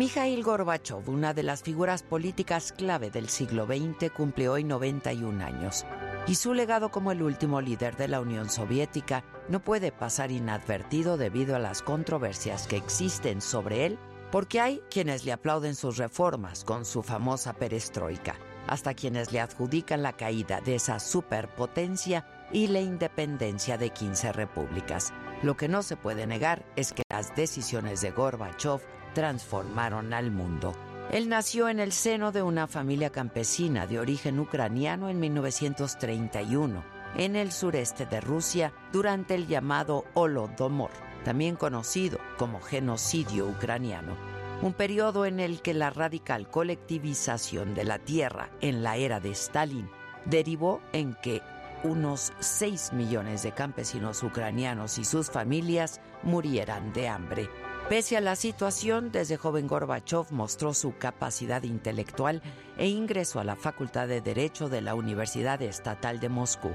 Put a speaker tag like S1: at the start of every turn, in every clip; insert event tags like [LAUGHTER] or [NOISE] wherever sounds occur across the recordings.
S1: Mikhail Gorbachev, una de las figuras políticas clave del siglo XX, cumple hoy 91 años. Y su legado como el último líder de la Unión Soviética no puede pasar inadvertido debido a las controversias que existen sobre él, porque hay quienes le aplauden sus reformas con su famosa perestroika, hasta quienes le adjudican la caída de esa superpotencia y la independencia de 15 repúblicas. Lo que no se puede negar es que las decisiones de Gorbachev transformaron al mundo. Él nació en el seno de una familia campesina de origen ucraniano en 1931, en el sureste de Rusia, durante el llamado Holodomor, también conocido como genocidio ucraniano, un periodo en el que la radical colectivización de la tierra en la era de Stalin derivó en que unos 6 millones de campesinos ucranianos y sus familias murieran de hambre. Pese a la situación, desde joven Gorbachev mostró su capacidad intelectual e ingresó a la Facultad de Derecho de la Universidad Estatal de Moscú.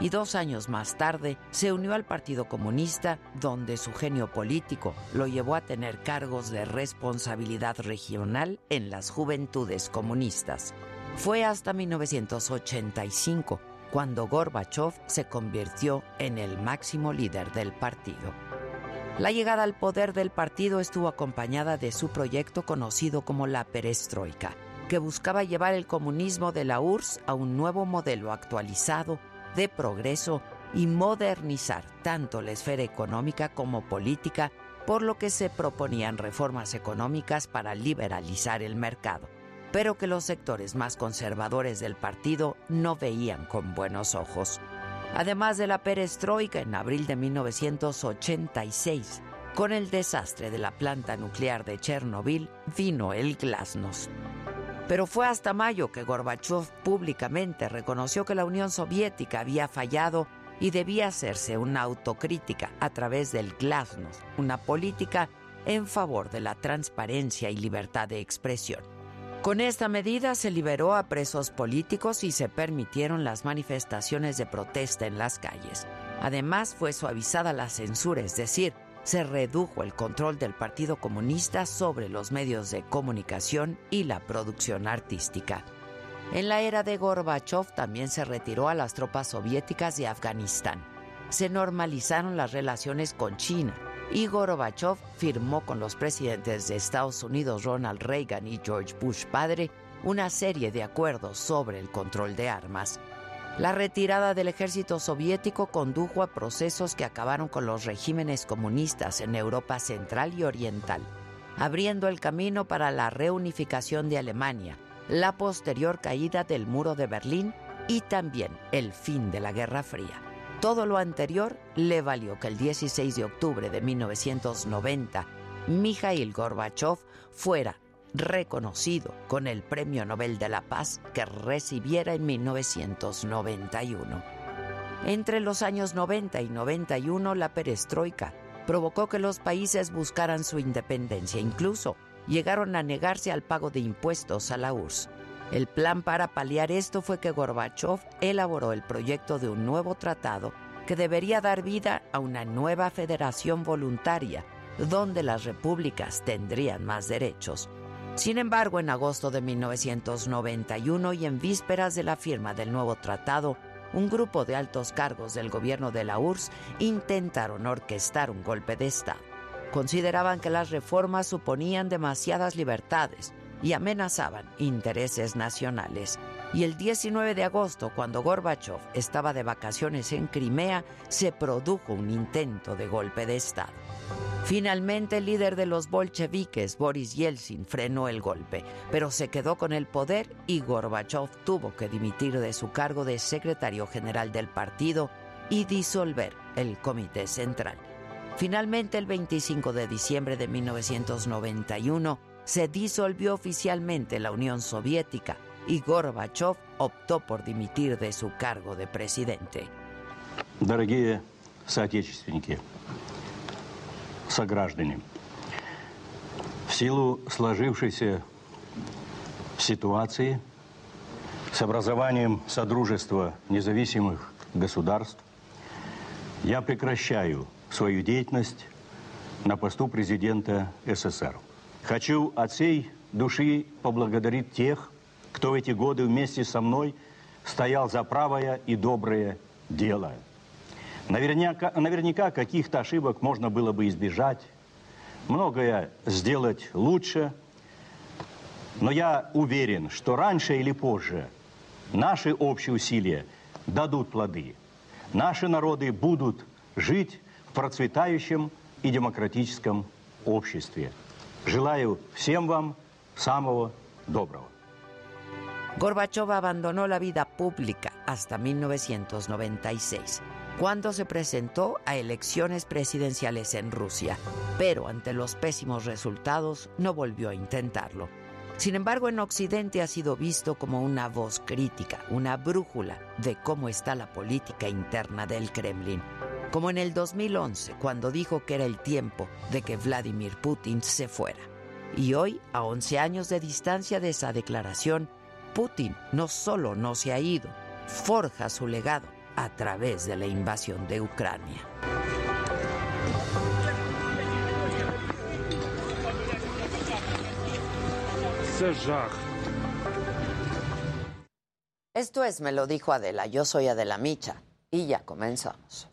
S1: Y dos años más tarde se unió al Partido Comunista, donde su genio político lo llevó a tener cargos de responsabilidad regional en las juventudes comunistas. Fue hasta 1985 cuando Gorbachev se convirtió en el máximo líder del partido. La llegada al poder del partido estuvo acompañada de su proyecto conocido como la perestroika, que buscaba llevar el comunismo de la URSS a un nuevo modelo actualizado de progreso y modernizar tanto la esfera económica como política, por lo que se proponían reformas económicas para liberalizar el mercado, pero que los sectores más conservadores del partido no veían con buenos ojos. Además de la perestroika en abril de 1986, con el desastre de la planta nuclear de Chernobyl, vino el glasnost. Pero fue hasta mayo que Gorbachev públicamente reconoció que la Unión Soviética había fallado y debía hacerse una autocrítica a través del glasnost, una política en favor de la transparencia y libertad de expresión. Con esta medida se liberó a presos políticos y se permitieron las manifestaciones de protesta en las calles. Además, fue suavizada la censura, es decir, se redujo el control del Partido Comunista sobre los medios de comunicación y la producción artística. En la era de Gorbachev también se retiró a las tropas soviéticas de Afganistán. Se normalizaron las relaciones con China y Gorbachev firmó con los presidentes de Estados Unidos Ronald Reagan y George Bush padre una serie de acuerdos sobre el control de armas. La retirada del ejército soviético condujo a procesos que acabaron con los regímenes comunistas en Europa Central y Oriental, abriendo el camino para la reunificación de Alemania, la posterior caída del muro de Berlín y también el fin de la Guerra Fría. Todo lo anterior le valió que el 16 de octubre de 1990 Mikhail Gorbachev fuera reconocido con el Premio Nobel de la Paz que recibiera en 1991. Entre los años 90 y 91, la perestroika provocó que los países buscaran su independencia, incluso llegaron a negarse al pago de impuestos a la URSS. El plan para paliar esto fue que Gorbachev elaboró el proyecto de un nuevo tratado que debería dar vida a una nueva federación voluntaria, donde las repúblicas tendrían más derechos. Sin embargo, en agosto de 1991 y en vísperas de la firma del nuevo tratado, un grupo de altos cargos del gobierno de la URSS intentaron orquestar un golpe de Estado. Consideraban que las reformas suponían demasiadas libertades y amenazaban intereses nacionales. Y el 19 de agosto, cuando Gorbachev estaba de vacaciones en Crimea, se produjo un intento de golpe de Estado. Finalmente, el líder de los bolcheviques, Boris Yeltsin, frenó el golpe, pero se quedó con el poder y Gorbachev tuvo que dimitir de su cargo de secretario general del partido y disolver el Comité Central. Finalmente, el 25 de diciembre de 1991, se disolvió oficialmente la Unión Soviética y Gorbachev optó por dimitir de su cargo de presidente.
S2: сограждане. В силу сложившейся ситуации с образованием Содружества независимых государств я прекращаю свою деятельность на посту президента СССР. Хочу от всей души поблагодарить тех, кто в эти годы вместе со мной стоял за правое и доброе дело. Наверняка, наверняка каких-то ошибок можно было бы избежать, многое сделать лучше, но я уверен, что раньше или позже наши общие усилия дадут плоды. Наши народы будут жить в процветающем и демократическом обществе. Желаю всем вам самого доброго.
S1: Gorbachev abandonó la vida pública hasta 1996, cuando se presentó a elecciones presidenciales en Rusia, pero ante los pésimos resultados no volvió a intentarlo. Sin embargo, en Occidente ha sido visto como una voz crítica, una brújula de cómo está la política interna del Kremlin, como en el 2011, cuando dijo que era el tiempo de que Vladimir Putin se fuera. Y hoy, a 11 años de distancia de esa declaración, Putin no solo no se ha ido, forja su legado a través de la invasión de Ucrania. Esto es, me lo dijo Adela, yo soy Adela Micha y ya comenzamos.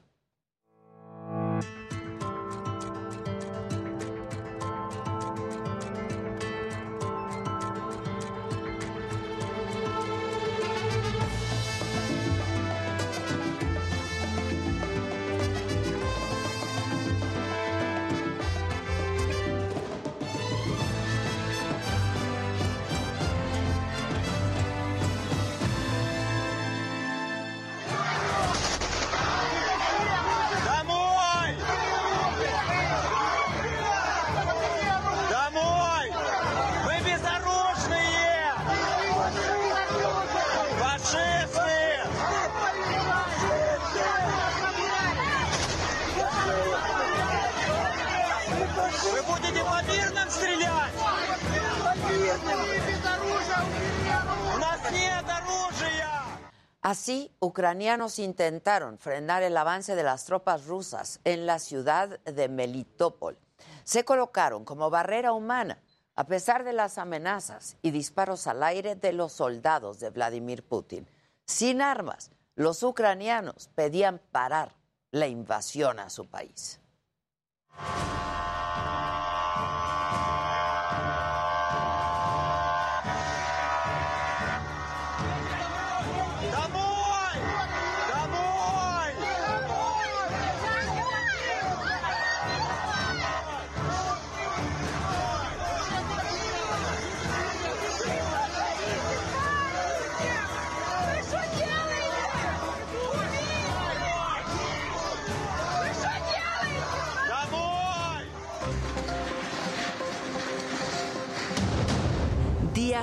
S1: Ucranianos intentaron frenar el avance de las tropas rusas en la ciudad de Melitopol. Se colocaron como barrera humana a pesar de las amenazas y disparos al aire de los soldados de Vladimir Putin. Sin armas, los ucranianos pedían parar la invasión a su país.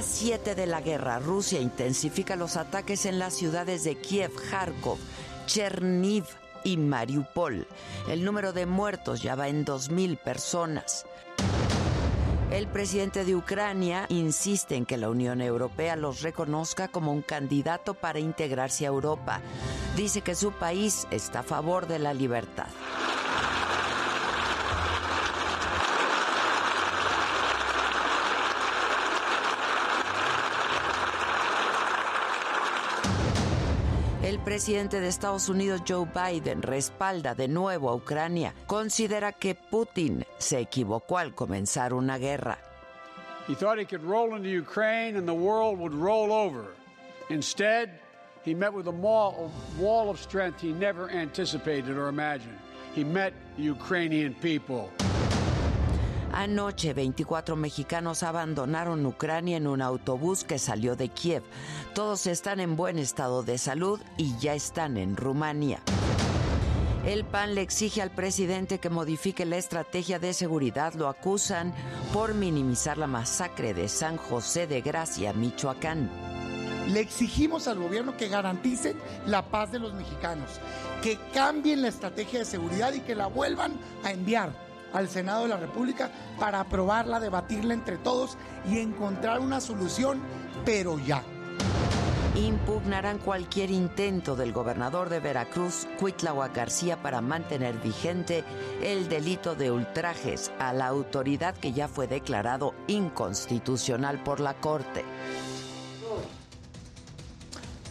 S1: Día 7 de la guerra, Rusia intensifica los ataques en las ciudades de Kiev, Kharkov, Cherniv y Mariupol. El número de muertos ya va en 2.000 personas. El presidente de Ucrania insiste en que la Unión Europea los reconozca como un candidato para integrarse a Europa. Dice que su país está a favor de la libertad. El presidente de Estados Unidos, Joe Biden, respalda de nuevo a Ucrania. Considera que Putin se equivocó al comenzar una guerra.
S3: He thought he could roll into Ukraine and the world would roll over. Instead, he met with a wall, of strength he never anticipated or imagined. He met the Ukrainian people.
S1: Anoche, 24 mexicanos abandonaron Ucrania en un autobús que salió de Kiev. Todos están en buen estado de salud y ya están en Rumania. El PAN le exige al presidente que modifique la estrategia de seguridad. Lo acusan por minimizar la masacre de San José de Gracia, Michoacán.
S4: Le exigimos al gobierno que garanticen la paz de los mexicanos, que cambien la estrategia de seguridad y que la vuelvan a enviar al Senado de la República para aprobarla, debatirla entre todos y encontrar una solución, pero ya.
S1: impugnarán cualquier intento del gobernador de Veracruz, Cuitláhuac García, para mantener vigente el delito de ultrajes a la autoridad que ya fue declarado inconstitucional por la Corte.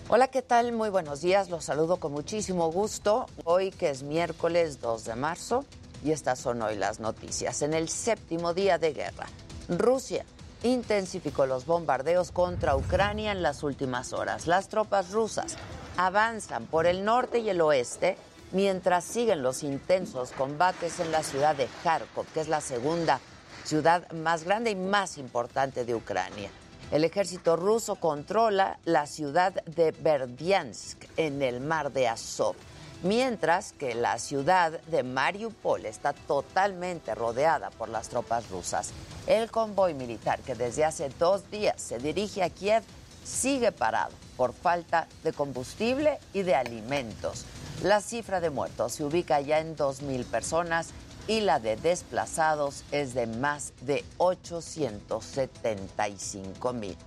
S1: Hola, ¿qué tal? Muy buenos días. Los saludo con muchísimo gusto. Hoy que es miércoles 2 de marzo y estas son hoy las noticias. En el séptimo día de guerra, Rusia intensificó los bombardeos contra Ucrania en las últimas horas. Las tropas rusas avanzan por el norte y el oeste mientras siguen los intensos combates en la ciudad de Kharkov, que es la segunda ciudad más grande y más importante de Ucrania. El ejército ruso controla la ciudad de Berdiansk en el mar de Azov, mientras que la ciudad de Mariupol está totalmente rodeada por las tropas rusas. El convoy militar que desde hace dos días se dirige a Kiev sigue parado por falta de combustible y de alimentos. La cifra de muertos se ubica ya en 2.000 personas y la de desplazados es de más de 875 mil.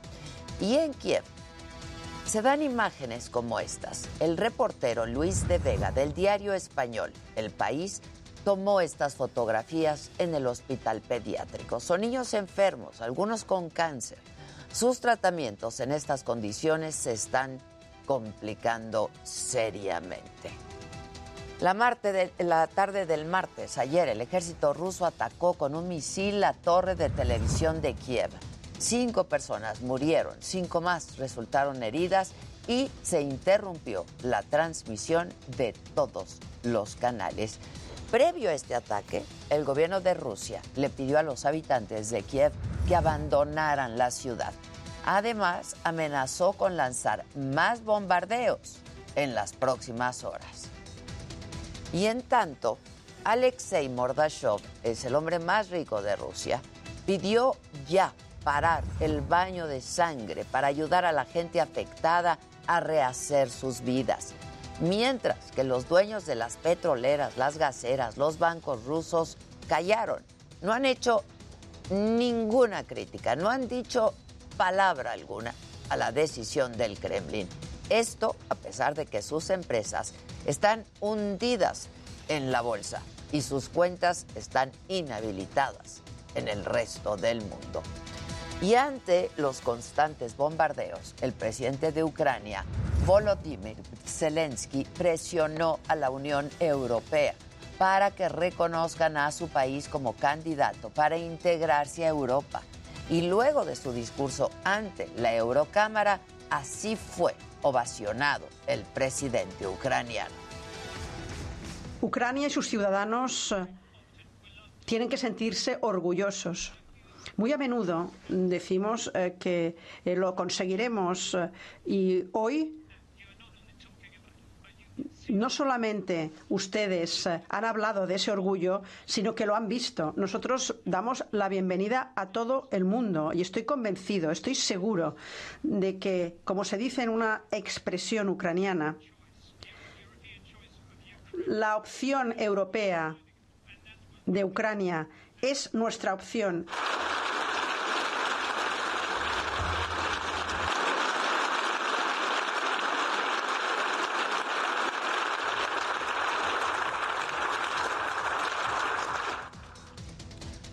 S1: Y en Kiev se dan imágenes como estas. El reportero Luis de Vega del diario español El País tomó estas fotografías en el hospital pediátrico. Son niños enfermos, algunos con cáncer. Sus tratamientos en estas condiciones se están complicando seriamente. La, la, tarde del martes, ayer, el ejército ruso atacó con un misil la torre de televisión de Kiev. Cinco personas murieron, cinco más resultaron heridas y se interrumpió la transmisión de todos los canales. Previo a este ataque, el gobierno de Rusia le pidió a los habitantes de Kiev que abandonaran la ciudad. Además, amenazó con lanzar más bombardeos en las próximas horas. Y en tanto, Alexei Mordashov es el hombre más rico de Rusia, pidió ya parar el baño de sangre para ayudar a la gente afectada a rehacer sus vidas. Mientras que los dueños de las petroleras, las gaseras, los bancos rusos callaron, no han hecho ninguna crítica, no han dicho palabra alguna a la decisión del Kremlin. Esto a pesar de que sus empresas están hundidas en la bolsa y sus cuentas están inhabilitadas en el resto del mundo. Y ante los constantes bombardeos, el presidente de Ucrania, Volodymyr Zelensky, presionó a la Unión Europea para que reconozcan a su país como candidato para integrarse a Europa. Y luego de su discurso ante la Eurocámara, así fue ovacionado el presidente ucraniano.
S5: Ucrania y sus ciudadanos eh, tienen que sentirse orgullosos. Muy a menudo decimos eh, que eh, lo conseguiremos y hoy no solamente ustedes han hablado de ese orgullo, sino que lo han visto. Nosotros damos la bienvenida a todo el mundo y estoy convencido, estoy seguro de que, como se dice en una expresión ucraniana, la opción europea de Ucrania es nuestra opción.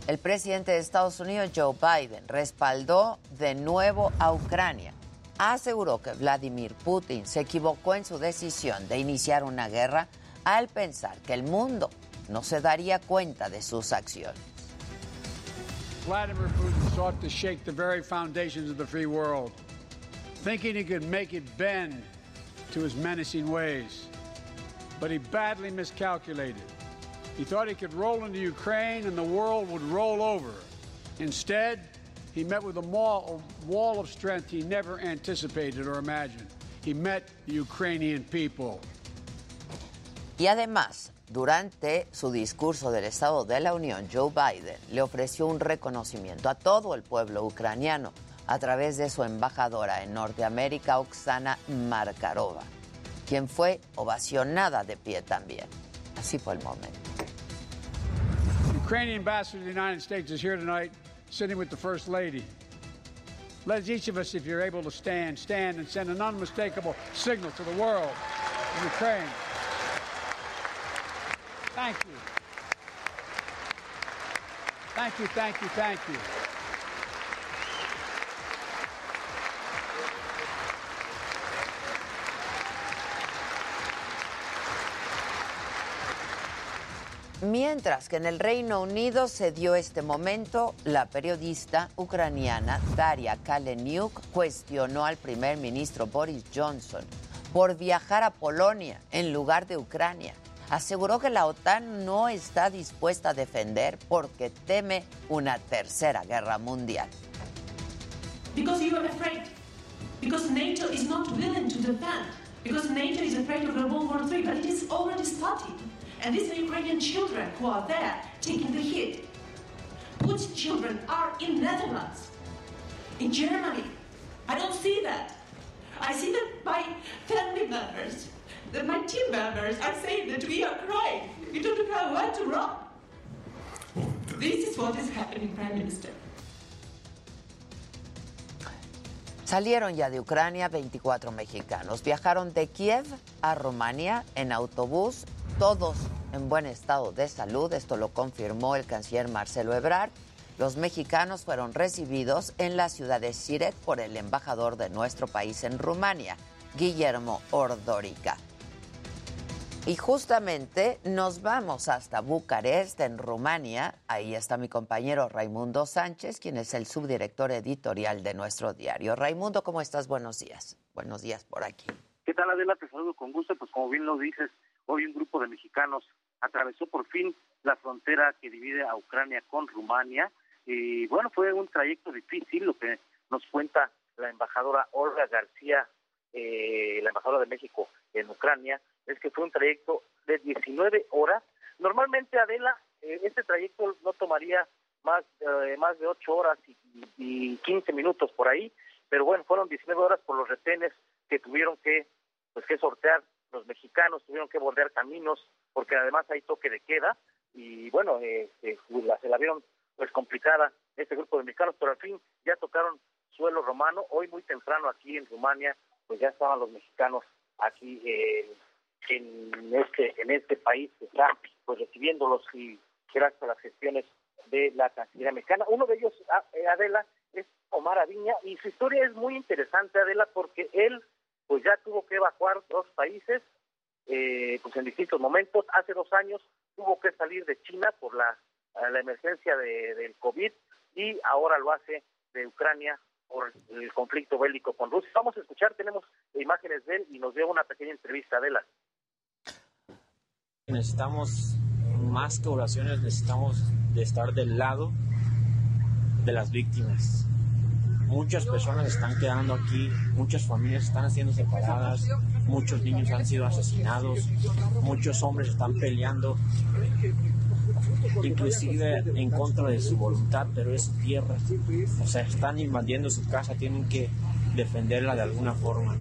S1: El presidente de Estados Unidos, Joe Biden, respaldó de nuevo a Ucrania. Aseguró que Vladimir Putin se equivocó en su decisión de iniciar una guerra al pensar que el mundo no se daría cuenta de sus acciones.
S3: Vladimir Putin sought to shake the very foundations of the free world, thinking he could make it bend to his menacing ways. But he badly miscalculated. He thought he could roll into Ukraine and the world would roll over. Instead, he met with a wall of strength he never anticipated or imagined. He met the Ukrainian people.
S1: Y además, durante su discurso del Estado de la Unión, Joe Biden le ofreció un reconocimiento a todo el pueblo ucraniano a través de su embajadora en Norteamérica, Oksana Markarova, quien fue ovacionada de pie también. Así fue el momento.
S3: Ukrainian ambassador to the United States is here tonight, sitting with the First Lady. Let each of us, if you're able to stand, stand and send an unmistakable signal to the world of Ukraine. Thank you. Thank you, thank you.
S1: Mientras que en el Reino Unido se dio este momento, la periodista ucraniana Daria Kaleniuk cuestionó al primer ministro Boris Johnson por viajar a Polonia en lugar de Ucrania. Aseguró que la OTAN no está dispuesta a defender porque teme una tercera guerra mundial.
S6: Because you are afraid. Because NATO is not willing to defend. Because NATO is afraid of a World War III, but it is already started. And these are Ukrainian children who are there taking the hit. Putin's children are in Netherlands, in Germany. I don't see that. I see that my family members, that my team members are saying that we are crying. We don't know where to run. This is what is happening, Prime Minister.
S1: Salieron ya de Ucrania 24 mexicanos. Viajaron de Kiev a Rumania en autobús, todos en buen estado de salud. Esto lo confirmó el canciller Marcelo Ebrard. Los mexicanos fueron recibidos en la ciudad de Siret por el embajador de nuestro país en Rumania, Guillermo Ordórica. Y justamente nos vamos hasta Bucarest, en Rumania. Ahí está mi compañero Raimundo Sánchez, quien es el subdirector editorial de nuestro diario. Raimundo, ¿cómo estás? Buenos días. Buenos días por aquí.
S7: ¿Qué tal, Adela? Te saludo con gusto. Pues como bien lo dices, hoy un grupo de mexicanos atravesó por fin la frontera que divide a Ucrania con Rumania. Y bueno, fue un trayecto difícil, lo que nos cuenta la embajadora Olga García, eh, la embajadora de México en Ucrania, es que fue un trayecto de 19 horas. Normalmente, Adela, eh, este trayecto no tomaría más, eh, más de 8 horas y, y 15 minutos por ahí, pero bueno, fueron 19 horas por los retenes que tuvieron que, pues, que sortear los mexicanos, tuvieron que bordear caminos, porque además hay toque de queda, y bueno, eh, se la vieron pues complicada este grupo de mexicanos, pero al fin ya tocaron suelo romano. Hoy muy temprano aquí en Rumania, pues ya estaban los mexicanos aquí en este en este país que está pues recibiéndolos y gracias a las gestiones de la Cancillería mexicana. Uno de ellos, ah, eh, Adela, es Omar Aviña y su historia es muy interesante, Adela, porque él pues ya tuvo que evacuar dos países eh, pues en distintos momentos. Hace dos años tuvo que salir de China por la, la emergencia de, del COVID y ahora lo hace de Ucrania por el conflicto bélico con Rusia. Vamos a escuchar, tenemos imágenes de él y nos dio una pequeña entrevista de la.
S8: Necesitamos más que oraciones, necesitamos de estar del lado de las víctimas. Muchas personas están quedando aquí, muchas familias están siendo separadas, muchos niños han sido asesinados, muchos hombres están peleando, inclusive en contra de su voluntad, pero es su tierra. O sea, están invadiendo su casa, tienen que defenderla de alguna forma.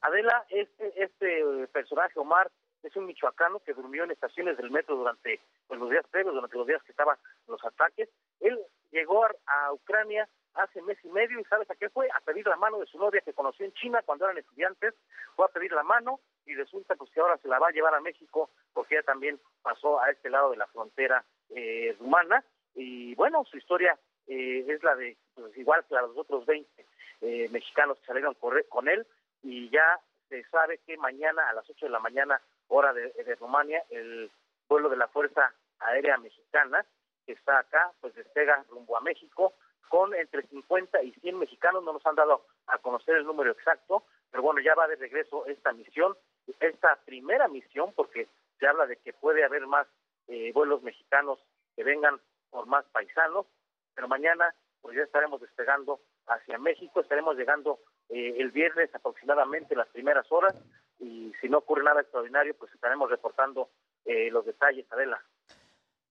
S7: Adela, este, este personaje, Omar, es un michoacano que durmió en estaciones del metro durante pues, los días previos, durante los días que estaban los ataques. Él llegó a, a Ucrania hace mes y medio y ¿sabes a qué fue? A pedir la mano de su novia que conoció en China cuando eran estudiantes, fue a pedir la mano y resulta pues que ahora se la va a llevar a México porque ella también pasó a este lado de la frontera eh, rumana. Y bueno, su historia eh, es la de, pues, igual que la de los otros 20 eh, mexicanos que salieron con él. Y ya se sabe que mañana a las 8 de la mañana, hora de, de Rumania, el vuelo de la Fuerza Aérea Mexicana, que está acá, pues despega rumbo a México con entre 50 y 100 mexicanos, no nos han dado a conocer el número exacto, pero bueno, ya va de regreso esta misión, esta primera misión, porque se habla de que puede haber más eh, vuelos mexicanos que vengan por más paisanos, pero mañana pues ya estaremos despegando hacia México, estaremos llegando eh, el viernes aproximadamente en las primeras horas y si no ocurre nada extraordinario, pues estaremos reportando eh, los detalles, Adela.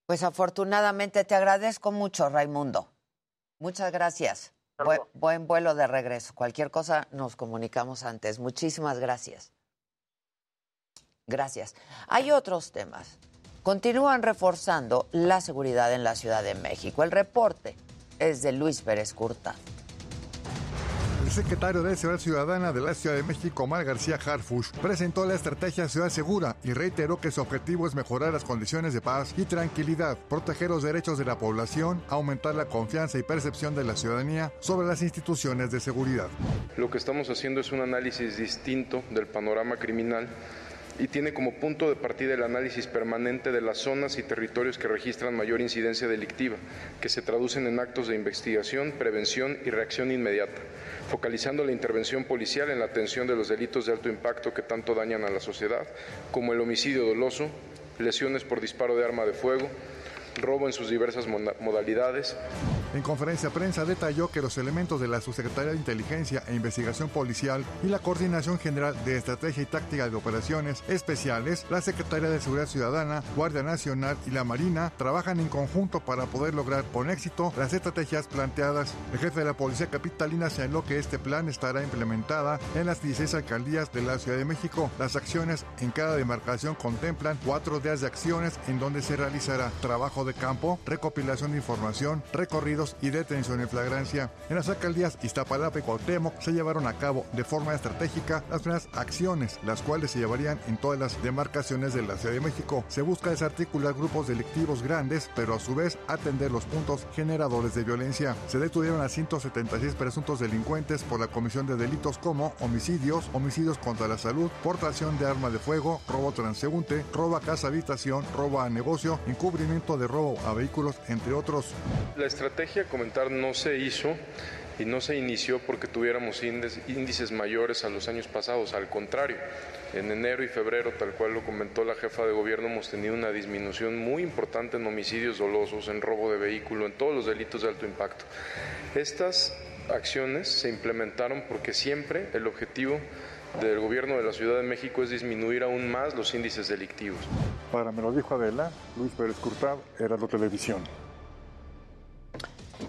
S1: Pues afortunadamente te agradezco mucho, Raimundo. Muchas gracias. Buen, buen, vuelo de regreso. Cualquier cosa nos comunicamos antes. Muchísimas gracias. Gracias. Hay otros temas. Continúan reforzando la seguridad en la Ciudad de México. El reporte es de Luis Pérez Curta.
S9: El secretario de Seguridad Ciudadana de la Ciudad de México, Omar García Harfush, presentó la estrategia Ciudad Segura y reiteró que su objetivo es mejorar las condiciones de paz y tranquilidad, proteger los derechos de la población, aumentar la confianza y percepción de la ciudadanía sobre las instituciones de seguridad.
S10: Lo que estamos haciendo es un análisis distinto del panorama criminal y tiene como punto de partida el análisis permanente de las zonas y territorios que registran mayor incidencia delictiva, que se traducen en actos de investigación, prevención y reacción inmediata, focalizando la intervención policial en la atención de los delitos de alto impacto que tanto dañan a la sociedad, como el homicidio doloso, lesiones por disparo de arma de fuego, robo en sus diversas modalidades.
S9: En conferencia de prensa detalló que los elementos de la Subsecretaría de Inteligencia e Investigación Policial y la Coordinación General de Estrategia y Táctica de Operaciones Especiales, la Secretaría de Seguridad Ciudadana, Guardia Nacional y la Marina trabajan en conjunto para poder lograr con éxito las estrategias planteadas. El jefe de la Policía Capitalina señaló que este plan estará implementada en las 16 alcaldías de la Ciudad de México. Las acciones en cada demarcación contemplan cuatro días de acciones en donde se realizará trabajo de campo, recopilación de información, recorridos y detención en flagrancia. En las alcaldías Iztapalapa y Cuauhtémoc se llevaron a cabo de forma estratégica las primeras acciones, las cuales se llevarían en todas las demarcaciones de la Ciudad de México. Se busca desarticular grupos delictivos grandes, pero a su vez atender los puntos generadores de violencia. Se detuvieron a 176 presuntos delincuentes por la comisión de delitos como homicidios, homicidios contra la salud, portación de arma de fuego, robo transeúnte, robo a casa habitación, robo a negocio, encubrimiento de robo a vehículos, entre otros.
S10: La estrategia comentar no se hizo y no se inició porque tuviéramos índices mayores a los años pasados, al contrario. En enero y febrero, tal cual lo comentó la jefa de gobierno, hemos tenido una disminución muy importante en homicidios dolosos, en robo de vehículo, en todos los delitos de alto impacto. Estas acciones se implementaron porque siempre el objetivo del gobierno de la Ciudad de México es disminuir aún más los índices delictivos.
S9: Para me lo dijo Adela, Luis Pérez era la Televisión.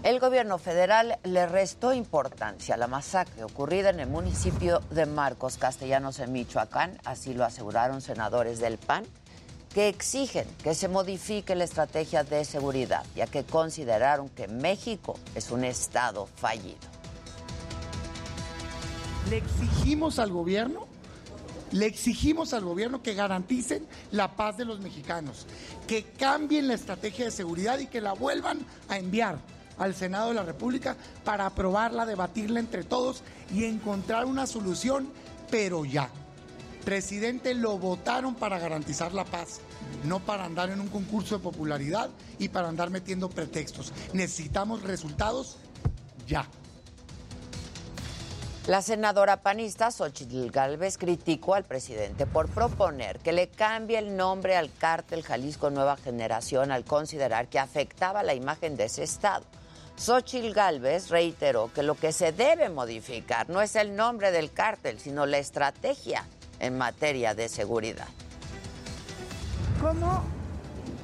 S1: El gobierno federal le restó importancia a la masacre ocurrida en el municipio de Marcos Castellanos en Michoacán, así lo aseguraron senadores del PAN, que exigen que se modifique la estrategia de seguridad, ya que consideraron que México es un estado fallido.
S4: Le exigimos al gobierno, le exigimos al gobierno que garanticen la paz de los mexicanos, que cambien la estrategia de seguridad y que la vuelvan a enviar al Senado de la República para aprobarla, debatirla entre todos y encontrar una solución, pero ya. Presidente, lo votaron para garantizar la paz, no para andar en un concurso de popularidad y para andar metiendo pretextos. Necesitamos resultados ya.
S1: La senadora panista Xochitl Galvez criticó al presidente por proponer que le cambie el nombre al cártel Jalisco Nueva Generación al considerar que afectaba la imagen de ese estado. Xochitl Galvez reiteró que lo que se debe modificar no es el nombre del cártel, sino la estrategia en materia de seguridad.
S11: ¿Cómo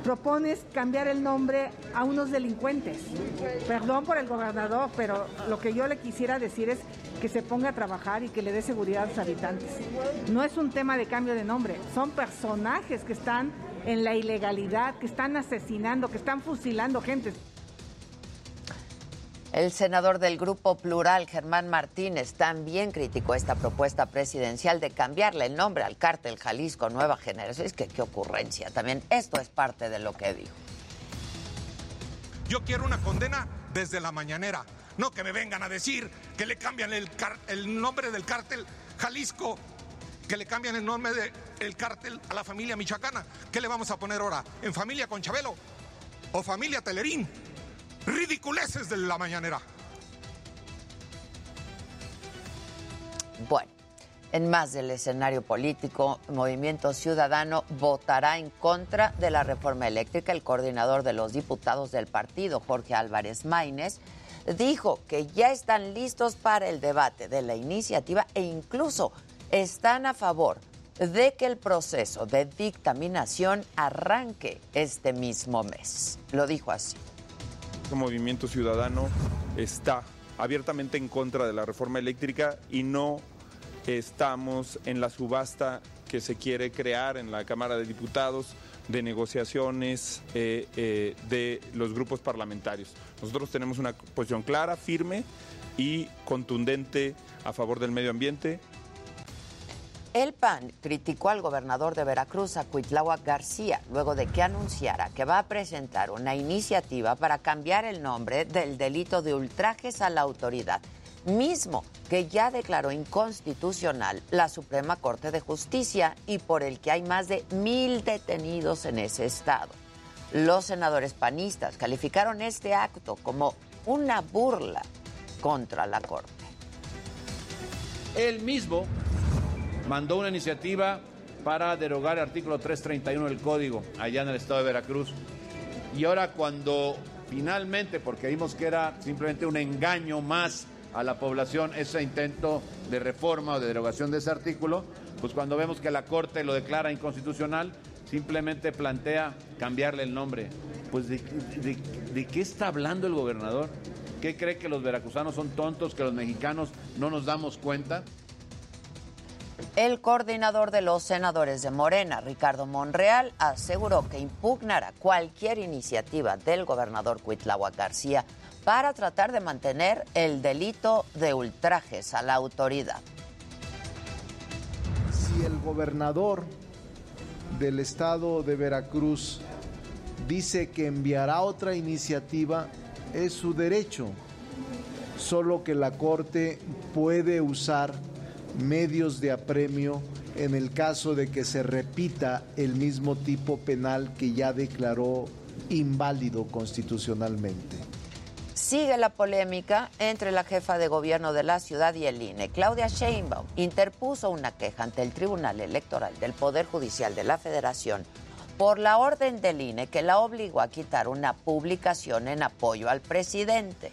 S11: propones cambiar el nombre a unos delincuentes. Perdón por el gobernador, pero lo que yo le quisiera decir es que se ponga a trabajar y que le dé seguridad a los habitantes. No es un tema de cambio de nombre, son personajes que están en la ilegalidad, que están asesinando, que están fusilando gente.
S1: El senador del Grupo Plural, Germán Martínez, también criticó esta propuesta presidencial de cambiarle el nombre al cártel Jalisco Nueva Generación. Es que qué ocurrencia. También esto es parte de lo que dijo.
S12: Yo quiero una condena desde la mañanera. No que me vengan a decir que le cambian el, nombre del cártel Jalisco, que le cambian el nombre del cártel a la familia michoacana. ¿Qué le vamos a poner ahora? ¿En familia Conchabelo o familia Telerín? Ridiculeces de la mañanera.
S1: Bueno, en más del escenario político, Movimiento Ciudadano votará en contra de la reforma eléctrica. El coordinador de los diputados del partido, Jorge Álvarez Maínez, dijo que ya están listos para el debate de la iniciativa e incluso están a favor de que el proceso de dictaminación arranque este mismo mes. Lo dijo así.
S13: Movimiento Ciudadano está abiertamente en contra de la reforma eléctrica y no estamos en la subasta que se quiere crear en la Cámara de Diputados de negociaciones eh, eh, de los grupos parlamentarios. Nosotros tenemos una posición clara, firme y contundente a favor del medio ambiente.
S1: El PAN criticó al gobernador de Veracruz, a Cuitláhuac García, luego de que anunciara que va a presentar una iniciativa para cambiar el nombre del delito de ultrajes a la autoridad, mismo que ya declaró inconstitucional la Suprema Corte de Justicia y por el que hay más de mil detenidos en ese estado. Los senadores panistas calificaron este acto como una burla contra la Corte.
S14: Él mismo mandó una iniciativa para derogar el artículo 331 del Código allá en el estado de Veracruz. Y ahora cuando finalmente, porque vimos que era simplemente un engaño más a la población ese intento de reforma o de derogación de ese artículo, pues cuando vemos que la Corte lo declara inconstitucional, simplemente plantea cambiarle el nombre. Pues de, de- de qué está hablando el gobernador? ¿Qué cree que los veracruzanos son tontos, que los mexicanos no nos damos cuenta?
S1: El coordinador de los senadores de Morena, Ricardo Monreal, aseguró que impugnará cualquier iniciativa del gobernador Cuitláhuac García para tratar de mantener el delito de ultrajes a la autoridad.
S15: si el gobernador del estado de Veracruz dice que enviará otra iniciativa, es su derecho. Solo que la Corte puede usar medios de apremio en el caso de que se repita el mismo tipo penal que ya declaró inválido constitucionalmente.
S1: Sigue la polémica entre la jefa de gobierno de la ciudad y el INE. Claudia Sheinbaum interpuso una queja ante el Tribunal Electoral del Poder Judicial de la Federación por la orden del INE que la obligó a quitar una publicación en apoyo al presidente.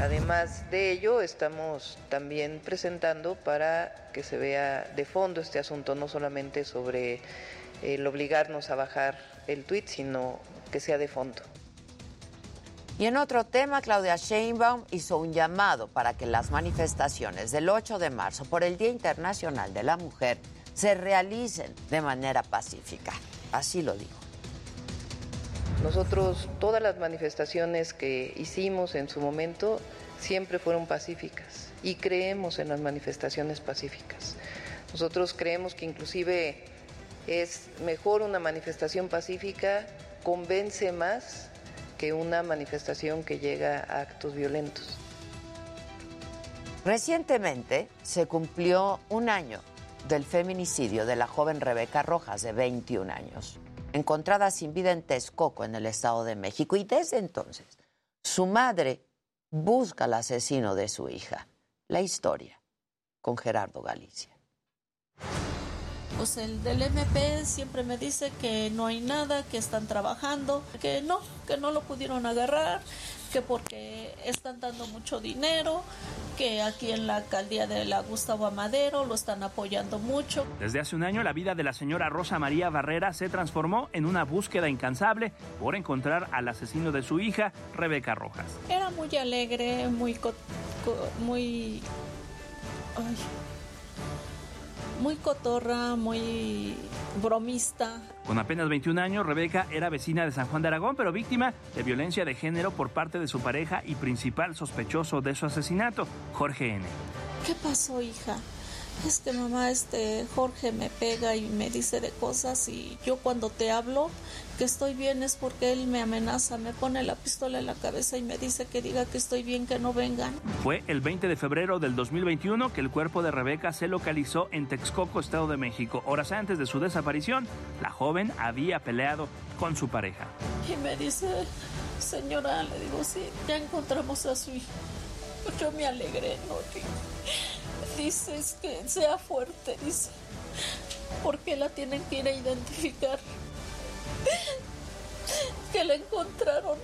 S16: Además de ello, estamos también presentando para que se vea de fondo este asunto, no solamente sobre el obligarnos a bajar el tuit, sino que sea de fondo.
S1: Y en otro tema, Claudia Sheinbaum hizo un llamado para que las manifestaciones del 8 de marzo por el Día Internacional de la Mujer se realicen de manera pacífica. Así lo dijo.
S16: Nosotros, todas las manifestaciones que hicimos en su momento siempre fueron pacíficas y creemos en las manifestaciones pacíficas. Nosotros creemos que inclusive es mejor una manifestación pacífica, convence más que una manifestación que llega a actos violentos.
S1: Recientemente se cumplió un año del feminicidio de la joven Rebeca Rojas, de 21 años, encontrada sin vida en Texcoco, en el Estado de México. Y desde entonces, su madre busca al asesino de su hija. La historia con Gerardo Galicia.
S17: Pues el del MP siempre me dice que no hay nada, que están trabajando, que no, que no lo pudieron agarrar, que porque están dando mucho dinero, que aquí en la alcaldía de la Gustavo Amadero lo están apoyando mucho.
S18: Desde hace un año la vida de la señora Rosa María Barrera se transformó en una búsqueda incansable por encontrar al asesino de su hija, Rebeca Rojas.
S17: Era muy alegre, muy muy ay, muy cotorra, muy bromista.
S18: Con apenas 21 años, Rebeca era vecina de San Juan de Aragón, pero víctima de violencia de género por parte de su pareja y principal sospechoso de su asesinato, Jorge N.
S17: ¿Qué pasó, hija? Es que mamá, este Jorge me pega y me dice de cosas y yo cuando te hablo que estoy bien es porque él me amenaza, me pone la pistola en la cabeza y me dice que diga que estoy bien, que no vengan.
S18: Fue el 20 de febrero del 2021 que el cuerpo de Rebeca se localizó en Texcoco, Estado de México. Horas antes de su desaparición, la joven había peleado con su pareja.
S17: Y me dice, señora, le digo, sí, ya encontramos a su hijo. Yo me alegré, ¿no? Dices que sea fuerte, dice. Porque la tienen que ir a identificar. Que la encontraron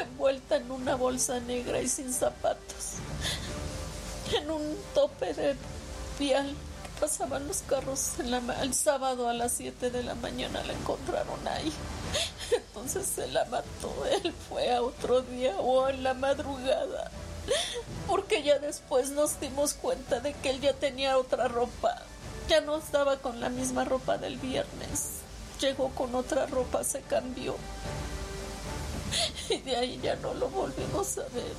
S17: envuelta en una bolsa negra y sin zapatos. En un tope de vial que pasaban los carros en la el sábado a las 7 de la mañana la encontraron ahí. Entonces se la mató. Él fue a otro día o en la madrugada. Porque ya después nos dimos cuenta de que él ya tenía otra ropa. Ya no estaba con la misma ropa del viernes. Llegó con otra ropa, se cambió. Y de ahí ya no lo volvimos a ver.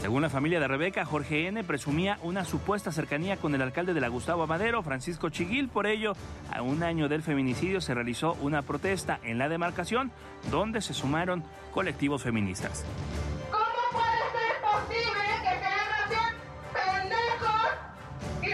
S18: Según la familia de Rebeca, Jorge N. presumía una supuesta cercanía con el alcalde de la Gustavo Madero, Francisco Chiguil. Por ello, a un año del feminicidio se realizó una protesta en la demarcación donde se sumaron colectivos feministas.
S19: ¿Cómo puede ser posible que sean pendejos y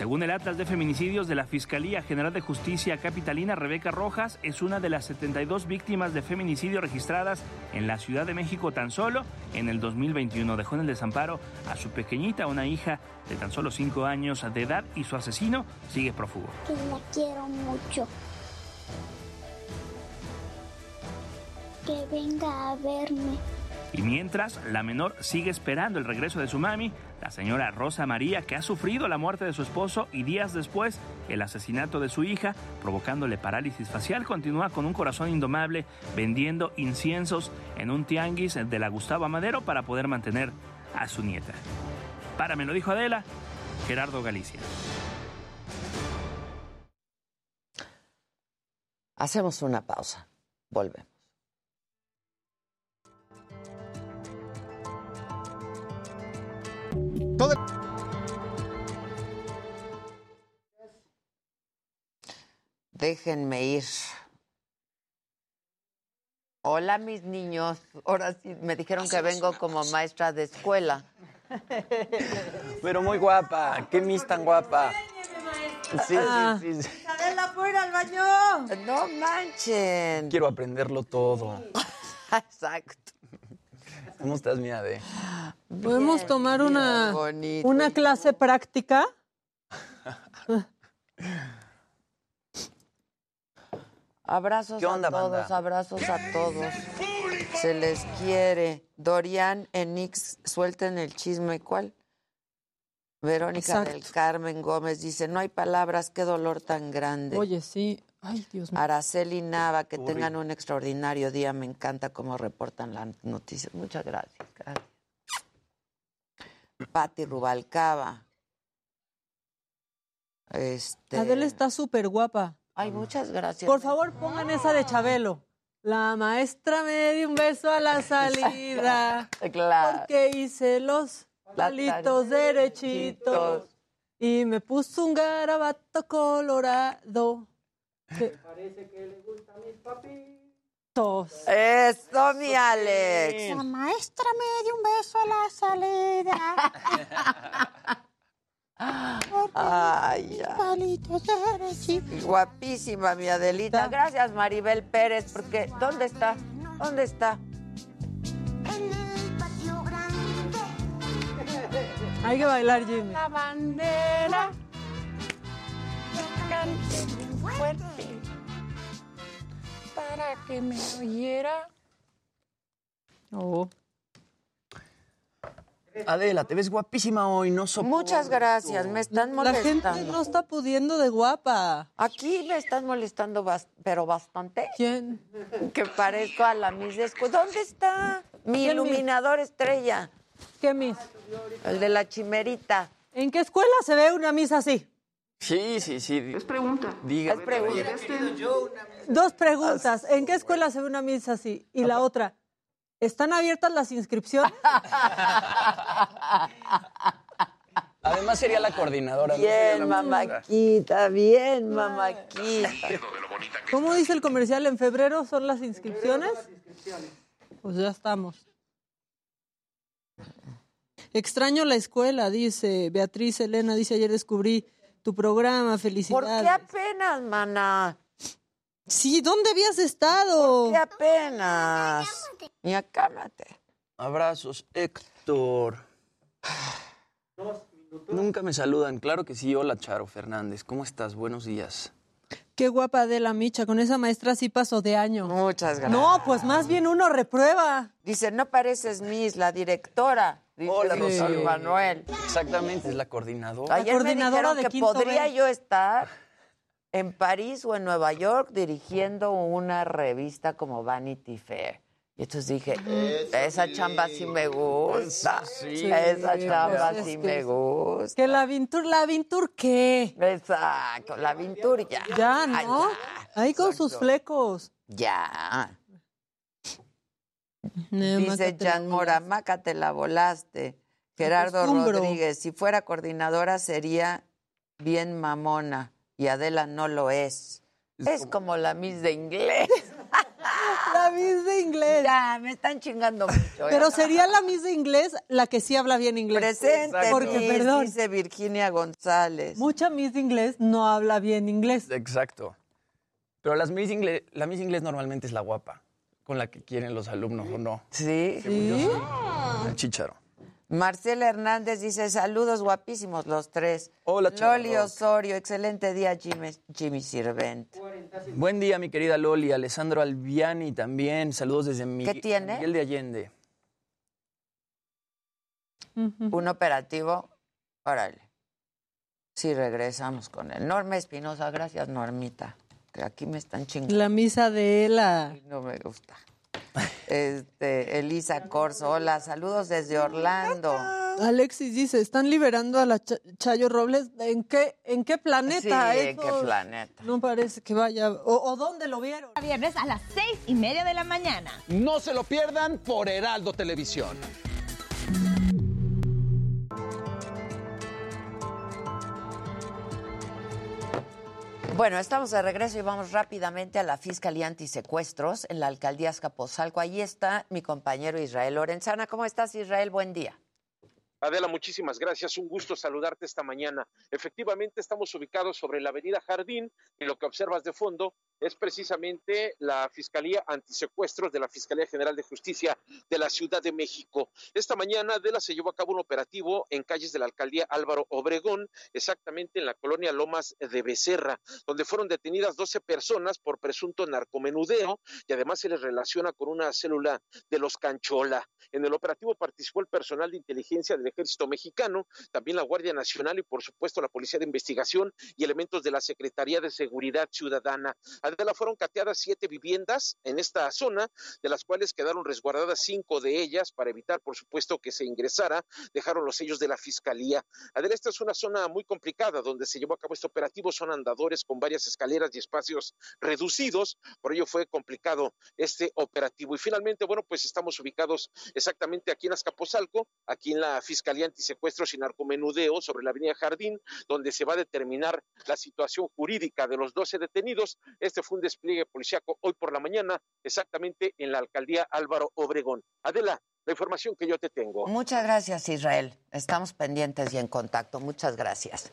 S18: Según el Atlas de Feminicidios de la Fiscalía General de Justicia Capitalina, Rebeca Rojas es una de las 72 víctimas de feminicidio registradas en la Ciudad de México tan solo en el 2021. Dejó en el desamparo a su pequeñita, una hija de tan solo 5 años de edad, y su asesino sigue prófugo.
S20: Que la quiero mucho. Que venga a verme.
S18: Y mientras, la menor sigue esperando el regreso de su mami, la señora Rosa María, que ha sufrido la muerte de su esposo y días después el asesinato de su hija, provocándole parálisis facial, continúa con un corazón indomable vendiendo inciensos en un tianguis de la Gustavo Madero para poder mantener a su nieta. Para me lo dijo Adela, Gerardo Galicia.
S1: Hacemos una pausa. Volvemos.
S9: Todo
S1: Déjenme ir. Hola, mis niños. Ahora sí, me dijeron que vengo como maestra de escuela.
S21: Pero muy guapa, qué mis tan guapa. Sí,
S1: Ah.
S21: sí, sí, sí.
S22: Isabela, ¿puedo ir al baño?
S1: No manchen.
S21: Quiero aprenderlo todo. [LAUGHS]
S1: Exacto.
S21: ¿Cómo estás, mi Ade?
S22: ¿Podemos tomar una, una clase práctica? [LAUGHS]
S1: Abrazos
S21: ¿Qué onda,
S1: a todos,
S21: banda?
S1: abrazos a todos. Se les quiere. Dorian, Enix, suelten el chisme. ¿Cuál? Verónica
S22: Exacto.
S1: del Carmen Gómez dice, no hay palabras, qué dolor tan grande.
S22: Oye, sí. Ay, Dios mío.
S1: Araceli Nava, que tengan un extraordinario día. Me encanta cómo reportan las noticias. Muchas gracias. gracias. Patti Rubalcaba. Este...
S22: Adela está súper guapa.
S1: Ay, muchas gracias.
S22: Por favor, pongan esa de Chabelo. La maestra me dio un beso a la salida. [LAUGHS]
S1: Claro.
S22: Porque hice los palitos derechitos. Y me puso un garabato colorado. Parece que le gusta a mis papitos.
S1: Eso, mi Alex.
S20: La maestra me dio un beso a la salida.
S1: Ay, ya.
S20: Palitos derechitos.
S1: Guapísima, mi Adelita. Gracias, Maribel Pérez, porque ¿dónde está? ¿Dónde está?
S22: Hay que bailar, Jimmy.
S20: La bandera. Fuerte para que me oyera.
S22: Oh.
S21: Adela, te ves guapísima hoy, no soporto.
S1: Muchas gracias, me están
S22: La gente
S1: molestando.
S22: no está pudiendo de guapa.
S1: Aquí me están molestando, bas- pero bastante.
S22: ¿Quién?
S1: Que parezco a la Miss de escu- ¿Dónde está mi
S22: ¿Qué
S1: iluminador estrella?
S22: ¿Qué Miss?
S1: El de la chimerita.
S22: ¿En qué escuela se ve una misa así?
S21: Sí, sí, sí. Es pregunta. Diga.
S1: Es pregunta.
S22: Dos preguntas. ¿En qué escuela se ve una misa así? Y la otra, ¿están abiertas las inscripciones? [LAUGHS]
S21: Además sería la coordinadora.
S1: Bien, mamáquita, bien, mamáquita.
S22: ¿Cómo dice el comercial? ¿En febrero son las inscripciones? Pues ya estamos. Extraño la escuela, dice Beatriz Elena, dice ayer descubrí tu programa,
S1: ¿Por
S22: felicidades.
S1: qué apenas, maná?
S22: Sí, ¿dónde habías estado?
S1: ¿Por qué apenas? Y acámate.
S21: Abrazos, Héctor. Nunca me saludan. Claro que sí. Hola, Charo Fernández. ¿Cómo estás? Buenos días.
S22: Qué guapa de la Micha, con esa maestra sí pasó de año.
S1: Muchas gracias.
S22: No, pues más bien uno reprueba.
S1: Dice, no pareces Miss, la directora. Dice
S21: Hola, Rosario.
S1: Manuel.
S21: Exactamente, es la coordinadora.
S1: Ayer me
S22: coordinadora
S1: dijeron
S22: de
S1: que
S22: quinto
S1: podría
S22: B.
S1: yo estar en París o en Nueva York dirigiendo una revista como Vanity Fair. Y entonces dije,
S22: Eso
S1: esa
S22: sí.
S1: chamba sí me gusta.
S22: sí.
S1: esa
S22: Sí,
S1: chamba
S22: pues es
S1: sí
S22: que-
S1: me gusta.
S22: Que la Vintur, la Vintur, ¿qué?
S1: Exacto, la Vintur ya.
S22: Ya,
S1: Ay,
S22: ¿no? Ahí con sus flecos.
S1: Ya. Dice Jan Mora, Maca, te la volaste. Gerardo. Rodríguez, si fuera coordinadora sería bien mamona y Adela no lo es. Es, como... la Miss de inglés. [LAUGHS]
S22: La Miss de inglés.
S1: Ya, me están chingando mucho. ¿eh?
S22: Pero sería la Miss de inglés la que sí habla bien inglés.
S1: Presente,
S22: Porque,
S1: Miss,
S22: perdón,
S1: dice Virginia González.
S22: mucha Miss de inglés no habla bien inglés.
S21: Exacto. Pero las Miss Inglés, la Miss Inglés normalmente es la guapa, con la que quieren los alumnos, ¿o no?
S1: Sí.
S21: El chícharo.
S1: Marcela Hernández dice, saludos guapísimos los tres.
S21: Hola,
S1: Loli
S21: chavarro.
S1: Osorio, excelente día, Jimmy, Jimmy Sirvent.
S21: Buen día, mi querida Loli. Alessandro Albiani también. Saludos desde Mi-
S1: ¿Qué tiene?
S21: Miguel de Allende.
S1: Un operativo, órale. Sí, regresamos con él. Norma Espinosa, gracias, Normita. Que aquí me están chingando.
S22: La misa de la...
S1: No me gusta. Este, Elisa Corso, hola, saludos desde Orlando.
S22: Alexis dice, ¿están liberando a la Ch- Chayo Robles? ¿En qué, en qué planeta?
S1: Sí, ¿en qué planeta?
S22: No parece que vaya. ¿O, o dónde lo vieron?
S23: Viernes a las seis y media de la mañana.
S24: No se lo pierdan por Heraldo Televisión.
S1: Bueno, estamos de regreso y vamos rápidamente a la Fiscalía Antisecuestros en la Alcaldía Azcapotzalco. Ahí está mi compañero Israel Lorenzana. ¿Cómo estás, Israel? Buen día.
S25: Adela, muchísimas gracias. Un gusto saludarte esta mañana. Efectivamente, estamos ubicados sobre la Avenida Jardín y lo que observas de fondo es precisamente la Fiscalía Antisecuestros de la Fiscalía General de Justicia de la Ciudad de México. Esta mañana, Adela, se llevó a cabo un operativo en calles de la alcaldía Álvaro Obregón, exactamente en la colonia Lomas de Becerra, donde fueron detenidas 12 personas por presunto narcomenudeo y además se les relaciona con una célula de los Canchola. En el operativo participó el personal de inteligencia del Ejército Mexicano, también la Guardia Nacional y por supuesto la Policía de Investigación y elementos de la Secretaría de Seguridad Ciudadana. Adela fueron cateadas siete viviendas en esta zona, de las cuales quedaron resguardadas cinco de ellas para evitar, por supuesto, que se ingresara. Dejaron los sellos de la Fiscalía. Adela, esta es una zona muy complicada donde se llevó a cabo este operativo. Son andadores con varias escaleras y espacios reducidos. Por ello fue complicado este operativo. Y finalmente, bueno, pues estamos ubicados exactamente aquí en Azcapotzalco, aquí en la Fiscalía Antisecuestros y Narcomenudeo sobre la Avenida Jardín, donde se va a determinar la situación jurídica de los 12 detenidos. Este fue un despliegue policíaco hoy por la mañana, exactamente en la alcaldía Álvaro Obregón. Adela, la información que yo te tengo.
S1: Muchas gracias, Israel. Estamos pendientes y en contacto. Muchas gracias.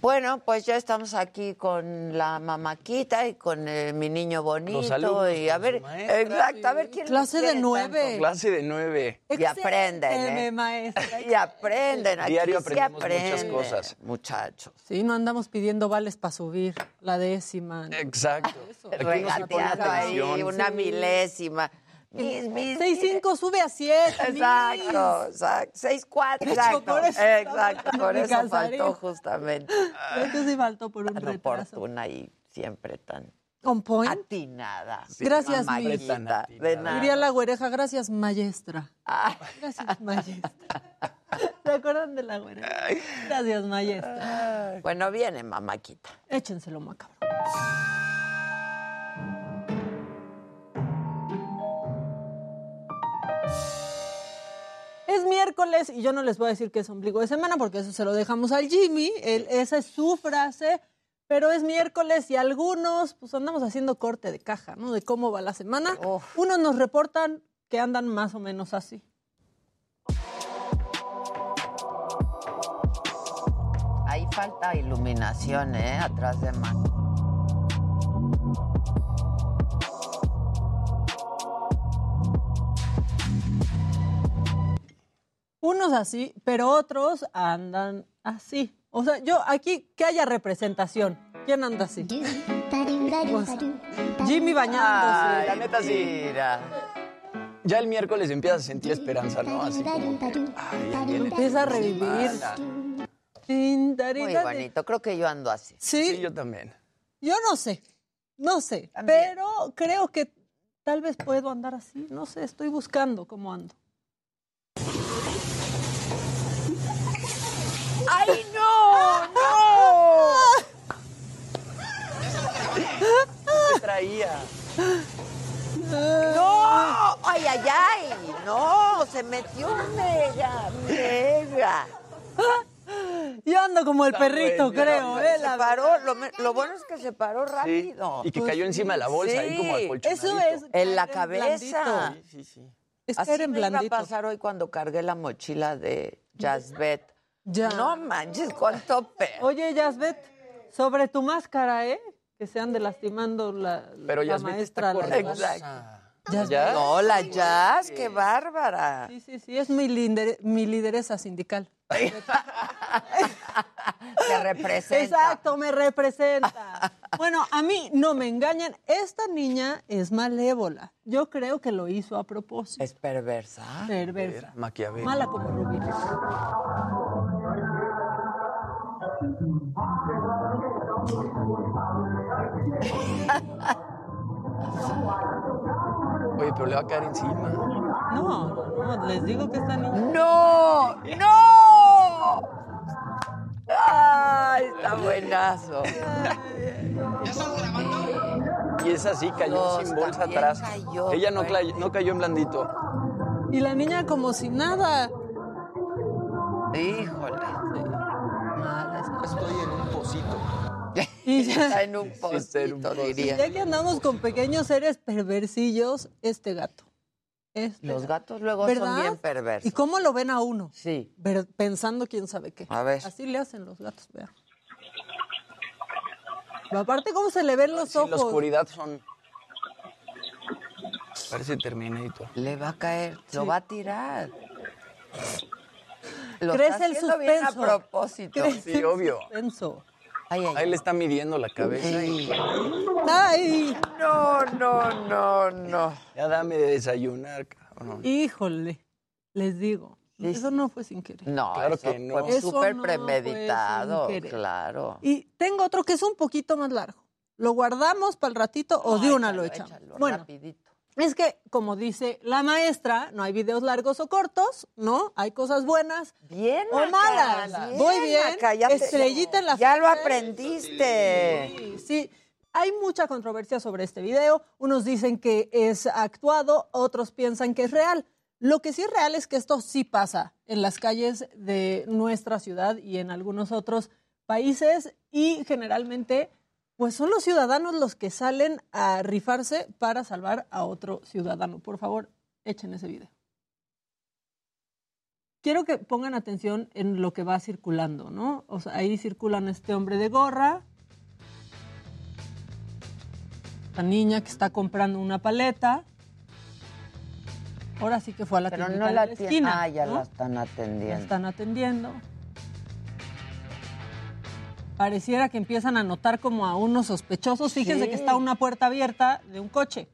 S1: Bueno, pues ya estamos aquí con la mamaquita y con eh, mi niño bonito.
S21: alumnos
S1: y a ver,
S21: maestra,
S1: exacto, a ver quién
S22: Clase de nueve.
S1: tanto.
S21: Clase de nueve.
S1: Y aprenden, ¿eh?
S22: maestra.
S1: Y aprenden. Aquí
S21: Diario
S1: sí
S21: aprendemos muchas cosas.
S1: Muchachos.
S22: Sí, no andamos pidiendo vales para subir la décima.
S21: Exacto. Aquí uno sí pone
S1: ahí,
S21: atención.
S1: una milésima. Mis, mis,
S22: 6-5 sube a 7.
S1: Exacto, exacto. 6-4, exacto.
S22: por eso-
S1: exacto, por eso faltó justamente.
S22: Que sí faltó por un
S1: Tan
S22: retraso.
S1: oportuna y siempre tan
S22: On point.
S1: atinada.
S22: Gracias,
S1: Mamáquita,
S22: Miss.
S1: De nada.
S22: Diría la güereja, gracias, maestra. Gracias, maestra. [LAUGHS] ¿Se acuerdan de la güereja? Gracias, maestra.
S1: Bueno, viene mamáquita.
S22: Échenselo, macabro. Miércoles y yo no les voy a decir que es ombligo de semana porque eso se lo dejamos al Jimmy. Él- esa es su frase. Pero es miércoles y algunos, pues andamos haciendo corte de caja, ¿no? De cómo va la semana. Unos nos reportan que andan más o menos así.
S1: Ahí falta iluminación, ¿eh? Atrás de Mac.
S22: Unos así, pero otros andan así. O sea, yo aquí que haya representación. ¿Quién anda así? Pues, Jimmy bañándose.
S21: Ay, la neta sí.
S1: Mira.
S21: Ya el miércoles empiezas a sentir esperanza, ¿no? Así como que, ay,
S22: Empieza a revivir.
S1: Muy bonito. Creo que yo ando así.
S22: Sí.
S21: Sí, yo también.
S22: Yo no sé, no sé, pero creo que tal vez puedo andar así, no sé, estoy buscando cómo ando.
S1: ¡Ay, no! ¡No!
S21: ¿Qué traía?
S1: ¡No! ¡Ay, ay, ay! ¡No! Se metió mega, mega.
S22: Yo ando como el
S21: Está
S22: perrito,
S21: bueno,
S22: creo, ¿eh?
S1: Se paró, lo, bueno es que se paró
S21: Sí.
S1: rápido.
S21: Y que cayó encima de la bolsa ahí como
S1: Sí.
S21: acolchonadito.
S22: Eso es.
S1: En la cabeza.
S22: blandito.
S21: Sí, sí.
S22: Es
S1: Así
S22: caer en
S1: me iba a pasar hoy cuando cargué la mochila de Jazzbet.
S22: Ya.
S1: No manches, cuánto pe...
S22: Oye, Yasbet, sobre tu máscara, ¿eh? Que se ande lastimando la,
S21: Pero
S22: la
S21: Yasbet
S22: maestra.
S21: está
S22: la-.
S1: No, la Jazz, qué bárbara.
S22: Sí, sí, sí, es mi, lider- mi lideresa sindical. [LAUGHS]
S1: Te representa.
S22: Exacto, me representa. Bueno, a mí no me engañan. Esta niña es malévola. Yo creo que lo hizo a propósito.
S1: Es perversa.
S22: Perversa. Mala como Rubí.
S21: Oye, pero le va a caer encima.
S22: No, no, no, les digo que esta niña.
S1: ¡No! ¡No! ¡Ay, está buenazo!
S21: Y es así, cayó
S1: No,
S21: sin bolsa atrás.
S1: cayó,
S21: Ella no, no cayó en blandito.
S22: Y la niña como si nada.
S1: Híjole.
S21: Estoy. [LAUGHS]
S22: Y ya,
S1: Está [LAUGHS] en un
S21: en
S1: pocito. diría.
S22: ya que andamos con pequeños seres perversillos, este gato. Este
S1: Los gatos luego
S22: ¿Verdad?
S1: son bien
S22: ¿Y
S1: perversos.
S22: cómo lo ven a uno?
S1: Sí.
S22: Ver- pensando quién sabe qué.
S1: A ver.
S22: Así le hacen los gatos, vea. Pero aparte, ¿cómo se le ven los
S21: Sí, la
S22: ojos?
S21: oscuridad son... Parece Terminator.
S1: Le va a caer, lo va a tirar. Lo
S22: Crece
S1: está
S22: el
S1: haciendo bien a
S22: suspenso.
S1: propósito.
S22: Crece
S21: Sí,
S22: el
S21: obvio.
S22: suspenso.
S1: Ay, ay,
S21: Ahí le está midiendo la cabeza.
S22: ¡Ay!
S1: No, no, no, no.
S21: Ya dame de desayunar, cabrón.
S22: Híjole, les digo.
S1: Sí,
S22: Eso no fue sin querer.
S1: No,
S21: Claro
S1: eso
S21: que no.
S1: fue
S22: Eso
S1: súper
S22: no fue
S1: premeditado,
S22: sin querer.
S1: claro.
S22: Y tengo otro que es un poquito más largo. ¿Lo guardamos para el ratito o de una
S1: échalo,
S22: lo echamos?
S1: échalo,
S22: bueno,
S1: rapidito.
S22: Es que, como dice la maestra, no hay videos largos o cortos, ¿no? Hay cosas buenas
S1: Bien,
S22: o malas. Voy bien.
S1: Maca, ya te-
S22: Estrellita en la
S1: Ya lo aprendiste.
S22: Sí, sí. Hay mucha controversia sobre este video. Unos dicen que es actuado, otros piensan que es real. Lo que sí es real es que esto sí pasa en las calles de nuestra ciudad y en algunos otros países y generalmente pues son los ciudadanos los que salen a rifarse para salvar a otro ciudadano. Por favor, echen ese video. Quiero que pongan atención en lo que va circulando, ¿no? O sea, ahí circulan este hombre de gorra, la niña que está comprando una paleta. Ahora sí que fue a la
S1: Pero no
S22: de
S1: la
S22: la esquina.
S1: Ah, ya
S22: ¿no?
S1: la están
S22: La
S1: atendiendo.
S22: están atendiendo. Pareciera que empiezan a notar como a unos sospechosos. Fíjense
S1: Sí.
S22: que está una puerta abierta de un coche.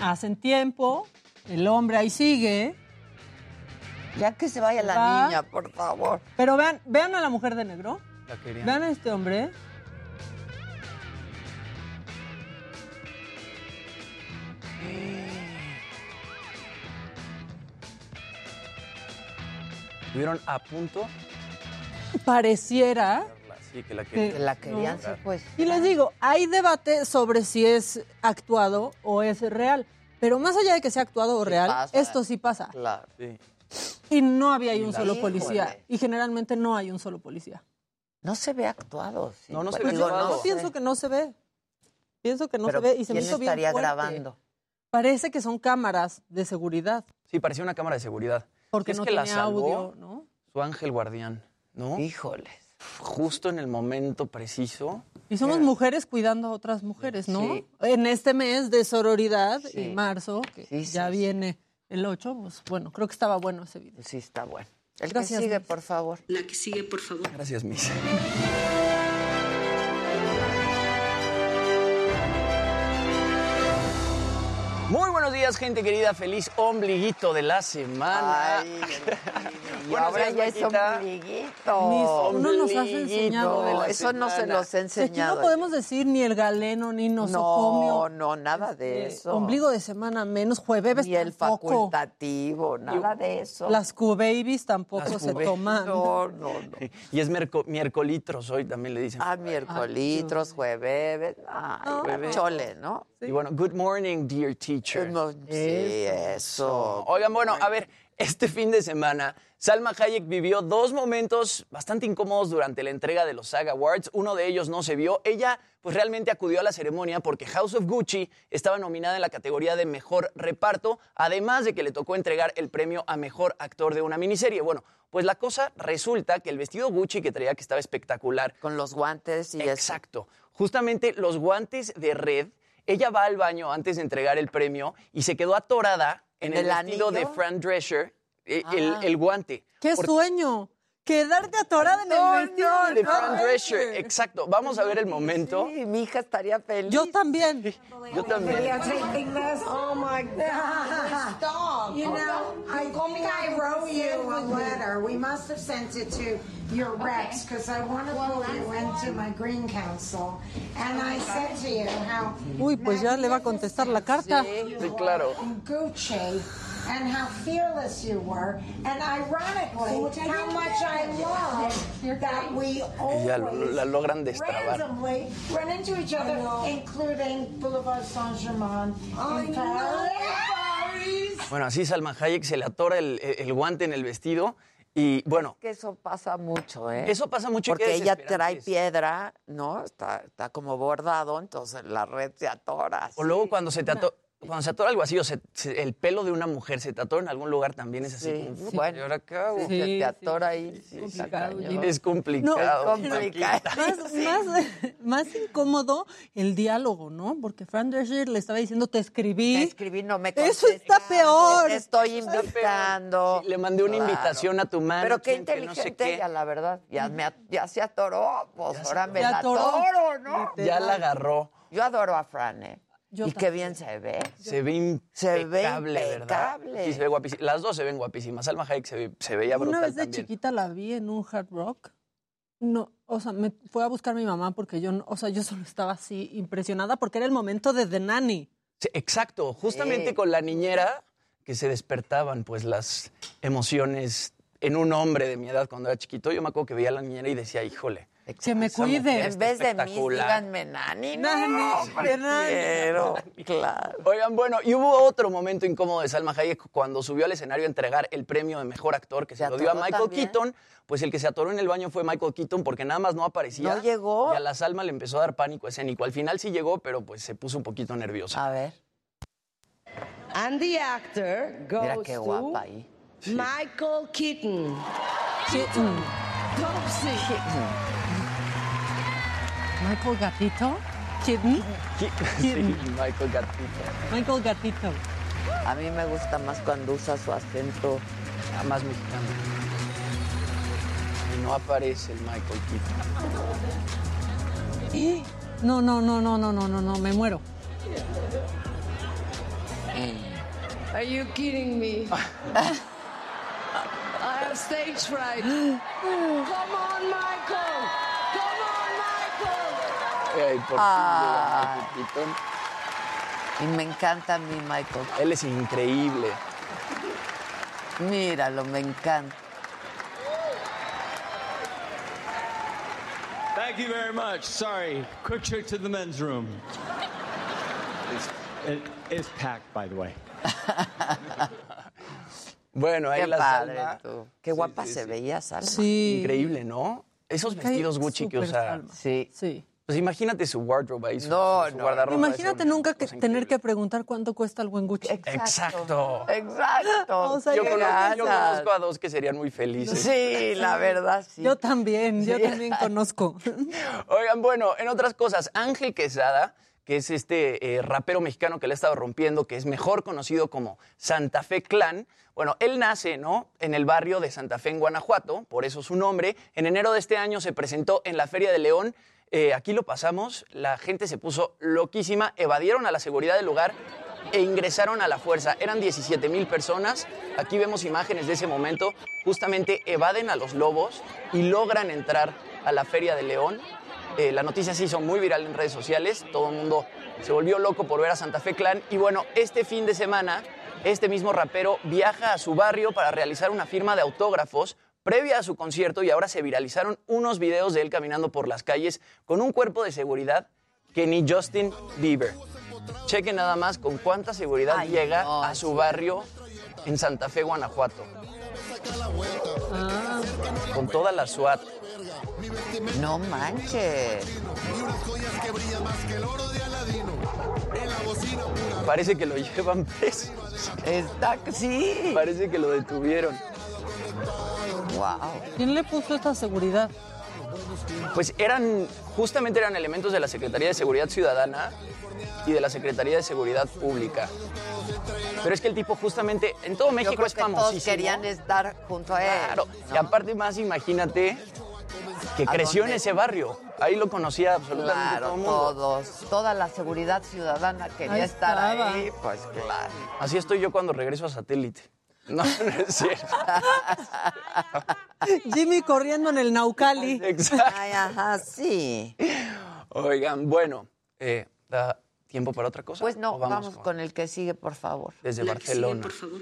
S22: Hacen tiempo, el hombre ahí sigue,
S1: Ya que se vaya la
S22: Va.
S1: niña, por favor.
S22: pero vean, vean a la mujer de negro,
S21: La querían.
S22: vean a este hombre.
S21: Estuvieron a punto.
S22: Pareciera
S21: Sí, que la
S22: que
S1: la querían,
S22: No.
S1: sí, pues.
S22: Y les digo, hay debate sobre si es actuado o es real. Pero más allá de que sea actuado o
S1: Sí
S22: real,
S1: pasa.
S22: esto sí pasa.
S1: Claro.
S21: Sí.
S22: Y no había ahí un solo policía.
S1: Híjole.
S22: Y generalmente no hay un solo policía.
S1: No se ve actuado. sí.
S21: No, no se ve.
S22: Yo pienso que no se ve. Pienso que no
S1: Pero
S22: se ve y se me
S1: ¿quién
S22: hizo bien
S1: estaría grabando?
S22: Parece que son cámaras de seguridad,
S21: Sí, parecía una cámara de seguridad.
S22: Porque
S21: Es
S22: no
S21: que la
S22: tiene
S21: salvó
S22: audio, ¿no?
S21: su ángel guardián, ¿no?
S1: Híjoles.
S21: Justo en el momento preciso.
S22: Y somos mujeres cuidando a otras mujeres, ¿no?
S1: Sí.
S22: En este mes de sororidad
S1: Sí.
S22: y marzo, que
S1: Sí, sí,
S22: ya
S1: sí.
S22: viene el 8, pues bueno, creo que estaba bueno ese video.
S1: Sí, está bueno. El
S22: Gracias,
S1: que sigue,
S22: Miss.
S1: por favor.
S26: La que sigue, por favor.
S21: Gracias, Miss. Buenos días, gente querida. Feliz ombliguito de la semana.
S1: Y [LAUGHS]
S21: Buenos
S1: ahora
S21: días,
S1: ya es ombliguito.
S22: Mis- no nos has enseñado.
S21: de la
S1: Eso no se los he
S22: De aquí
S1: enseñado.
S22: no podemos decir ni el galeno, ni nosocomio.
S1: No, no, nada de
S22: Eh,
S1: eso.
S22: Ombligo de semana menos, jueves
S1: Ni el
S22: tampoco.
S1: facultativo, nada de eso.
S22: Las Q-Babies tampoco
S21: Las
S22: se toman.
S1: No, no, no. [LAUGHS]
S21: Y es miércolitros hoy, también le dicen.
S1: Ah, miércolitros, jueves. Ay, chole, ¿no?
S21: Y bueno, good morning, dear teacher.
S1: Sí, eso.
S21: Oigan, bueno, a ver, este fin de semana, Salma Hayek vivió dos momentos bastante incómodos durante la entrega de los SAG Awards. Uno de ellos no se vio. Ella, pues realmente acudió a la ceremonia porque House of Gucci estaba nominada en la categoría de mejor reparto, además de que le tocó entregar el premio a mejor actor de una miniserie. Bueno, pues la cosa resulta que el vestido Gucci que traía, que estaba espectacular.
S1: Con los guantes y eso.
S21: Exacto. Justamente los guantes de red. Ella va al baño antes de entregar el premio y se quedó atorada en
S1: ¿En
S21: el,
S1: el
S21: vestido de
S1: anillo?
S22: Ah.
S21: Fran Drescher, eh, el, el guante.
S22: ¡Qué
S21: Porque-
S22: sueño! Quedarte atorada en
S1: No,
S22: el vestido
S1: no,
S22: de.
S21: Fran Drescher. exacto. Vamos a ver el momento.
S1: Sí, mi hija estaría feliz.
S22: Yo también.
S21: Yo también.
S26: Oh my God. Stop. You know, I think I wrote you a letter. We must have sent it to your reps because I want to pull you into my Green Council. And I said to you how
S22: Uy, pues ya le va a contestar la carta.
S21: Sí, claro.
S26: Gucci and how fearless you were. And ironically, how much I love that we
S21: Y ya lo-
S26: always
S21: la logran destrabar.
S26: randomly run into each other, including Boulevard Saint-Germain in Paris.
S21: Bueno, así Salma Hayek se le atora el, el guante en el vestido y bueno,
S1: Que eso pasa mucho, ¿eh?
S21: Eso pasa mucho
S1: Porque ella trae
S21: es.
S1: piedra, ¿no? Está, está como bordado, entonces la red se atora.
S21: o luego cuando se te ato- cuando se atora algo así, o se- se- el pelo de una mujer se te atora en algún lugar también es así.
S1: Sí,
S21: como,
S1: sí.
S21: "Uy,
S1: Bueno,
S21: ¿y ahora qué hago?".
S1: Se te atora ahí. sí,
S22: complicado.
S21: Es complicado.
S1: No, es complicado.
S22: Más, más, más incómodo el diálogo, ¿no? Porque Fran Drescher le estaba diciendo, te escribí.
S1: Te escribí, no me
S22: Eso está peor.
S1: Te estoy invitando.
S21: Sí, le mandé una
S1: Claro.
S21: invitación a tu mano.
S1: Pero qué
S21: que no sé
S1: inteligente
S21: qué.
S1: ella, la verdad. Ya, me, a- ya se atoró, pues
S21: Ya se
S1: ahora me la
S22: atoró.
S1: atoro, ¿no?
S21: Ya la agarró.
S1: Yo adoro a Fran, ¿eh?
S22: Yo
S1: y qué
S22: también.
S1: bien se ve.
S21: Se ve
S1: Se ve
S21: impecable. Sí, se ve guapísima. Las dos se ven guapísimas. Salma Hayek se, ve- se veía brutal
S22: Una vez de
S21: también.
S22: chiquita la vi en un hard rock. No, o sea, me fue a buscar mi mamá porque yo, no- o sea, yo solo estaba así impresionada porque era el momento de The Nanny.
S21: Sí, exacto, justamente
S1: Sí.
S21: con la niñera que se despertaban pues las emociones en un hombre de mi edad cuando era chiquito. Yo me acuerdo que veía a la niñera y decía, híjole.
S22: Que me cuide.
S1: En vez de mí,
S21: espectacular".
S1: díganme Nani. No,
S22: Nani,
S1: hombre,
S22: Nani.
S1: quiero, claro.
S21: Oigan, bueno, y hubo otro momento incómodo de Salma Hayek cuando subió al escenario a entregar el premio de mejor actor que se,
S1: ¿Se
S21: lo dio a Michael
S1: también?
S21: Keaton. Pues el que se atoró en el baño fue Michael Keaton porque nada más no aparecía.
S1: ¿No llegó?
S21: Y a la Salma le empezó a dar pánico escénico. Al final sí llegó, pero pues se puso un poquito nerviosa.
S1: A ver,
S27: And the actor goes
S1: mira qué guapa ahí.
S27: Michael Keaton.
S22: Keaton.
S27: Topsy.
S22: Michael Gatito. Keaton.
S21: Sí, [LAUGHS] Michael Gatito.
S22: Michael Gatito.
S1: A mí me gusta más cuando usa su acento.
S21: Más mexicano. Y no aparece el Michael Keaton.
S22: No, no, no, no, no, no, no, no, me muero.
S27: Are you kidding me? [LAUGHS] I have stage fright. Come on, Michael.
S21: Ay, por
S1: Ah. Y me encanta a mí, Michael.
S21: Él es increíble.
S1: Míralo, me encanta.
S28: Thank you very much. Sorry. Quick trip to the men's room. It's, it is packed, by the way. [LAUGHS]
S21: Bueno, ahí
S1: Qué
S21: la
S1: padre
S21: Salma.
S1: tú. Qué guapa se veía, Salma.
S22: Sí.
S21: Increíble, ¿no? Esos vestidos Gucci que
S22: súper
S21: usa.
S22: Salma.
S1: Sí.
S22: Sí.
S21: Pues imagínate su wardrobe ahí, su,
S1: No,
S21: su
S1: no.
S21: guardarropa.
S22: Imagínate nunca que, tener que preguntar cuánto cuesta el buen Gucci.
S21: Exacto.
S1: Exacto.
S22: O sea,
S21: Yo conozco, yo conozco a dos que serían muy felices.
S1: Sí, la verdad, sí.
S22: Yo también, yo también conozco. [LAUGHS]
S21: Oigan, bueno, en otras cosas, Ángel Quesada, que es este eh, rapero mexicano que le ha estado rompiendo, que es mejor conocido como Santa Fe Clan. Bueno, él nace, ¿no? En el barrio de Santa Fe, en Guanajuato, por eso su nombre. En enero de este año se presentó en la Feria de León. Eh, aquí lo pasamos, la gente se puso loquísima, evadieron a la seguridad del lugar e ingresaron a la fuerza. Eran 17 mil personas. Aquí vemos imágenes de ese momento. Justamente evaden a los lobos y logran entrar a la Feria de León. Eh, la noticia se hizo muy viral en redes sociales. Todo el mundo se volvió loco por ver a Santa Fe Clan. Y bueno, este fin de semana, este mismo rapero viaja a su barrio para realizar una firma de autógrafos previa a su concierto y ahora se viralizaron unos videos de él caminando por las calles con un cuerpo de seguridad que ni Justin Bieber. Chequen nada más con cuánta seguridad
S1: Ay,
S21: llega
S1: no,
S21: a su barrio en Santa Fe, Guanajuato. Con toda la SWAT.
S1: No manches.
S21: Parece que lo [LAUGHS] llevan preso.
S1: Está, sí.
S21: Parece que lo detuvieron.
S1: Wow.
S22: ¿Quién le puso esta seguridad?
S21: Pues eran, justamente eran elementos de la Secretaría de Seguridad Ciudadana y de la Secretaría de Seguridad Pública. Pero es que el tipo justamente, en todo
S1: Yo
S21: México
S1: creo
S21: es
S1: que todos querían estar junto a él.
S21: Claro.
S1: ¿no?
S21: Y aparte más, imagínate que
S1: ¿A
S21: creció en ese barrio. Ahí lo conocía absolutamente
S1: Claro,
S21: todo el mundo.
S1: todos, toda la seguridad ciudadana quería
S21: Ahí
S1: estar
S21: estaba.
S1: ahí, pues claro.
S21: Así estoy yo cuando regreso a satélite. No, no es cierto. [LAUGHS]
S22: Jimmy corriendo en el Naucali.
S21: Exacto.
S1: Ay, ajá, sí.
S21: Oigan, bueno, eh, ¿da tiempo para otra cosa?
S1: Pues no,
S21: ¿O
S1: vamos, con el que sigue, por favor.
S21: Desde
S1: La que sigue,
S21: Barcelona.
S1: por favor.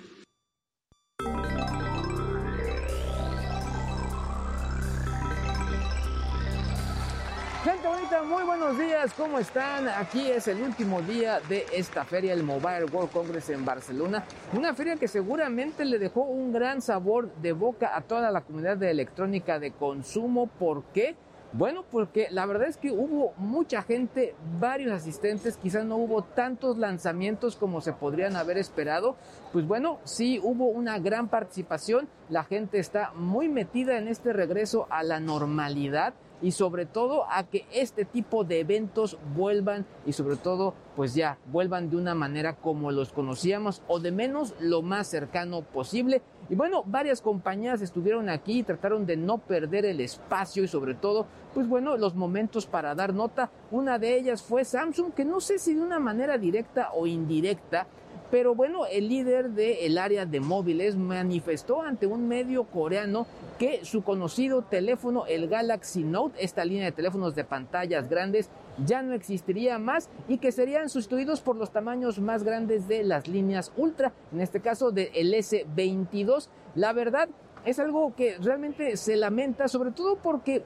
S29: Muy buenos días, ¿cómo están? Aquí es el último día de esta feria, el Mobile World Congress en Barcelona. Una feria que seguramente le dejó un gran sabor de boca a toda la comunidad de electrónica de consumo. ¿Por qué? Bueno, porque la verdad es que hubo mucha gente, varios asistentes, quizás no hubo tantos lanzamientos como se podrían haber esperado. Pues bueno, sí hubo una gran participación, la gente está muy metida en este regreso a la normalidad y sobre todo a que este tipo de eventos vuelvan y sobre todo pues ya vuelvan de una manera como los conocíamos o de menos lo más cercano posible. Y bueno, varias compañías estuvieron aquí y trataron de no perder el espacio y sobre todo pues bueno, los momentos para dar nota. Una de ellas fue Samsung que no sé si de una manera directa o indirecta pero bueno, el líder del área de móviles manifestó ante un medio coreano que su conocido teléfono, el Galaxy Note, esta línea de teléfonos de pantallas grandes, ya no existiría más y que serían sustituidos por los tamaños más grandes de las líneas Ultra, en este caso del S22. La verdad es algo que realmente se lamenta, sobre todo porque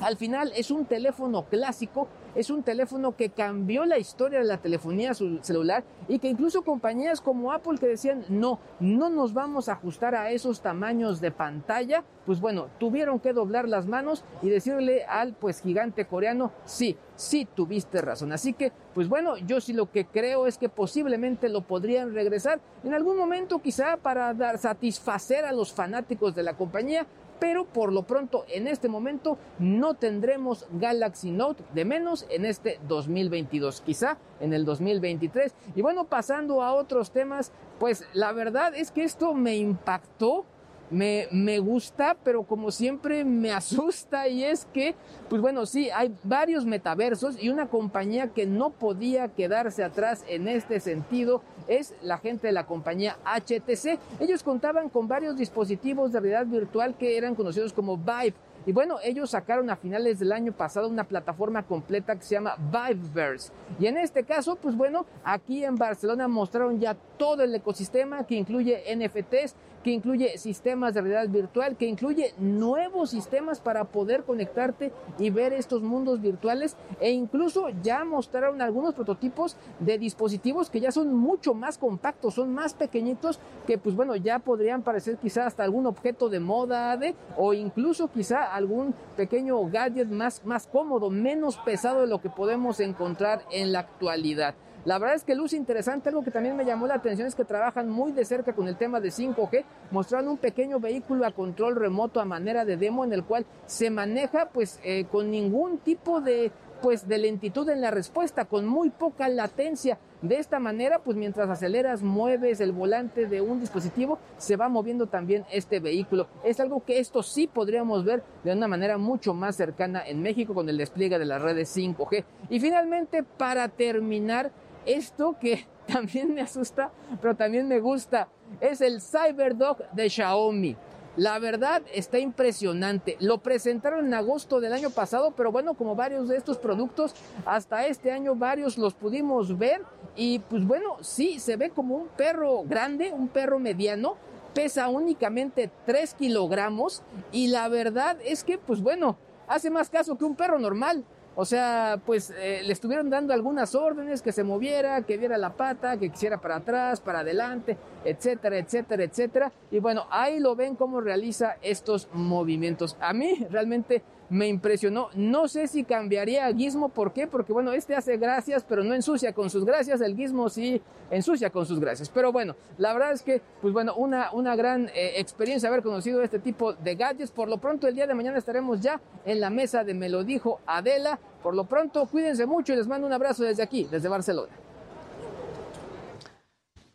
S29: al final es un teléfono clásico, es un teléfono que cambió la historia de la telefonía celular y que incluso compañías como Apple que decían no, no nos vamos a ajustar a esos tamaños de pantalla, pues bueno, tuvieron que doblar las manos y decirle al pues gigante coreano, sí, sí tuviste razón. Así que, pues bueno, yo sí lo que creo es que posiblemente lo podrían regresar en algún momento quizá para dar, satisfacer a los fanáticos de la compañía, pero por lo pronto en este momento no tendremos Galaxy Note de menos en este 2022, quizá en el 2023. Y bueno, pasando a otros temas, pues la verdad es que esto me impactó. Me, gusta, pero como siempre me [LAUGHS] asusta y es que, pues bueno, sí, hay varios metaversos y una compañía que no podía quedarse atrás en este sentido es la gente de la compañía HTC. Ellos contaban con varios dispositivos de realidad virtual que eran conocidos como Vive. Y bueno, ellos sacaron a finales del año pasado una plataforma completa que se llama Viveverse. Y en este caso, pues bueno, aquí en Barcelona mostraron ya todo el ecosistema que incluye NFTs, que incluye sistemas de realidad virtual, que incluye nuevos sistemas para poder conectarte y ver estos mundos virtuales e incluso ya mostraron algunos prototipos de dispositivos que ya son mucho más compactos, son más pequeñitos que pues bueno, ya podrían parecer quizá hasta algún objeto de moda de, o incluso quizá algún pequeño gadget más, más cómodo, menos pesado de lo que podemos encontrar en la actualidad. La verdad es que luce interesante, algo que también me llamó la atención es que trabajan muy de cerca con el tema de 5G, mostrando un pequeño vehículo a control remoto a manera de demo en el cual se maneja pues eh, con ningún tipo de pues de lentitud en la respuesta, con muy poca latencia. De esta manera, pues mientras aceleras, mueves el volante de un dispositivo, se va moviendo también este vehículo. Es algo que esto sí podríamos ver de una manera mucho más cercana en México con el despliegue de las redes 5G. Y finalmente, para terminar, esto que [LAUGHS] también me asusta, pero también me gusta. Es el CyberDog de Xiaomi. La verdad está impresionante. Lo presentaron en agosto del año pasado, pero bueno, como varios de estos productos, hasta este año varios los pudimos ver. Y pues bueno, sí, se ve como un perro grande, un perro mediano. Pesa únicamente 3 kilogramos. Y la verdad es que, pues bueno, hace más caso que un perro normal. O sea, pues eh, le estuvieron dando algunas órdenes, que se moviera, que diera la pata, que quisiera para atrás, para adelante, etcétera, etcétera, etcétera. Y bueno, ahí lo ven cómo realiza estos movimientos. A mí realmente me impresionó. No sé si cambiaría a Gizmo, ¿por qué? Porque bueno, este hace gracias, pero no ensucia con sus gracias. El Gizmo sí ensucia con sus gracias. Pero bueno, la verdad es que, pues bueno, una, una gran eh, experiencia haber conocido este tipo de gadgets. Por lo pronto, el día de mañana estaremos ya en la mesa de Me lo dijo Adela. Por lo pronto, cuídense mucho y les mando un abrazo desde aquí, desde Barcelona.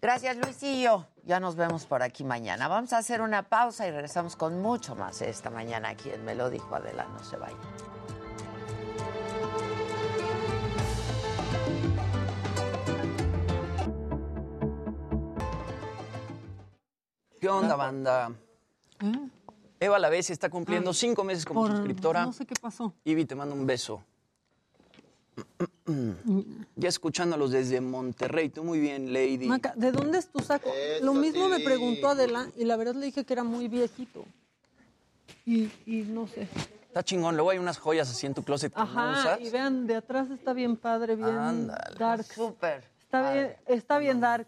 S1: Gracias, Luisillo. Ya nos vemos por aquí mañana. Vamos a hacer una pausa y regresamos con mucho más esta mañana aquí en Me lo dijo Adela. No se vayan.
S21: ¿Qué onda, banda? Eva La Vez está cumpliendo
S22: Ah,
S21: cinco meses como
S22: por-
S21: suscriptora.
S22: No sé qué pasó.
S21: Ivy, te mando un beso. Ya escuchándolos desde Monterrey. Tú muy bien, Lady.
S22: Maca, ¿de dónde es tu saco? Lo mismo me preguntó Adela y la verdad le dije que era muy viejito. Y, y no sé.
S21: Está chingón. Luego hay unas joyas así en tu closet que no
S22: Ajá,
S21: usas.
S22: y vean, de atrás está bien padre, bien
S21: Ándale.
S22: dark.
S1: Súper.
S22: Está bien, está bien dark.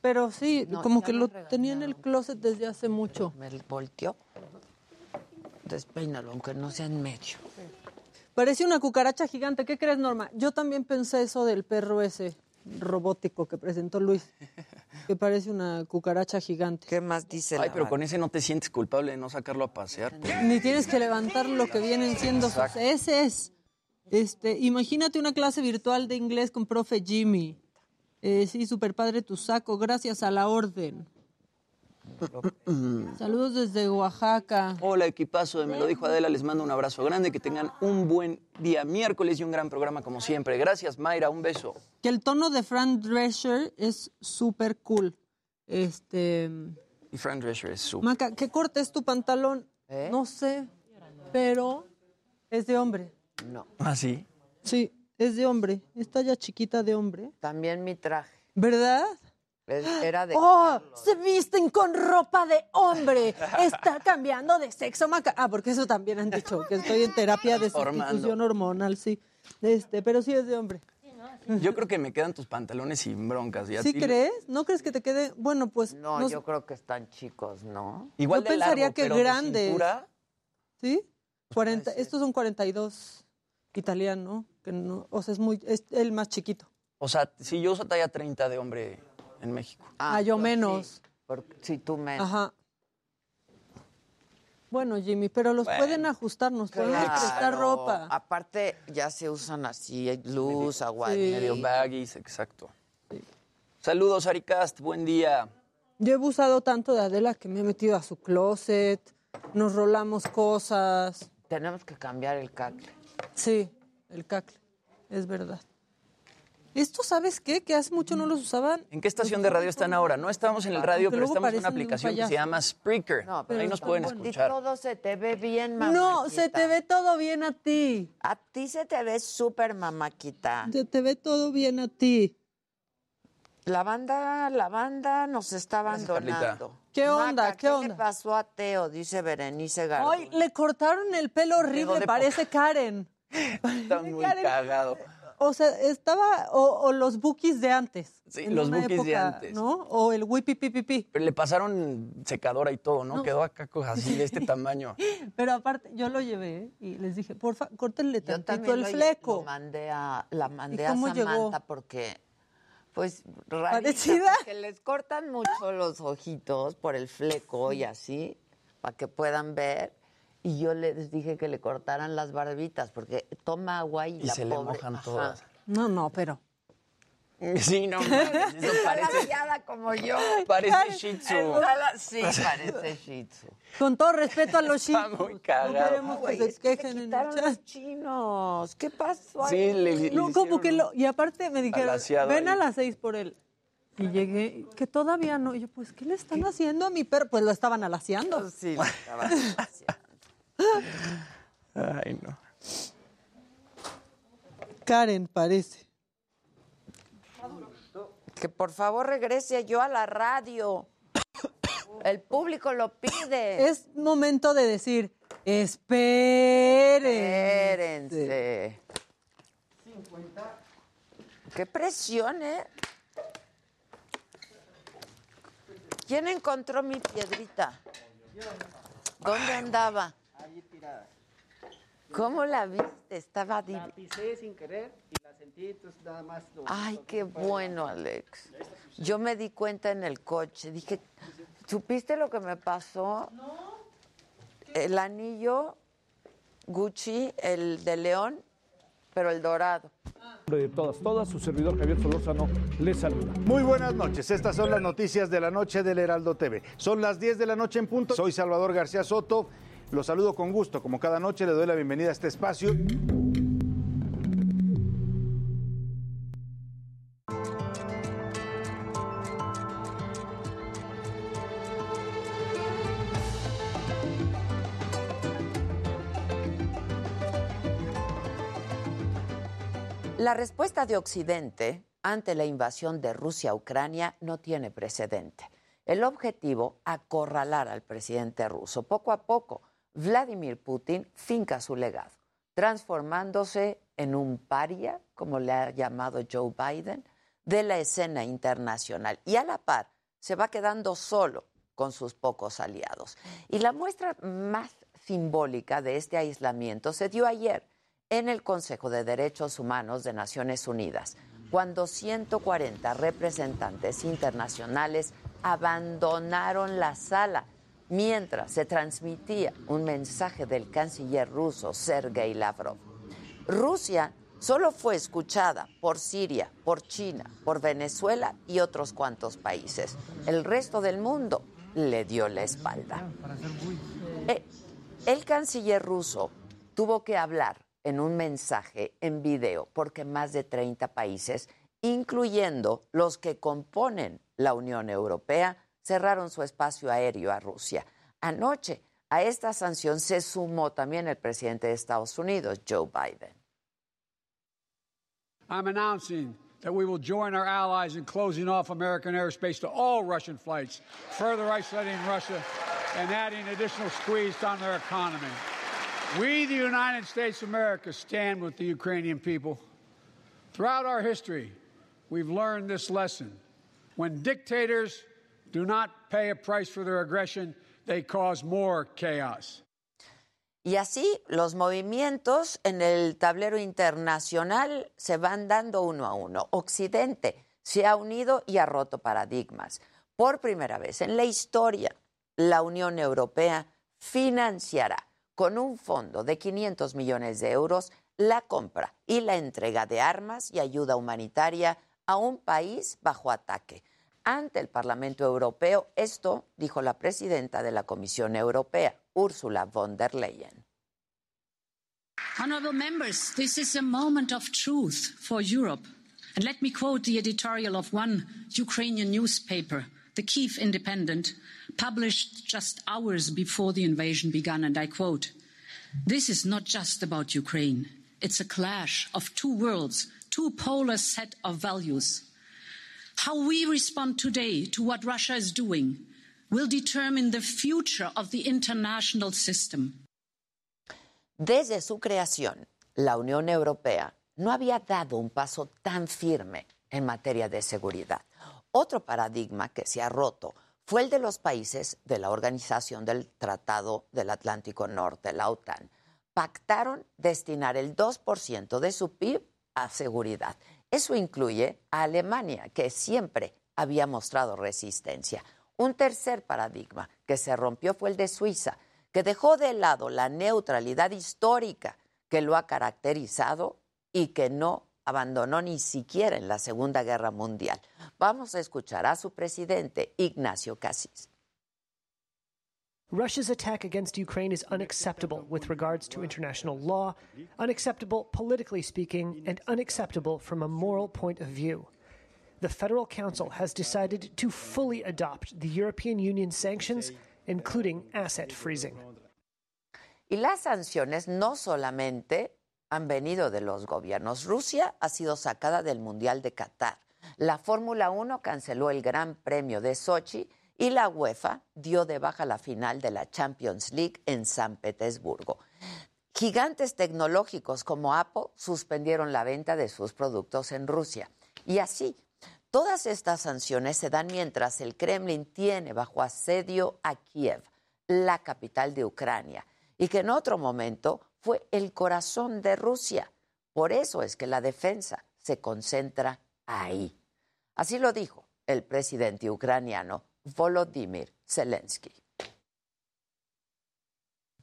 S22: Pero sí,
S1: No,
S22: como
S1: ya
S22: que
S1: me
S22: lo tenía en el closet desde hace mucho.
S1: Me volteó. Despeínalo, aunque no sea en medio.
S22: Parece una cucaracha gigante. ¿Qué crees, Norma? Yo también pensé eso del perro ese robótico que presentó Luis. Que parece una cucaracha gigante.
S1: ¿Qué más dice
S21: Ay, pero con ese no te sientes culpable de no sacarlo a pasear.
S22: Ni tienes que levantar lo que vienen siendo sus
S21: Exacto.
S22: es. Este, imagínate una clase virtual de inglés con profe Jimmy. Eh, sí, super padre tu saco, gracias a la orden. Saludos desde Oaxaca.
S21: Hola, equipazo de Me lo dijo Adela. Les mando un abrazo grande. Que tengan un buen día miércoles y un gran programa como siempre. Gracias, Mayra. Un beso.
S22: Que el tono de Fran Drescher es súper cool. Este,
S21: Y Fran Drescher es su.
S22: Maca, ¿qué corte es tu pantalón?
S1: ¿Eh?
S22: No sé, pero es de hombre.
S1: No.
S21: ¿Ah, sí?
S22: Sí, es de hombre. Está ya chiquita de hombre.
S1: También mi traje.
S22: ¿Verdad? [GASPS]
S1: Era de.
S22: ¡Oh! Se visten con ropa de hombre. Está cambiando de sexo, Maca. Ah, porque eso también han dicho, que estoy en terapia de sustitución hormonal, sí. Este, pero sí es de hombre.
S21: Yo creo que me quedan tus pantalones sin broncas. ¿y a
S22: ¿Sí
S21: ti?
S22: crees? ¿No crees que te quede? Bueno, pues.
S1: No,
S22: nos-
S1: yo creo que están chicos, ¿no?
S21: Igual
S22: Yo
S21: de
S22: pensaría
S21: largo,
S22: que
S21: pero de
S22: grandes.
S21: cintura,
S22: ¿Sí? 40, estos son 42 italiano, que no, o sea, es muy es el más chiquito.
S21: O sea, si yo uso talla 30 de hombre en México.
S22: Ah, yo menos.
S1: Porque, sí, tú menos.
S22: Ajá. Bueno, Jimmy, pero los
S1: Bueno.
S22: pueden ajustar, nos podemos prestar
S1: Claro.
S22: ropa.
S1: Aparte, ya se usan así, luz, agua.
S21: Medio baggies, exacto. Saludos, Aricast. Buen día.
S22: Yo he abusado tanto de Adela que me he metido a su closet, nos rolamos cosas.
S1: Tenemos que cambiar el cacle.
S22: Sí, el cacle, es verdad. Esto, ¿sabes qué? Que hace mucho no los usaban.
S21: ¿En qué estación de radio están ahora? No estamos en el radio, pero estamos en una aplicación que se llama Spreaker.
S1: pero
S21: Ahí nos pueden escuchar.
S1: Y todo se te ve bien, mamá.
S22: No, se te ve todo bien a ti.
S1: A ti se te ve súper mamaquita.
S22: Se te ve todo bien a ti.
S1: La banda, la banda nos está abandonando.
S22: ¿Qué onda?
S1: Maca,
S22: ¿Qué
S1: le
S22: onda?
S1: pasó a Teo? Dice Berenice Garduño.
S22: Ay, le cortaron el pelo horrible, parece [LAUGHS] Karen.
S21: Está muy
S22: Karen.
S21: cagado.
S22: O sea, estaba, o, o los bookies de antes.
S21: Sí, los bookies de antes.
S22: ¿no? O el wipipipipi.
S21: Pero le pasaron secadora y todo, ¿no?
S22: No.
S21: Quedó acá así de este [LAUGHS] tamaño.
S22: Pero aparte, yo lo llevé y les dije, porfa, córtenle tantito el
S1: lo,
S22: fleco.
S1: lo mandé a, la mandé
S22: ¿Y
S1: a Samantha
S22: llegó?
S1: porque, pues, rarita,
S22: ¿Parecida?
S1: porque les cortan mucho los ojitos por el fleco y así, para que puedan ver. Y yo les dije que le cortaran las barbitas, porque toma agua y,
S21: Y
S1: la
S21: se le mojan
S1: ajá.
S21: todas.
S22: No, no, pero. [LAUGHS]
S21: Sí, no, eso
S1: Está
S21: parece,
S1: como yo.
S21: parece Shih Tzu.
S1: Está Sí, parece Shih Tzu.
S22: Con todo respeto a los chinos.
S21: muy
S22: No
S21: cagado.
S22: queremos que se
S1: es que
S22: quejen en el chat.
S1: chinos. ¿Qué pasó
S21: Sí,
S1: ahí?
S21: le, le
S22: No, como que lo. Y aparte me dijeron, ven
S21: ahí.
S22: a las seis por él. Y llegué, que todavía no. Y yo, pues, ¿qué le están haciendo a mi perro? Pues lo estaban alaciando.
S1: Sí, lo estaban [LAUGHS]
S21: Ay, no.
S22: Karen, parece.
S1: Que por favor regrese yo a la radio. El público lo pide.
S22: Es momento de decir, esperen.
S1: Espérense. Qué presión, ¿eh? ¿Quién encontró mi piedrita? ¿Dónde andaba?
S30: Allí tirada.
S1: ¿Cómo la viste? Estaba
S30: La
S1: divina.
S30: pisé sin querer y la sentí, entonces nada más. lo-
S1: Ay,
S30: lo-
S1: qué bueno, Alex. Yo me di cuenta en el coche. Dije, ¿supiste lo que me pasó? No. El anillo Gucci, el de León, pero el dorado.
S31: de todas, todas, su servidor Javier Solórzano les saluda.
S32: Muy buenas noches, estas son las noticias de la noche del Heraldo TV. Son las 10 de la noche en punto. Soy Salvador García Soto, los saludo con gusto. Como cada noche le doy la bienvenida a este espacio.
S1: La respuesta de Occidente ante la invasión de Rusia a Ucrania no tiene precedente. El objetivo, acorralar al presidente ruso. Poco a poco, Vladimir Putin finca su legado, transformándose en un paria, como le ha llamado Joe Biden, de la escena internacional. Y a la par, se va quedando solo con sus pocos aliados. Y la muestra más simbólica de este aislamiento se dio ayer en el Consejo de Derechos Humanos de Naciones Unidas, cuando 140 representantes internacionales abandonaron la sala mientras se transmitía un mensaje del canciller ruso Sergei Lavrov. Rusia solo fue escuchada por Siria, por China, por Venezuela y otros cuantos países. El resto del mundo le dio la espalda. Eh, El canciller ruso tuvo que hablar en un mensaje en video porque más de 30 países, incluyendo los que componen la Unión Europea, cerraron su espacio aéreo a Rusia. Anoche a esta sanción se sumó también el presidente de Estados Unidos, Joe Biden.
S33: I'm announcing that we will join our allies in closing off American airspace to all Russian flights, further isolating Russia and adding additional squeeze on their economy. We, the United States of America, stand with the Ukrainian people. Throughout our history, we've learned this lesson. When dictators do not pay a price for their aggression, they cause more chaos.
S1: Y así los movimientos en el tablero internacional se van dando uno a uno. Occidente se ha unido y ha roto paradigmas. Por primera vez en la historia, la Unión Europea financiará con un fondo de 500 millones de euros la compra y la entrega de armas y ayuda humanitaria a un país bajo ataque. Ante el Parlamento Europeo, esto dijo la presidenta de la Comisión Europea, Ursula von der Leyen.
S34: Honourable members, this is a moment of truth for Europe. And let me quote the editorial of one Ukrainian newspaper, the Kiev Independent, published just hours before the invasion began. And I quote This is not just about Ukraine. It's a clash of two worlds, two polar set of values. How we respond today to what Russia is doing will determine the future of the international system.
S1: Desde su creación, la Unión Europea no había dado un paso tan firme en materia de seguridad. Otro paradigma que se ha roto fue el de los países de la Organización del Tratado del Atlántico Norte, la OTAN. Pactaron destinar el 2% de su PIB a seguridad. Eso incluye a Alemania, que siempre había mostrado resistencia. Un tercer paradigma que se rompió fue el de Suiza, que dejó de lado la neutralidad histórica que lo ha caracterizado y que no abandonó ni siquiera en la Segunda Guerra Mundial. Vamos a escuchar a su presidente, Ignacio Cassis.
S35: Russia's attack against Ukraine is unacceptable with regards to international law, unacceptable politically speaking, and unacceptable from a moral point of view. The Federal Council has decided to fully adopt the European Union sanctions, including asset freezing.
S1: Y las sanciones no solamente han venido de los gobiernos. Rusia ha sido sacada del Mundial de Qatar. La Fórmula 1 canceló el Gran Premio de Sochi y la UEFA dio de baja la final de la Champions League en San Petersburgo. Gigantes tecnológicos como Apple suspendieron la venta de sus productos en Rusia. Y así, todas estas sanciones se dan mientras el Kremlin tiene bajo asedio a Kiev, la capital de Ucrania, y que en otro momento fue el corazón de Rusia. Por eso es que la defensa se concentra ahí. Así lo dijo el presidente ucraniano Volodymyr Zelensky.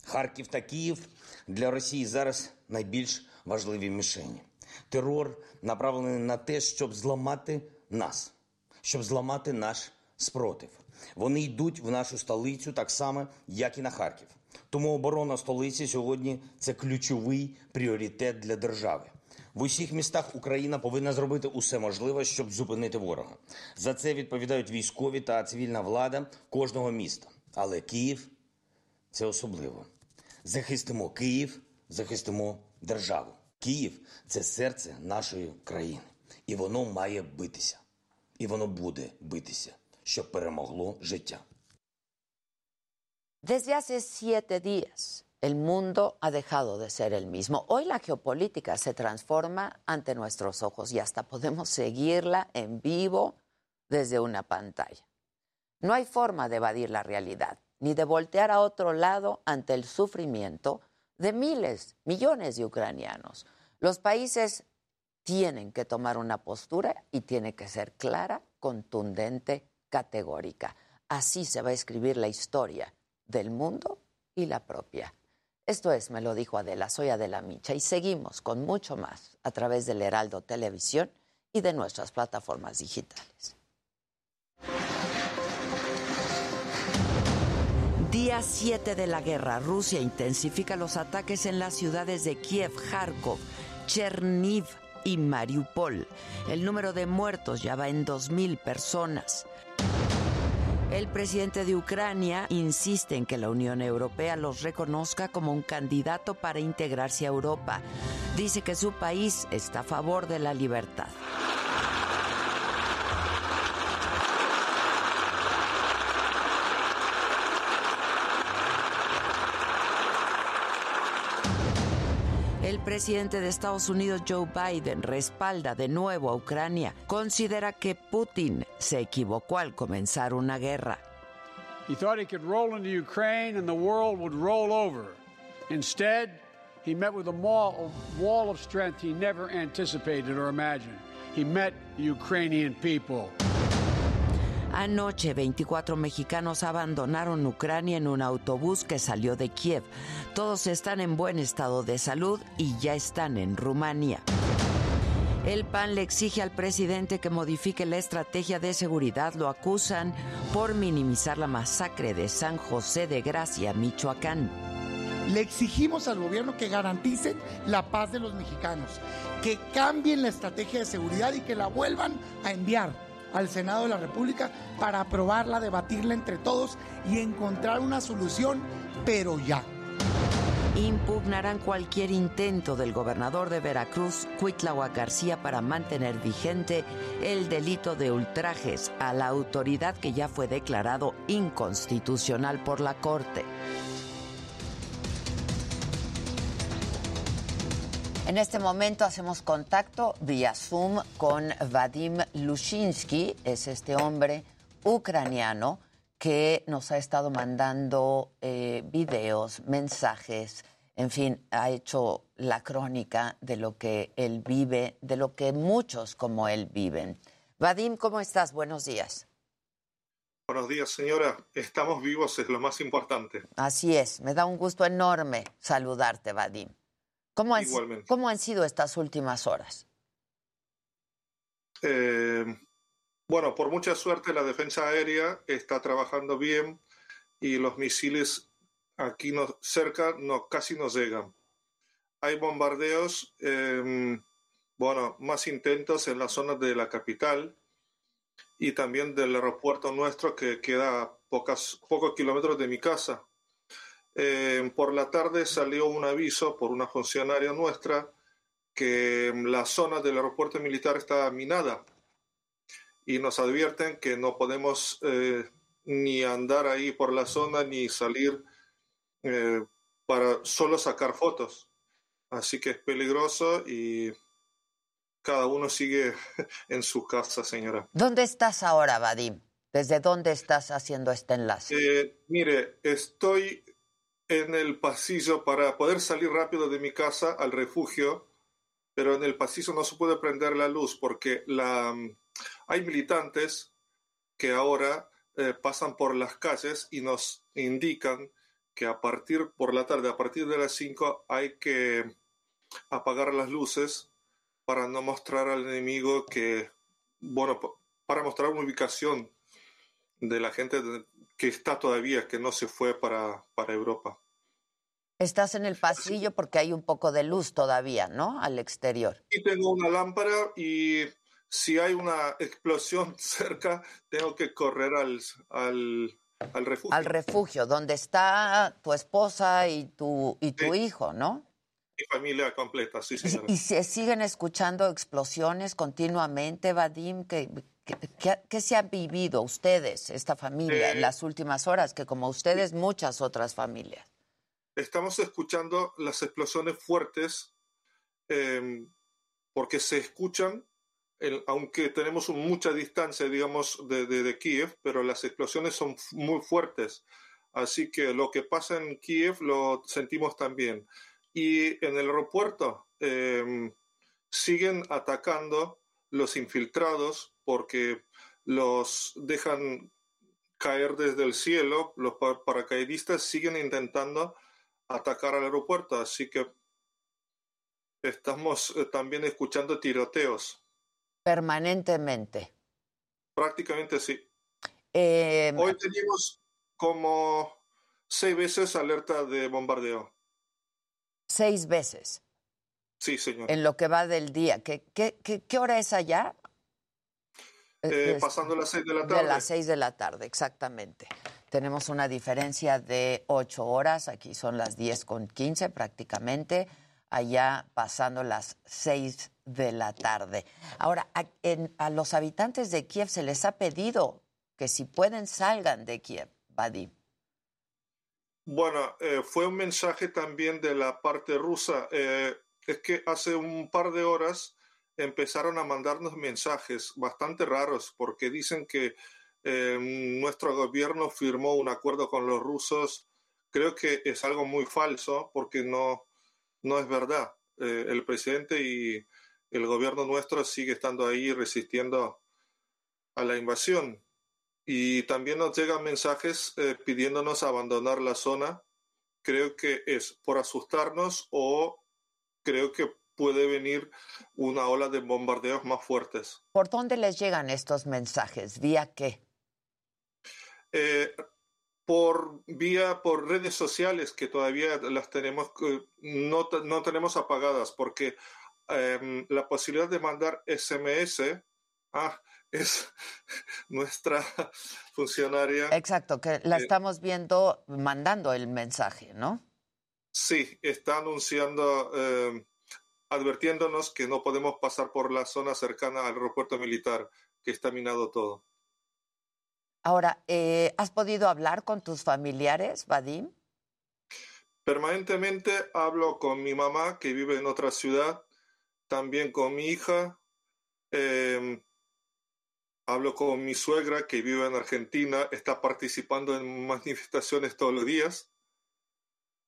S36: Харків та Київ для Росії зараз найбільш важливі мішені. Терор направлений на те, щоб зламати нас, щоб зламати наш спротив. Вони йдуть в нашу столицю так само, як і на Харків. Тому оборона столиці сьогодні це ключовий пріоритет для держави. В усіх містах Україна повинна зробити усе можливе, щоб зупинити ворога. За це відповідають військові та цивільна влада кожного міста. Але Київ це особливо. Захистимо Київ, захистимо державу. Київ це серце нашої країни, і воно має битися. І воно буде битися, щоб перемогло життя.
S1: Desde hace siete días, el mundo ha dejado de ser el mismo. Hoy la geopolítica se transforma ante nuestros ojos y hasta podemos seguirla en vivo desde una pantalla. No hay forma de evadir la realidad, ni de voltear a otro lado ante el sufrimiento de miles, millones de ucranianos. Los países tienen que tomar una postura y tiene que ser clara, contundente, categórica. Así se va a escribir la historia del mundo y la propia. Esto es, me lo dijo Adela, soy Adela Micha y seguimos con mucho más a través del Heraldo Televisión y de nuestras plataformas digitales. Día 7 de la guerra. Rusia intensifica los ataques en las ciudades de Kiev, Kharkov, Cherniv y Mariupol. El número de muertos ya va en 2.000 personas. El presidente de Ucrania insiste en que la Unión Europea los reconozca como un candidato para integrarse a Europa. Dice que su país está a favor de la libertad. El presidente de Estados Unidos, Joe Biden, respalda de nuevo a Ucrania. Considera que Putin se equivocó al comenzar una guerra.
S33: He thought he could roll into Ukraine and the world would roll over. Instead, he met with a wall, of strength he never anticipated or imagined. He met the Ukrainian people.
S1: Anoche, 24 mexicanos abandonaron Ucrania en un autobús que salió de Kiev. Todos están en buen estado de salud y ya están en Rumania. El PAN le exige al presidente que modifique la estrategia de seguridad. Lo acusan por minimizar la masacre de San José de Gracia, Michoacán.
S37: Le exigimos al gobierno que garanticen la paz de los mexicanos, que cambien la estrategia de seguridad y que la vuelvan a enviar al Senado de la República para aprobarla, debatirla entre todos y encontrar una solución, pero ya.
S1: Impugnarán cualquier intento del gobernador de Veracruz, Cuitláhuac García, para mantener vigente el delito de ultrajes a la autoridad que ya fue declarado inconstitucional por la Corte. En este momento hacemos contacto vía Zoom con Vadim Lushinsky, es este hombre ucraniano que nos ha estado mandando eh, videos, mensajes, en fin, ha hecho la crónica de lo que él vive, de lo que muchos como él viven. Vadim, ¿cómo estás? Buenos días.
S38: Buenos días, señora. Estamos vivos, es lo más importante.
S1: Así es, me da un gusto enorme saludarte, Vadim. ¿Cómo han,
S38: Igualmente.
S1: ¿Cómo han sido estas últimas horas?
S38: Eh, bueno, por mucha suerte la defensa aérea está trabajando bien y los misiles aquí no, cerca no, casi no llegan. Hay bombardeos, eh, bueno, más intentos en la zona de la capital y también del aeropuerto nuestro que queda a pocas, pocos kilómetros de mi casa. Eh, por la tarde salió un aviso por una funcionaria nuestra que la zona del aeropuerto militar está minada y nos advierten que no podemos eh, ni andar ahí por la zona ni salir eh, para solo sacar fotos. Así que es peligroso y cada uno sigue [LAUGHS] en su casa, señora.
S1: ¿Dónde estás ahora, Vadim? ¿Desde dónde estás haciendo este enlace?
S38: Eh, mire, estoy en el pasillo para poder salir rápido de mi casa al refugio, pero en el pasillo no se puede prender la luz porque la, hay militantes que ahora eh, pasan por las calles y nos indican que a partir por la tarde, a partir de las 5, hay que apagar las luces para no mostrar al enemigo que, bueno, para mostrar una ubicación de la gente que está todavía, que no se fue para, para Europa.
S1: Estás en el pasillo porque hay un poco de luz todavía, ¿no? Al exterior.
S38: Y tengo una lámpara y si hay una explosión [LAUGHS] cerca, tengo que correr al, al, al refugio.
S1: Al refugio, donde está tu esposa y tu, y tu
S38: Sí.
S1: hijo, ¿no?
S38: Mi familia completa, sí, señora.
S1: ¿Y se siguen escuchando explosiones continuamente, Vadim? ¿Qué, qué, qué- qué se han vivido ustedes, esta familia, en
S38: Eh,
S1: las últimas horas? Que como ustedes, muchas otras familias.
S38: Estamos escuchando las explosiones fuertes eh, porque se escuchan, el- aunque tenemos mucha distancia, digamos, de, de- de Kiev, pero las explosiones son muy fuertes. Así que lo que pasa en Kiev lo sentimos también. Y en el aeropuerto eh, siguen atacando los infiltrados porque los dejan caer desde el cielo, los pa- paracaidistas siguen intentando atacar al aeropuerto, así que estamos eh, también escuchando tiroteos,
S1: Permanentemente.
S38: prácticamente sí.
S1: Eh,
S38: Hoy tenemos como seis veces alerta de bombardeo.
S1: seis veces
S38: Sí, señor.
S1: en lo que va del día. ¿Qué, qué, qué, qué hora es allá?
S38: Eh,
S1: Es-
S38: pasando las seis de la
S1: De
S38: tarde.
S1: las seis de la tarde, exactamente. Tenemos una diferencia de ocho horas, aquí son las 10 con 15 prácticamente, allá pasando las seis de la tarde. Ahora, a, en- a los habitantes de Kiev se les ha pedido que si pueden salgan de Kiev, Vadim.
S38: Bueno, eh, fue un mensaje también de la parte rusa. Eh, es que hace un par de horas empezaron a mandarnos mensajes bastante raros porque dicen que eh, nuestro gobierno firmó un acuerdo con los rusos. Creo que es algo muy falso porque no, no es verdad. Eh, el presidente y el gobierno nuestro sigue estando ahí resistiendo a la invasión. Y también nos llegan mensajes eh, pidiéndonos abandonar la zona. Creo que es por asustarnos o creo que puede venir una ola de bombardeos más fuertes.
S1: ¿Por dónde les llegan estos mensajes? ¿Vía qué?
S38: Eh, por vía, por redes sociales que todavía las tenemos, eh, no, no tenemos apagadas porque em, la posibilidad de mandar SMS ah, es [LAUGHS] nuestra funcionaria.
S1: Exacto, que la
S38: Eh,
S1: estamos viendo mandando el mensaje, ¿no?
S38: Sí, está anunciando, eh, advirtiéndonos que no podemos pasar por la zona cercana al aeropuerto militar, que está minado todo.
S1: Ahora, eh, ¿has podido hablar con tus familiares, Vadim?
S38: Permanentemente hablo con mi mamá, que vive en otra ciudad, también con mi hija, eh, hablo con mi suegra, que vive en Argentina, está participando en manifestaciones todos los días.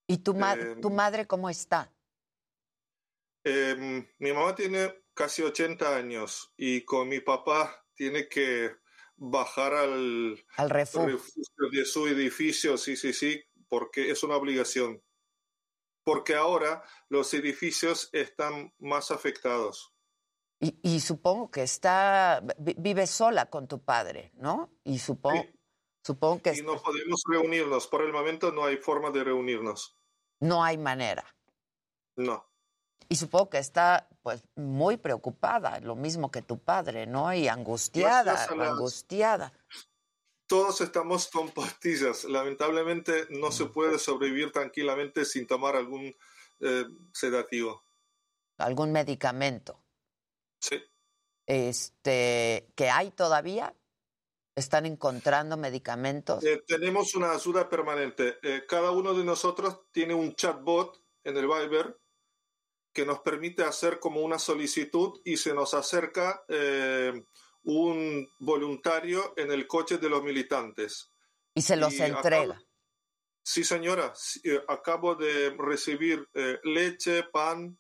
S1: ¿Y tu, ma-
S38: Eh,
S1: tu madre cómo está?
S38: Eh, mi mamá tiene casi 80 años y con mi papá tiene que bajar al,
S1: Al refugio.
S38: refugio de su edificio, sí, sí, sí, porque es una obligación. Porque ahora los edificios están más afectados.
S1: Y, y supongo que está, vi- vive sola con tu padre, ¿no? Y supongo, supongo que
S38: Y no podemos reunirnos. Por el momento no hay forma de reunirnos.
S1: no hay manera.
S38: No.
S1: Y supongo que está pues muy preocupada, lo mismo que tu padre, ¿no? Y angustiada,
S38: las-
S1: angustiada.
S38: Todos estamos con pastillas. Lamentablemente no se puede sobrevivir tranquilamente sin tomar algún eh, sedativo.
S1: ¿Algún medicamento?
S38: Sí.
S1: Este, que hay todavía? ¿Están encontrando medicamentos?
S38: Eh, tenemos una ayuda permanente. Eh, cada uno de nosotros tiene un chatbot en el Viber que nos permite hacer como una solicitud y se nos acerca eh, un voluntario en el coche de los militantes.
S1: Y se los
S38: Y acabo-
S1: entrega.
S38: Sí, señora. Eh, acabo de recibir eh, leche, pan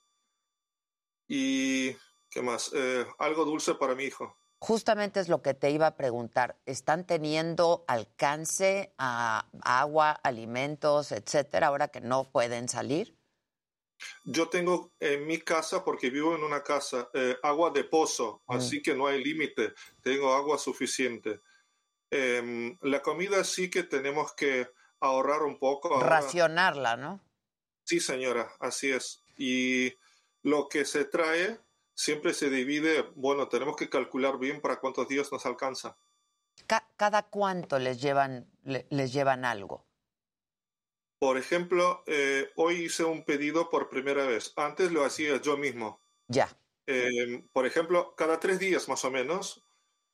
S38: y ¿qué más? Eh, algo dulce para mi hijo.
S1: Justamente es lo que te iba a preguntar. ¿Están teniendo alcance a agua, alimentos, etcétera, ahora que no pueden salir?
S38: Yo tengo en mi casa, porque vivo en una casa, eh, agua de pozo,
S1: Mm.
S38: así que no hay límite, tengo agua suficiente. Em, la comida sí que tenemos que ahorrar un poco. ahora.
S1: Racionarla, ¿no?
S38: Sí, señora, así es. Y lo que se trae siempre se divide, bueno, tenemos que calcular bien para cuántos días nos alcanza.
S1: Ca- ¿Cada cuánto les llevan, le- les llevan algo?
S38: Por ejemplo, eh, hoy hice un pedido por primera vez. Antes lo hacía yo mismo.
S1: Ya.
S38: Eh, por ejemplo, cada tres días más o menos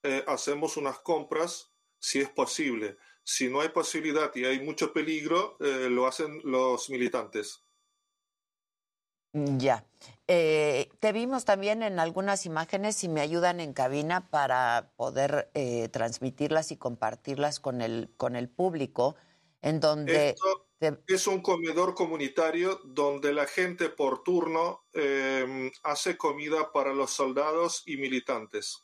S38: eh, hacemos unas compras si es posible. Si no hay posibilidad y hay mucho peligro, eh, lo hacen los militantes.
S1: Ya. Eh, te vimos también en algunas imágenes, si me ayudan en cabina para poder eh, transmitirlas y compartirlas con el, con el público, en donde...
S38: Esto es un comedor comunitario donde la gente por turno eh, hace comida para los soldados y militantes.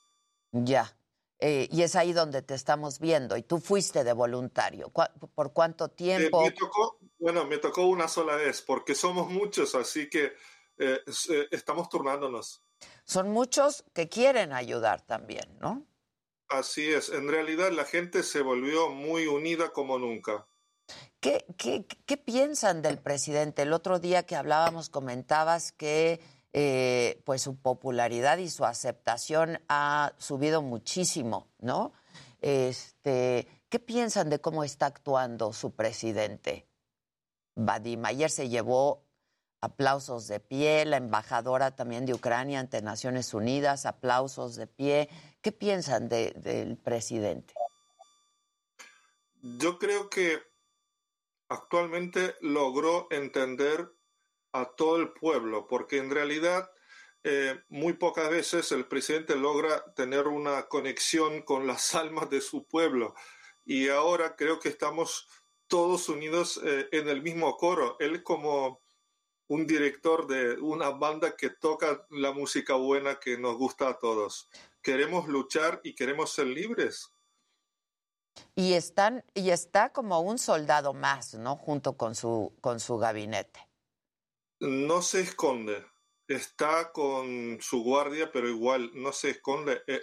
S1: Ya. Eh, y es ahí donde te estamos viendo. Y tú fuiste de voluntario. ¿Cuá- ¿Por cuánto
S38: Eh,
S1: tiempo?
S38: me tocó, bueno, me tocó una sola vez porque somos muchos, así que eh, eh, estamos turnándonos.
S1: Son muchos que quieren ayudar también, ¿no?
S38: Así es, en realidad la gente se volvió muy unida como nunca.
S1: ¿Qué, piensan del presidente? El otro día que hablábamos comentabas que eh, pues su popularidad y su aceptación ha subido muchísimo, ¿no? Este, ¿Qué piensan de cómo está actuando su presidente? Vadim, ayer se llevó aplausos de pie, la embajadora también de Ucrania ante Naciones Unidas, aplausos de pie. ¿Qué piensan de- del presidente?
S38: Yo creo que actualmente logró entender a todo el pueblo, porque en realidad eh, muy pocas veces el presidente logra tener una conexión con las [LAUGHS] almas de su pueblo. Y ahora creo que estamos todos unidos eh, en el mismo coro. Él como un director de una banda que toca la música buena que nos gusta a todos. Queremos luchar y queremos ser libres.
S1: Y están, y está como un soldado más, ¿no? Junto con su, con su gabinete.
S38: No se esconde. Está con su guardia, pero igual no se esconde. Eh,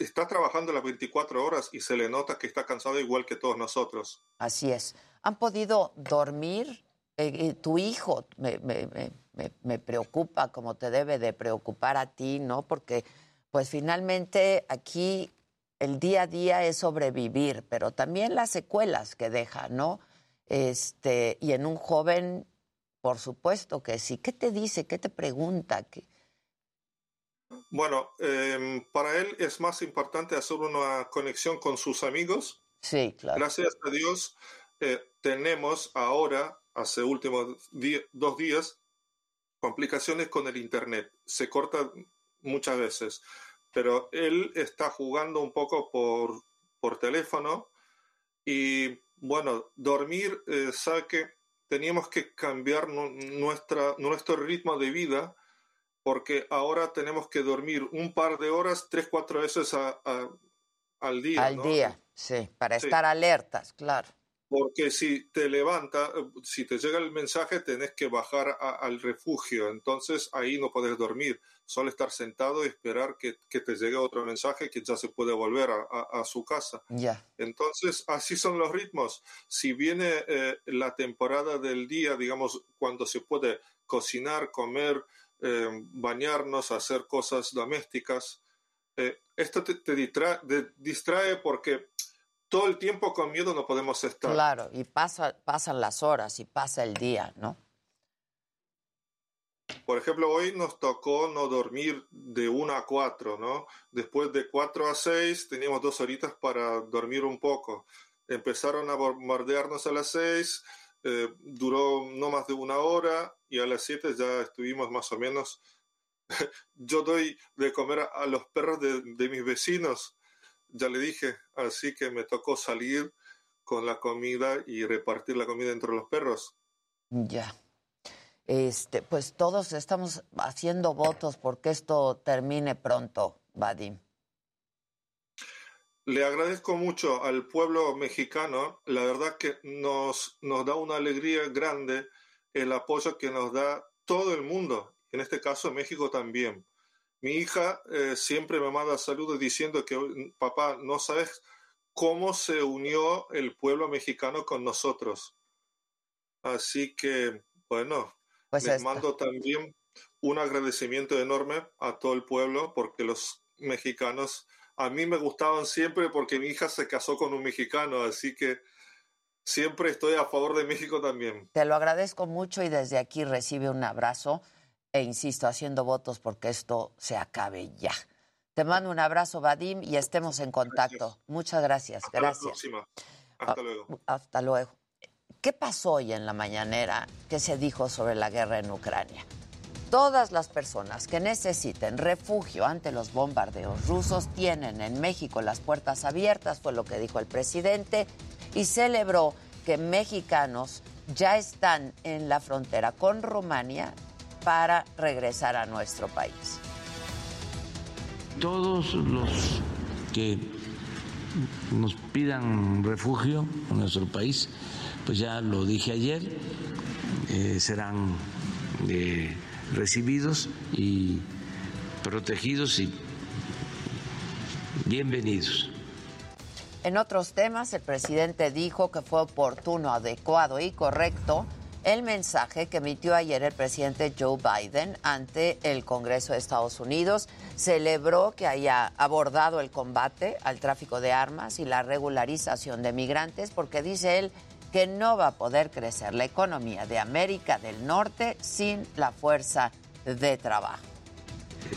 S38: está trabajando las 24 horas y se le nota que está cansado igual que todos nosotros.
S1: Así es. ¿Han podido dormir? Eh, eh, tu hijo me- me- me- me preocupa como te debe de preocupar a ti, ¿no? Porque pues finalmente aquí el día a día es sobrevivir, pero también las secuelas que deja, ¿no? Este, y en un joven, por supuesto que sí. ¿Qué te dice? ¿Qué te pregunta? ¿Qué-
S38: Bueno, em, para él es más importante hacer una conexión con sus amigos.
S1: Sí, claro.
S38: Gracias a Dios eh, tenemos ahora, hace últimos dos días, complicaciones con el Internet. Se corta muchas veces, pero él está jugando un poco por, por teléfono y bueno, dormir, eh, sabe que teníamos que cambiar nu- nuestra, nuestro ritmo de vida porque ahora tenemos que dormir un par de horas, tres, cuatro veces a- a- al día.
S1: Al
S38: ¿no?
S1: día, sí, para
S38: Sí.
S1: estar alertas, claro.
S38: Porque si te levanta, eh, si te llega el mensaje, tenés que bajar a- al refugio. Entonces ahí no podés dormir. Solo estar sentado y esperar que, que te llegue otro mensaje que ya se puede volver a, a- a su casa.
S1: Ya.
S38: Entonces, así son los ritmos. Si viene eh, la temporada del día, digamos, cuando se puede cocinar, comer, eh, bañarnos, hacer cosas domésticas, eh, esto te, distrae porque todo el tiempo con miedo no podemos estar.
S1: Claro, y pasa, pasan las horas y pasa el día, ¿no?
S38: Por ejemplo, hoy nos tocó no dormir de 1 a 4, ¿no? Después de 4 a 6 teníamos dos horitas para dormir un poco. Empezaron a bombardearnos a las 6, eh, duró no más de una hora y a las 7 ya estuvimos más o menos. [LAUGHS] Yo doy de comer a, a los perros de, de mis vecinos, ya le dije, así que me tocó salir con la comida y repartir la comida entre los perros.
S1: Ya. Este, pues todos estamos haciendo votos porque esto termine pronto, Vadim.
S38: Le agradezco mucho al pueblo mexicano. La verdad que nos, nos da una alegría grande el apoyo que nos da todo el mundo. En este caso, México también. Mi hija eh, siempre me manda saludos diciendo que, papá, no sabes cómo se unió el pueblo mexicano con nosotros. Así que, bueno,
S1: Pues
S38: les
S1: esto.
S38: mando también un agradecimiento enorme a todo el pueblo porque los mexicanos a mí me gustaban siempre porque mi hija se casó con un mexicano, así que siempre estoy a favor de México también.
S1: Te lo agradezco mucho y desde aquí recibe un abrazo e insisto, haciendo votos porque esto se acabe ya. Te mando un abrazo, Vadim, y estemos en contacto. Muchas gracias.
S38: Hasta la
S1: gracias.
S38: próxima. Hasta luego.
S1: Hasta luego. ¿Qué pasó hoy en la mañanera que se dijo sobre la guerra en Ucrania? Todas las personas que necesiten refugio ante los bombardeos rusos tienen en México las puertas abiertas, fue lo que dijo el presidente, y celebró que mexicanos ya están en la frontera con Rumania para regresar a nuestro país.
S39: Todos los que nos pidan refugio en nuestro país, pues ya lo dije ayer, eh, serán eh, recibidos y protegidos y bienvenidos.
S1: En otros temas, el presidente dijo que fue oportuno, adecuado y correcto el mensaje que emitió ayer el presidente Joe Biden ante el Congreso de Estados Unidos. Celebró que haya abordado el combate al tráfico de armas y la regularización de migrantes, porque dice él que no va a poder crecer la economía de América del Norte sin la fuerza de trabajo.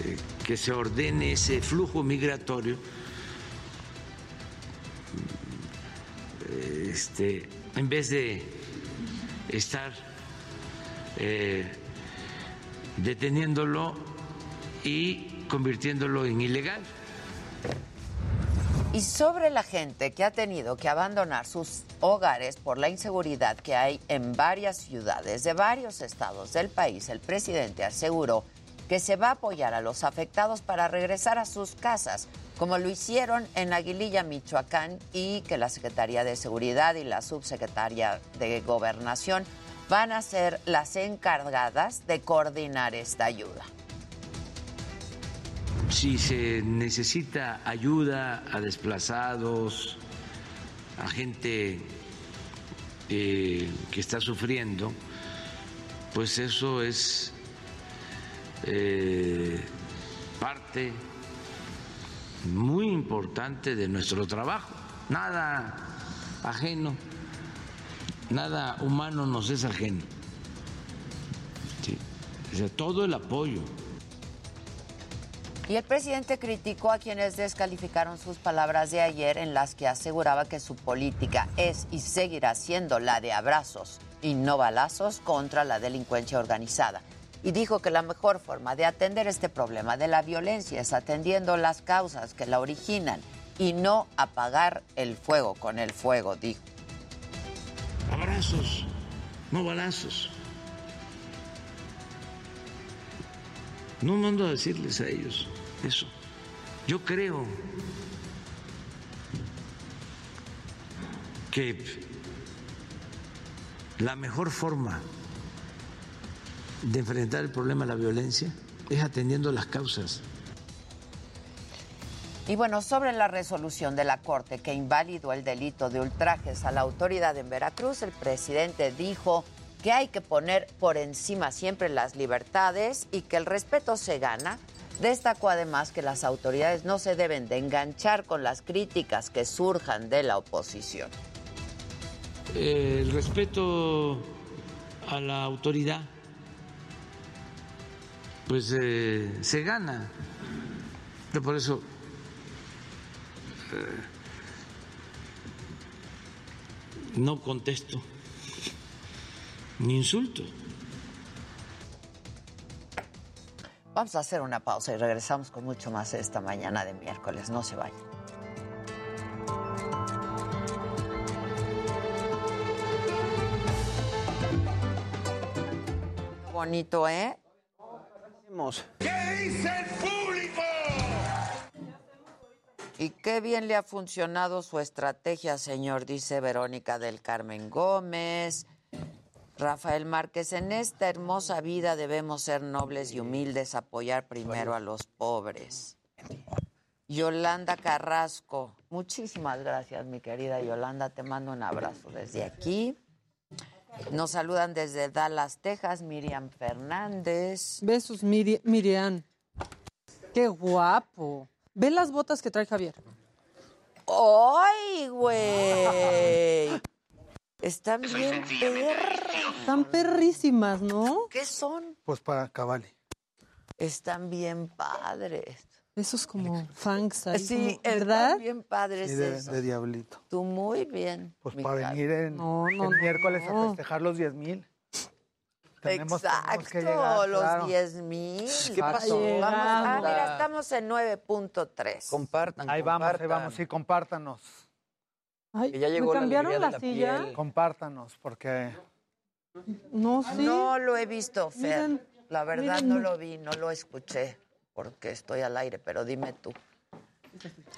S39: Eh, que se ordene ese flujo migratorio este, en vez de estar eh, deteniéndolo y convirtiéndolo en ilegal.
S1: Y sobre la gente que ha tenido que abandonar sus hogares por la inseguridad que hay en varias ciudades de varios estados del país, el presidente aseguró que se va a apoyar a los afectados para regresar a sus casas, como lo hicieron en Aguililla, Michoacán, y que la Secretaría de Seguridad y la Subsecretaria de Gobernación van a ser las encargadas de coordinar esta ayuda.
S39: Si se necesita ayuda a desplazados, a gente eh, que está sufriendo, pues eso es eh, parte muy importante de nuestro trabajo. Nada ajeno, nada humano nos es ajeno. Sí. O sea, todo el apoyo.
S1: Y el presidente criticó a quienes descalificaron sus palabras de ayer en las que aseguraba que su política es y seguirá siendo la de abrazos y no balazos contra la delincuencia organizada. Y dijo que la mejor forma de atender este problema de la violencia es atendiendo las causas que la originan y no apagar el fuego con el fuego, dijo.
S39: Abrazos, no balazos. No mando a decirles a ellos eso. Yo creo que la mejor forma de enfrentar el problema de la violencia es atendiendo las causas.
S1: Y bueno, sobre la resolución de la Corte que invalidó el delito de ultrajes a la autoridad en Veracruz, el presidente dijo que hay que poner por encima siempre las libertades y que el respeto se gana. Destacó además que las autoridades no se deben de enganchar con las críticas que surjan de la oposición.
S39: Eh, el respeto a la autoridad pues eh, se gana. Yo por eso eh, no contesto ni insulto.
S1: Vamos a hacer una pausa y regresamos con mucho más esta mañana de miércoles. No se vayan. Bonito, ¿eh?
S27: ¿Qué dice el público?
S1: Y qué bien le ha funcionado su estrategia, señor, dice Verónica del Carmen Gómez. Rafael Márquez, en esta hermosa vida debemos ser nobles y humildes, apoyar primero a los pobres. Yolanda Carrasco, muchísimas gracias, mi querida Yolanda, te mando un abrazo desde aquí. Nos saludan desde Dallas, Texas, Miriam Fernández.
S22: Besos, Miri- Miriam. Qué guapo. Ve las botas que trae Javier.
S1: ¡Ay, güey! Están bien perras.
S22: Están perrísimas, ¿no?
S1: ¿Qué son?
S37: Pues para Cavalli.
S1: Están bien padres.
S22: Esos como fangs ahí,
S1: Sí,
S22: como- ¿verdad?
S1: bien padres
S37: Sí, de,
S1: esos.
S37: de diablito.
S1: Tú muy bien.
S37: Pues para
S1: Javi.
S37: venir en,
S22: No, no,
S37: el
S22: no,
S37: miércoles
S22: no.
S37: a festejar los 10 mil. Tenemos, tenemos
S1: Exacto,
S37: que llegar,
S1: los
S37: claro.
S1: 10 mil.
S37: ¿Qué pasó?
S1: Vamos, ah, mira, estamos en 9.3.
S21: Compartan,
S32: Ahí vamos, ahí
S21: compartan.
S32: vamos, sí, compártanos.
S22: Ay,
S21: Que ya llegó
S22: ¿me
S21: la
S22: cambiaron la,
S21: de la
S22: silla?
S21: piel.
S32: Compártanos, porque
S22: No, sí.
S1: No lo he visto, Fer.
S22: Miren,
S1: La verdad
S22: miren.
S1: no lo vi, no lo escuché, porque estoy al aire, pero dime tú.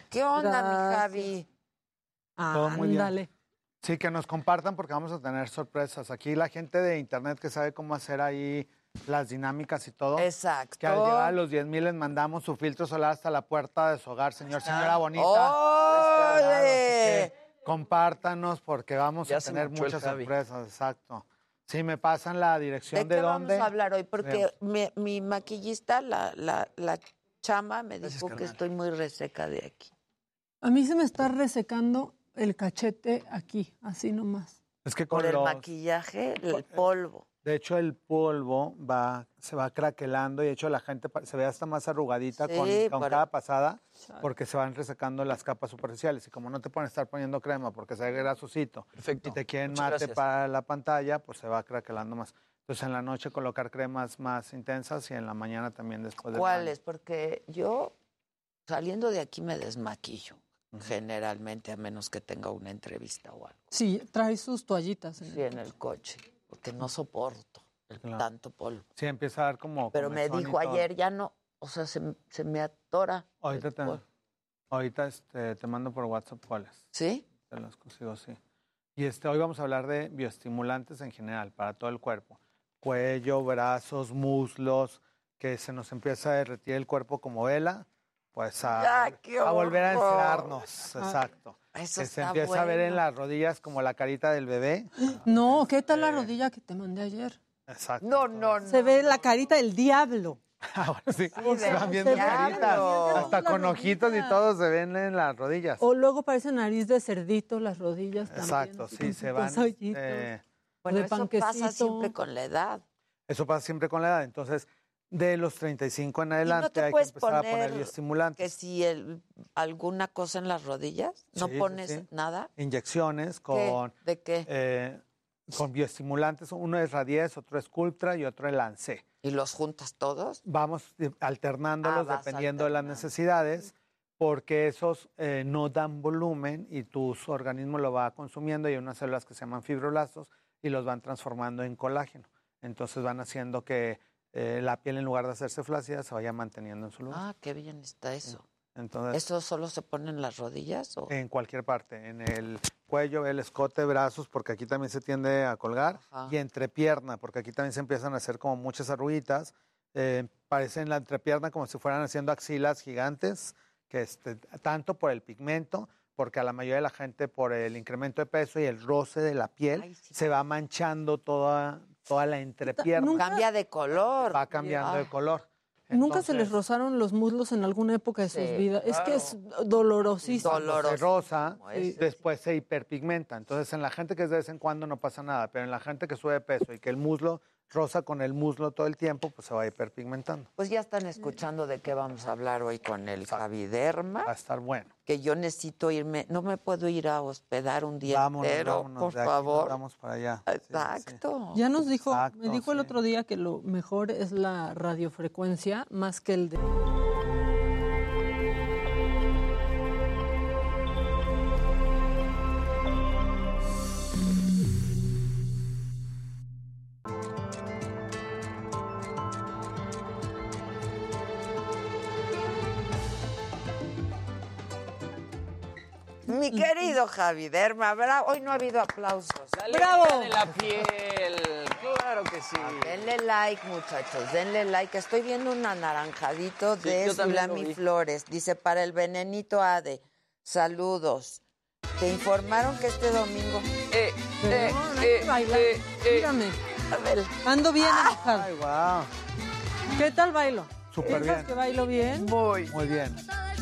S1: ¿Qué onda, mi. Javi?
S32: Todo muy bien.
S22: Ándale.
S32: sí, que nos compartan porque vamos a tener sorpresas. Aquí la gente de internet que sabe cómo hacer ahí las dinámicas y todo.
S1: Exacto.
S32: Que al llegar a los 10 mil les mandamos su filtro solar hasta la puerta de su hogar, señor, señora bonita.
S1: ¡Ole!
S32: Claro, así que compártanos porque vamos
S21: Ya
S32: a tener muchas sorpresas, exacto. Sí, me pasan la
S1: ¿De
S32: dirección
S1: qué
S32: de,
S1: vamos
S32: dónde.
S1: a hablar hoy? Porque mi, mi maquillista, la, la, la chama, me
S21: Gracias,
S1: dijo que estoy muy reseca de aquí.
S22: A mí se me está resecando el cachete aquí, así nomás.
S32: Es que
S1: Por
S32: con
S1: el
S32: los-
S1: maquillaje, el polvo.
S32: De hecho, el polvo va, se va craquelando y de hecho la gente pa- se ve hasta más arrugadita con,
S1: Sí,
S32: con cada pasada porque se van resecando las capas superficiales. Y como no te pueden estar poniendo crema porque se ve grasosito
S21: Perfecto.
S32: y te quieren
S21: Muchas
S32: mate
S21: gracias.
S32: para la pantalla, pues se va craquelando más. Entonces en la noche colocar cremas más intensas y en la mañana también después baño.
S1: ¿Cuáles? Porque yo saliendo de aquí me desmaquillo, generalmente, a menos que tenga una entrevista o algo.
S22: Sí, trae sus toallitas. En
S1: Sí, en el coche, porque no soporto el
S32: Claro.
S1: tanto polvo.
S32: Sí, empieza a dar como...
S1: Pero me dijo ayer, ya no, o sea, se, se me atora.
S32: Ahorita te, ahorita este, te mando por WhatsApp cuáles.
S1: ¿Sí?
S32: Te los consigo, sí. Y este, hoy vamos a hablar de bioestimulantes en general, para todo el cuerpo. Cuello, brazos, muslos, que se nos empieza a derretir el cuerpo como vela, pues a,
S1: ¡Ah, qué
S32: a volver a
S1: horror!
S32: encerarnos,
S22: Ah,
S32: exacto.
S1: Eso
S32: que se empieza a ver en
S1: bueno.
S32: las rodillas como la carita del bebé. [GASPS]
S22: No, ¿qué tal la
S32: Eh.
S22: rodilla que te mandé ayer?
S32: Exacto.
S1: No, no, no.
S22: Se ve la carita del diablo. [LAUGHS]
S32: Ah, bueno, sí,
S1: de
S32: se van viendo caritas, hasta con ojitos y
S22: rodilla.
S32: todo se ven en las rodillas.
S22: O luego parece nariz de cerdito las rodillas también.
S32: Exacto,
S22: así
S32: sí,
S22: con
S32: se van. eh,
S1: Bueno, eso pasa siempre con la edad.
S32: Eso pasa siempre con la edad. Entonces, de los 35 en
S1: ¿Y no
S32: adelante
S1: te
S32: hay que empezar a
S1: poner
S32: poner
S1: que si el, alguna cosa en las rodillas? ¿No
S32: Sí,
S1: pones
S32: sí.
S1: nada?
S32: Inyecciones
S1: ¿Qué?
S32: con,
S1: ¿De qué?
S32: eh, con bioestimulantes. Uno es Radies, otro es Cultra y otro es Lancé.
S1: ¿Y los juntas todos?
S32: Vamos eh, alternándolos
S1: Ah,
S32: dependiendo de las
S1: alternando.
S32: necesidades, porque esos eh, no dan volumen y tu organismo lo va consumiendo y hay unas células que se llaman fibroblastos y los van transformando en colágeno. Entonces van haciendo que eh, la piel en lugar de hacerse flácida se vaya manteniendo en su lugar.
S1: Ah, qué bien está eso.
S32: Entonces,
S1: ¿Eso solo se pone en las rodillas? O?
S32: en cualquier parte, en el cuello, el escote, brazos, porque aquí también se tiende a colgar,
S1: Ajá.
S32: y entrepierna, porque aquí también se empiezan a hacer como muchas arruguitas. Eh, parecen la entrepierna como si fueran haciendo axilas gigantes, que este, tanto por el pigmento, porque a la mayoría de la gente por el incremento de peso y el roce de la piel se va manchando toda, toda la entrepierna.
S22: Nunca-
S1: Cambia de color.
S32: Va cambiando de
S1: Ah.
S32: color.
S22: Nunca se les rozaron los muslos en alguna época de sus
S1: Sí,
S22: vidas. Es que es dolorosísimo.
S32: cuando se rosa,
S1: Sí.
S32: después se hiperpigmenta. Entonces, en la gente que es de vez en cuando no pasa nada, pero en la gente que sube peso y que el muslo rosa con el muslo todo el tiempo, pues se va hiperpigmentando.
S1: Pues ya están escuchando de qué vamos a hablar hoy con el Javiderma.
S32: Va a estar bueno.
S1: Que yo necesito irme, no me puedo ir a hospedar un día
S32: Vámonos,
S1: entero,
S32: vámonos,
S1: por
S32: de aquí nos
S1: favor.
S32: Vamos para allá. Sí, sí, sí.
S1: Exacto.
S22: Ya nos dijo,
S32: Exacto,
S22: me dijo el
S32: sí.
S22: otro día que lo mejor es la radiofrecuencia más que el de...
S1: Querido Javiderma, bravo. Hoy no ha habido aplausos.
S22: ¡Bravo!
S21: de la piel. Claro que sí.
S1: Denle like, muchachos, denle like. Estoy viendo un anaranjadito
S21: Sí,
S1: de
S21: vi.
S1: Flores. Dice, para el venenito Ade, saludos. Te informaron que este domingo...
S21: Eh,
S22: Pero
S21: eh,
S22: no, no hay
S21: eh,
S22: que bailar.
S21: eh, eh.
S22: Mírame,
S1: A ver,
S22: ando bien enojada.
S32: Ay, wow.
S22: ¿Qué tal bailo?
S32: Súper
S22: ¿Piensas
S32: bien.
S22: que bailo bien?
S1: muy
S32: Muy bien.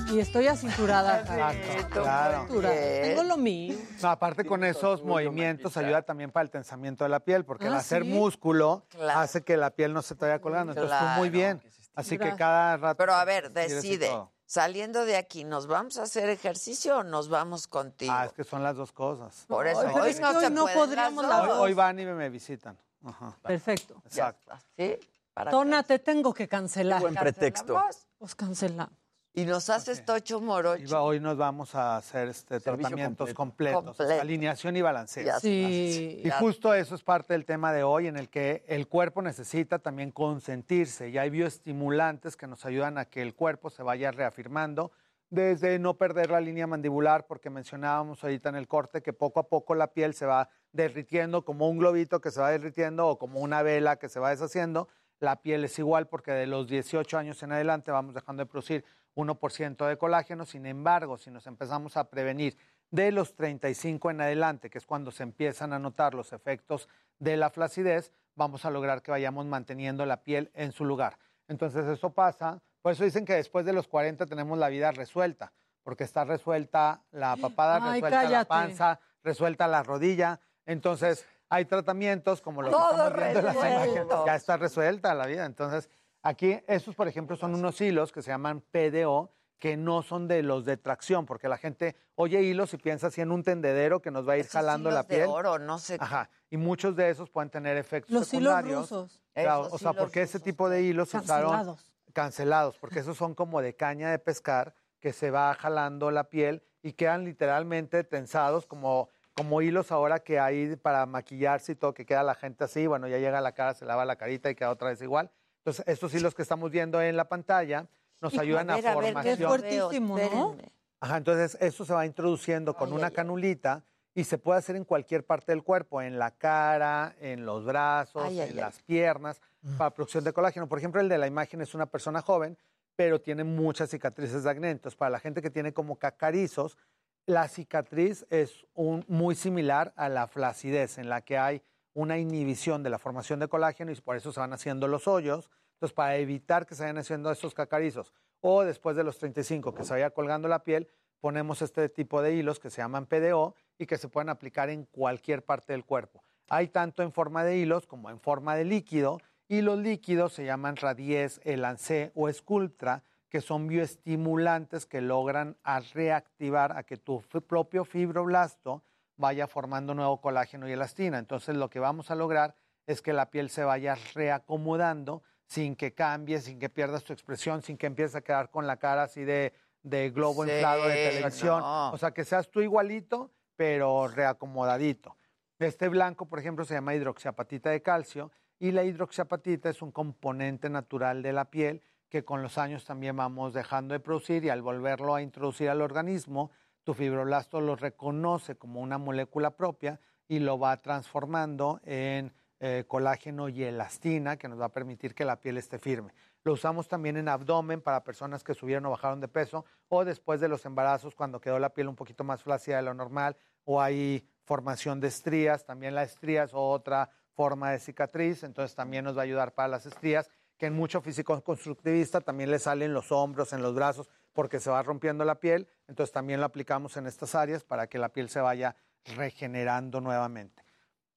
S22: Y estoy acinturada.
S32: Exacto, claro.
S22: Tengo lo mío.
S32: No, aparte con esos movimientos ayuda también para el tensamiento de la piel, porque el
S22: Ah,
S32: hacer
S22: ¿sí?
S32: músculo
S1: Claro.
S32: hace que la piel no se te vaya colgando. Entonces tú muy
S1: Claro.
S32: bien. Así que cada rato.
S1: Pero a ver, decide. Saliendo de aquí, ¿nos vamos a hacer ejercicio o nos vamos contigo?
S32: Ah, es que son las dos cosas.
S1: Por eso,
S22: Ay, pero
S1: hoy
S22: es que
S1: no
S22: hoy
S1: se
S22: no
S1: pueden
S22: podríamos
S1: las
S32: Hoy,
S1: dos.
S32: hoy van y me visitan. Ajá.
S22: Perfecto.
S32: Exacto.
S1: ¿sí? Para
S22: Tona, te tengo que cancelar.
S21: Buen pretexto.
S22: Pues cancelamos.
S1: Y nos haces tocho morocho.
S32: Iba- hoy nos vamos a hacer este,
S21: Servicio
S32: tratamientos
S21: completo.
S32: completos,
S1: Completo.
S32: alineación y balanceo.
S1: Ya
S22: Sí.
S32: Y justo eso es parte del tema de hoy, en el que el cuerpo necesita también consentirse y hay bioestimulantes que nos ayudan a que el cuerpo se vaya reafirmando, desde no perder la línea mandibular, porque mencionábamos ahorita en el corte que poco a poco la piel se va derritiendo como un globito que se va derritiendo o como una vela que se va deshaciendo. La piel es igual porque de los 18 años en adelante vamos dejando de producir 1% de colágeno. Sin embargo, si nos empezamos a prevenir de los 35 en adelante, que es cuando se empiezan a notar los efectos de la flacidez, vamos a lograr que vayamos manteniendo la piel en su lugar. Entonces eso pasa, por eso dicen que después de los 40 tenemos la vida resuelta, porque está resuelta la papada,
S22: Ay,
S32: resuelta la panza, resuelta la rodilla. Entonces hay tratamientos como los que estamos viendo en las imágenes. Ya está resuelta la vida. Entonces aquí estos, por ejemplo, son unos hilos que se llaman PDO, que no son de los de tracción, porque la gente oye hilos y piensa así en un tendedero que nos va a ir
S1: Esos
S32: jalando
S1: hilos
S32: la piel.
S1: de oro, no sé.
S32: Ajá. Y muchos de esos pueden tener efectos
S22: Los hilos
S32: secundarios.
S22: rusos.
S32: Claro,
S1: Esos
S32: o sea,
S1: hilos
S32: porque ese tipo de hilos se usaron
S22: Cancelados.
S32: cancelados, porque esos son como de caña de pescar que se va jalando la piel y quedan literalmente tensados como, como hilos ahora que hay para maquillarse y todo, que queda la gente así, bueno, ya llega a la cara, se lava la carita y queda otra vez igual. Entonces, estos hilos que estamos viendo en la pantalla nos
S1: Hijo,
S32: ayudan a,
S1: ver, ver, qué
S32: formación.
S22: fuertísimo, ¿no?
S1: espérenme.
S32: Ajá, entonces eso se va introduciendo con
S1: Ay,
S32: una
S1: ay,
S32: canulita y se puede hacer en cualquier parte del cuerpo, en la cara, en los brazos,
S1: Ay,
S32: en
S1: ay.
S32: las piernas, para producción de colágeno. Por ejemplo, el de la imagen es una persona joven, pero tiene muchas cicatrices de acné. Entonces, para la gente que tiene como cacarizos, la cicatriz es un, muy similar a la flacidez, en la que hay una inhibición de la formación de colágeno y por eso se van haciendo los hoyos. Entonces, para evitar que se vayan haciendo estos cacarizos o después de los 35 que se vaya colgando la piel, ponemos este tipo de hilos que se llaman PDO y que se pueden aplicar en cualquier parte del cuerpo. Hay tanto en forma de hilos como en forma de líquido y los líquidos se llaman Radies, Elancé o Sculptra, que son bioestimulantes que logran reactivar a que tu propio fibroblasto vaya formando nuevo colágeno y elastina. Entonces lo que vamos a lograr es que la piel se vaya reacomodando sin que cambie, sin que pierdas tu expresión, sin que empieces a quedar con la cara así de, de globo
S1: Sí,
S32: inflado de televisión.
S1: no.
S32: O sea, que seas tú igualito, pero reacomodadito. Este blanco, por ejemplo, se llama hidroxiapatita de calcio y la hidroxiapatita es un componente natural de la piel que con los años también vamos dejando de producir y al volverlo a introducir al organismo, tu fibroblasto lo reconoce como una molécula propia y lo va transformando en eh, colágeno y elastina que nos va a permitir que la piel esté firme. Lo usamos también en abdomen para personas que subieron o bajaron de peso o después de los embarazos cuando quedó la piel un poquito más flácida de lo normal o hay formación de estrías, también la estría es otra forma de cicatriz, entonces también nos va a ayudar para las estrías, que en mucho físico constructivista también le salen los hombros, en los brazos, porque se va rompiendo la piel, entonces también lo aplicamos en estas áreas para que la piel se vaya regenerando nuevamente.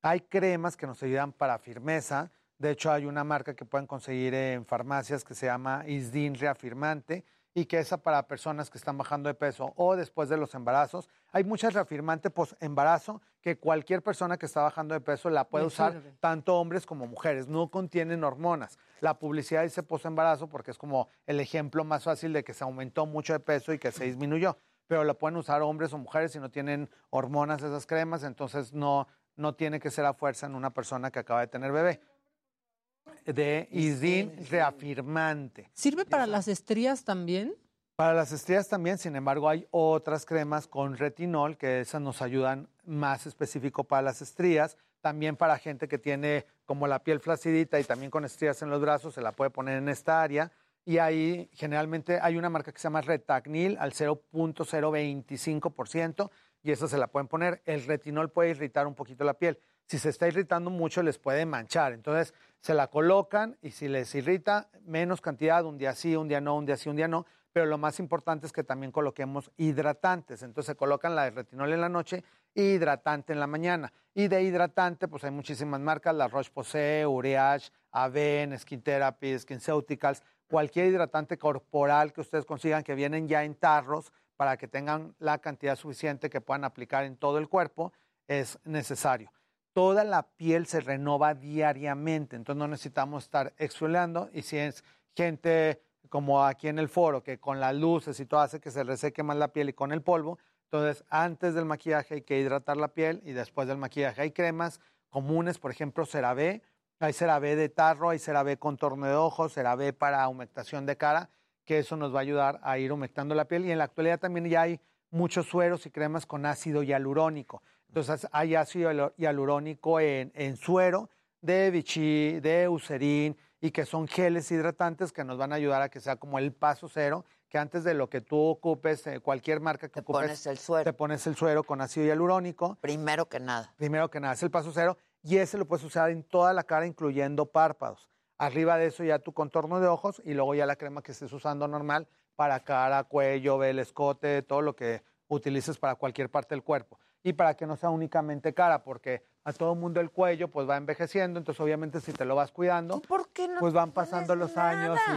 S32: Hay cremas que nos ayudan para firmeza, de hecho hay una marca que pueden conseguir en farmacias que se llama Isdin Reafirmante, y que esa para personas que están bajando de peso o después de los embarazos. Hay muchas reafirmantes post-embarazo que cualquier persona que está bajando de peso la puede
S22: Me
S32: usar,
S22: sirve.
S32: tanto hombres como mujeres. No contienen hormonas. La publicidad dice post-embarazo porque es como el ejemplo más fácil de que se aumentó mucho de peso y que se disminuyó. Pero la pueden usar hombres o mujeres si no tienen hormonas esas cremas, entonces no, no tiene que ser a fuerza en una persona que acaba de tener bebé. De Isdin reafirmante.
S22: ¿Sirve para las estrías también?
S32: Para las estrías también, sin embargo, hay otras cremas con retinol que esas nos ayudan más específico para las estrías. También para gente que tiene como la piel flacidita y también con estrías en los brazos, se la puede poner en esta área. Y ahí generalmente hay una marca que se llama Retagnil al 0.025% y esa se la pueden poner. El retinol puede irritar un poquito la piel. Si se está irritando mucho, les puede manchar. Entonces, se la colocan y si les irrita, menos cantidad, un día sí, un día no, un día sí, un día no. Pero lo más importante es que también coloquemos hidratantes. Entonces, se colocan la de retinol en la noche y hidratante en la mañana. Y de hidratante, pues hay muchísimas marcas, la Roche-Posay, Uriage, Aven, Skin Therapy, SkinCeuticals, cualquier hidratante corporal que ustedes consigan que vienen ya en tarros para que tengan la cantidad suficiente que puedan aplicar en todo el cuerpo, es necesario toda la piel se renova diariamente, entonces no necesitamos estar exfoliando y si es gente como aquí en el foro que con las luces y todo hace que se reseque más la piel y con el polvo, entonces antes del maquillaje hay que hidratar la piel y después del maquillaje hay cremas comunes, por ejemplo, CeraVe, hay CeraVe de tarro, hay CeraVe contorno de ojos, CeraVe para humectación de cara, que eso nos va a ayudar a ir humectando la piel y en la actualidad también ya hay muchos sueros y cremas con ácido hialurónico. Entonces hay ácido hialurónico en, en suero de Vichy, de Eucerin y que son geles hidratantes que nos van a ayudar a que sea como el paso cero, que antes de lo que tú ocupes, eh, cualquier marca que ocupes,
S1: pones el suero.
S32: te pones el suero con ácido hialurónico.
S1: Primero que nada.
S32: Primero que nada, es el paso cero y ese lo puedes usar en toda la cara, incluyendo párpados. Arriba de eso ya tu contorno de ojos y luego ya la crema que estés usando normal para cara, cuello, el escote, todo lo que utilices para cualquier parte del cuerpo. Y para que no sea únicamente cara, porque a todo mundo el cuello pues va envejeciendo, entonces obviamente si te lo vas cuidando, pues van pasando los años y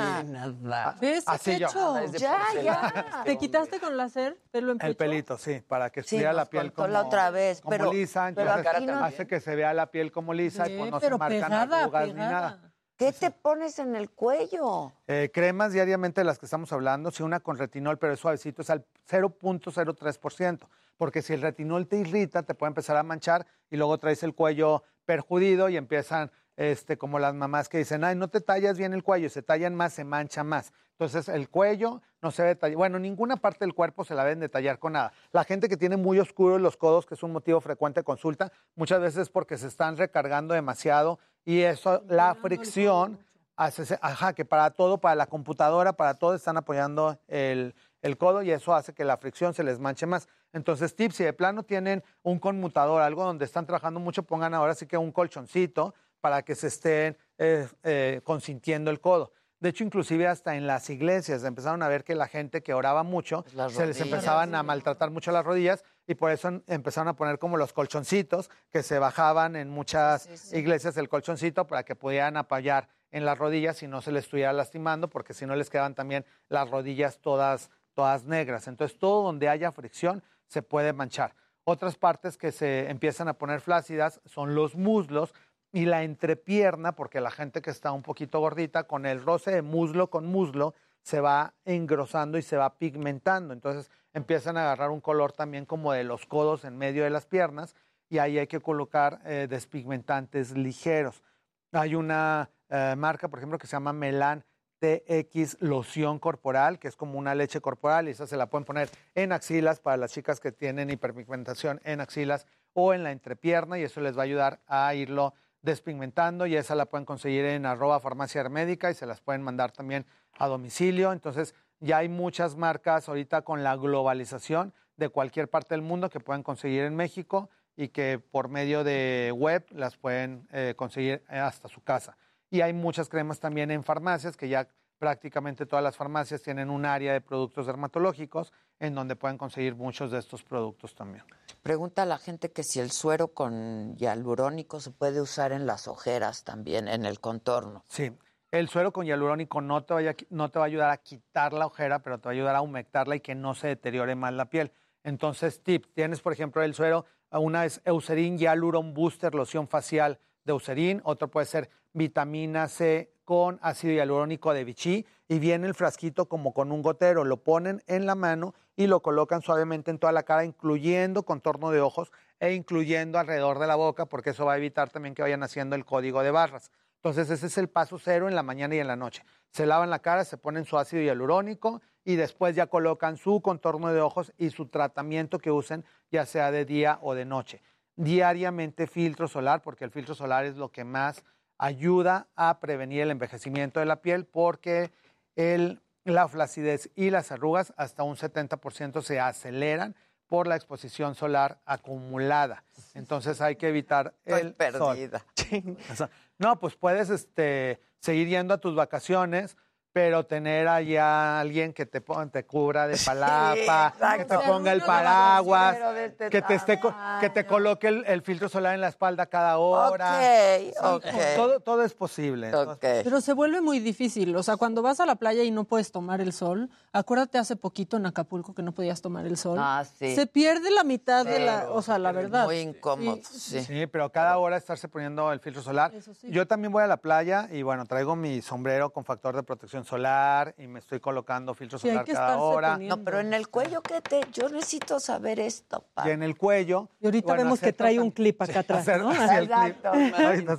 S1: nada.
S22: ¿Ves?
S32: Así yo.
S22: Ya. ¿Te quitaste con láser pelo en pecho?
S32: el pelito, sí, para que
S1: Sí,
S32: la piel como,
S1: la otra vez,
S32: como
S1: pero-
S32: lisa,
S1: pero
S32: entonces
S1: no-
S32: hace que se vea la piel como lisa y pues no se
S1: pero
S32: marcan
S1: pegada,
S32: arrugas ni nada.
S1: ¿Qué te pones en el cuello?
S32: Eh, cremas diariamente de las que estamos hablando, si una con retinol, pero es suavecito, es al 0.03%, porque si el retinol te irrita, te puede empezar a manchar y luego traes el cuello perjudido y empiezan, este, como las mamás que dicen, ay, no te tallas bien el cuello, se tallan más, se mancha más. Entonces, el cuello no se debe tallar, bueno, ninguna parte del cuerpo se la deben de tallar con nada. La gente que tiene muy oscuros los codos, que es un motivo frecuente de consulta, muchas veces es porque se están recargando demasiado y eso, la fricción, hace, ajá, que para todo, para la computadora, para todo están apoyando el, el codo y eso hace que la fricción se les manche más. Entonces, tips, si de plano tienen un conmutador, algo donde están trabajando mucho, pongan ahora sí que un colchoncito para que se estén eh, eh, consintiendo el codo. De hecho, inclusive hasta en las iglesias empezaron a ver que la gente que oraba mucho
S1: Las
S32: se les empezaban a maltratar mucho las rodillas y por eso empezaron a poner como los colchoncitos que se bajaban en muchas iglesias el colchoncito para que pudieran apoyar en las rodillas y no se les estuviera lastimando porque si no les quedaban también las rodillas todas, todas negras. Entonces todo donde haya fricción se puede manchar. Otras partes que se empiezan a poner flácidas son los muslos y la entrepierna, porque la gente que está un poquito gordita, con el roce de muslo con muslo, se va engrosando y se va pigmentando. Entonces empiezan a agarrar un color también como de los codos en medio de las piernas y ahí hay que colocar eh, despigmentantes ligeros. Hay una eh, marca, por ejemplo, que se llama Melan TX loción corporal, que es como una leche corporal, y esa se la pueden poner en axilas para las chicas que tienen hiperpigmentación en axilas o en la entrepierna, y eso les va a ayudar a irlo despigmentando, y esa la pueden conseguir en arroba farmacia médica y se las pueden mandar también a domicilio. Entonces, ya hay muchas marcas ahorita con la globalización de cualquier parte del mundo que pueden conseguir en México y que por medio de web las pueden eh, conseguir hasta su casa. Y hay muchas cremas también en farmacias, que ya prácticamente todas las farmacias tienen un área de productos dermatológicos en donde pueden conseguir muchos de estos productos también.
S1: Pregunta a la gente que si el suero con hialurónico se puede usar en las ojeras también, en el contorno.
S32: Sí, el suero con hialurónico no te, vaya- va a ayudar a quitar la ojera, pero te va a ayudar a humectarla y que no se deteriore más la piel. Entonces, tip, tienes por ejemplo el suero, una es Eucerin Hyaluron Booster Loción Facial Eucerin, otro puede ser vitamina C con ácido hialurónico de Vichy y viene el frasquito como con un gotero, lo ponen en la mano y lo colocan suavemente en toda la cara, incluyendo contorno de ojos e incluyendo alrededor de la boca, porque eso va a evitar también que vayan haciendo el código de barras. Entonces ese es el paso cero en la mañana y en la noche. Se lavan la cara, se ponen su ácido hialurónico y después ya colocan su contorno de ojos y su tratamiento que usen, ya sea de día o de noche. Diariamente filtro solar, porque el filtro solar es lo que más ayuda a prevenir el envejecimiento de la piel, porque el, la flacidez y las arrugas hasta un 70% se aceleran por la exposición solar acumulada. Entonces hay que evitar
S1: Estoy
S32: el
S1: perdida. [LAUGHS]
S32: sol. No, pues puedes este, seguir yendo a tus vacaciones, pero tener allá alguien que te, te cubra de [LAUGHS] palapa, que te ponga el paraguas,
S1: este
S32: que te, esté, que te coloque el, el filtro solar en la espalda cada hora.
S1: Ok,
S32: Sí,
S1: ok.
S32: Todo, todo es posible.
S22: Pero se vuelve muy difícil. O sea, cuando vas a la playa y no puedes tomar el sol, acuérdate hace poquito en Acapulco que no podías tomar el sol.
S1: Ah, sí.
S22: Se pierde la mitad de la, o sea, la verdad.
S1: Muy incómodo,
S22: Sí.
S1: sí.
S32: pero cada hora estarse poniendo el filtro solar. Yo también voy a la playa y bueno, traigo mi sombrero con factor de protección solar y me estoy colocando filtro
S1: Sí,
S32: solar
S1: que
S32: cada hora.
S1: poniendo. No, pero en el cuello, ¿qué te? Yo necesito saber esto. pa.
S32: Y en el cuello.
S22: Y ahorita
S32: bueno,
S22: vemos que trae un clip acá
S32: Sí,
S22: atrás,
S32: hacer-
S22: ¿no?
S1: Exacto. Una pinza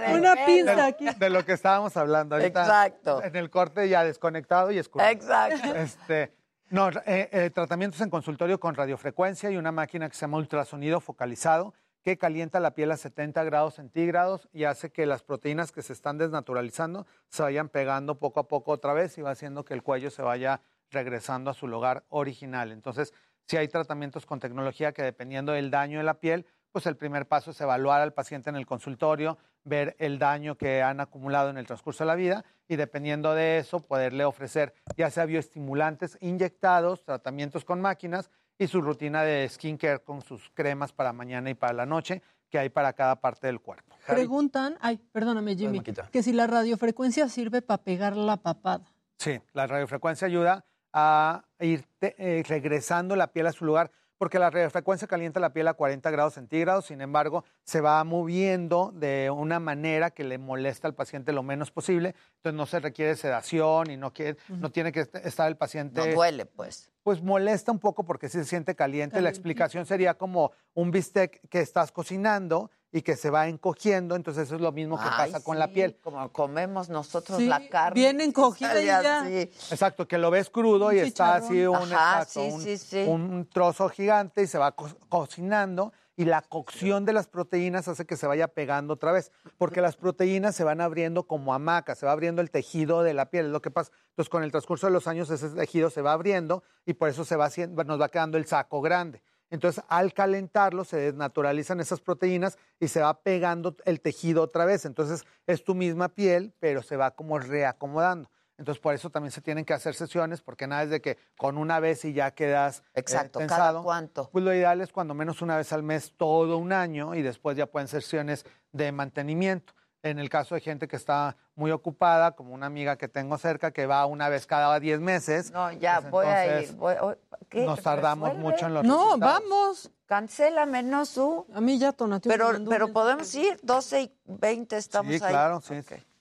S1: de
S22: Una pinza
S32: de,
S22: aquí.
S32: de lo que estábamos hablando ahorita.
S1: Exacto.
S32: En el corte ya desconectado y escuro.
S1: Exacto.
S32: Este, no, eh, eh, tratamientos en consultorio con radiofrecuencia y una máquina que se llama ultrasonido focalizado que calienta la piel a 70 grados centígrados y hace que las proteínas que se están desnaturalizando se vayan pegando poco a poco otra vez y va haciendo que el cuello se vaya regresando a su lugar original. Entonces, si hay tratamientos con tecnología que dependiendo del daño de la piel, pues el primer paso es evaluar al paciente en el consultorio, ver el daño que han acumulado en el transcurso de la vida y dependiendo de eso poderle ofrecer ya sea bioestimulantes inyectados, tratamientos con máquinas y su rutina de skincare con sus cremas para mañana y para la noche que hay para cada parte del cuerpo.
S22: Preguntan, ay, perdóname Jimmy, que si la radiofrecuencia sirve para pegar la papada.
S32: Sí, la radiofrecuencia ayuda a ir te- eh, regresando la piel a su lugar, porque la radiofrecuencia calienta la piel a 40 grados centígrados, sin embargo, se va moviendo de una manera que le molesta al paciente lo menos posible, entonces no se requiere sedación y no, quiere, no tiene que est- estar el paciente...
S1: No duele, pues.
S32: Pues molesta un poco porque sí se siente caliente. La explicación sería como un bistec que estás cocinando y que se va encogiendo, entonces eso es lo mismo que
S1: Ay,
S32: pasa con la piel.
S1: Como comemos nosotros
S22: Sí,
S1: la carne.
S22: bien encogida y ya.
S1: así.
S32: Exacto, que lo ves crudo y está así un.
S1: Ajá,
S32: exacto,
S1: sí,
S32: un-
S1: sí, sí.
S32: un trozo gigante y se va co- cocinando y la cocción de las proteínas hace que se vaya pegando otra vez, porque las proteínas se van abriendo como hamacas, se va abriendo el tejido de la piel, es lo que pasa. Entonces, con el transcurso de los años ese tejido se va abriendo y por eso se va haciendo, nos va quedando el saco grande. Entonces, al calentarlo, se desnaturalizan esas proteínas y se va pegando el tejido otra vez. Entonces, es tu misma piel, pero se va como reacomodando. Entonces, por eso también se tienen que hacer sesiones, porque nada es de que con una vez y ya quedas eh,
S1: Exacto, ¿cada
S32: tensado.
S1: cuánto?
S32: Pues lo ideal es cuando menos una vez al mes todo un año y después ya pueden ser sesiones de mantenimiento. En el caso de gente que está muy ocupada, como una amiga que tengo cerca que va una vez cada 10 meses.
S1: No, ya
S32: pues
S1: voy a ir. voy- o- ¿qué?
S32: Nos tardamos
S1: ¿Resuelve?
S32: mucho en los
S22: No,
S32: resultados.
S22: vamos.
S1: Cancélame, ¿no, Su?
S22: A mí ya Tonatiuh
S1: Pero, pero podemos ir, 12 y 20 estamos
S32: Sí,
S1: ahí.
S32: claro, sí.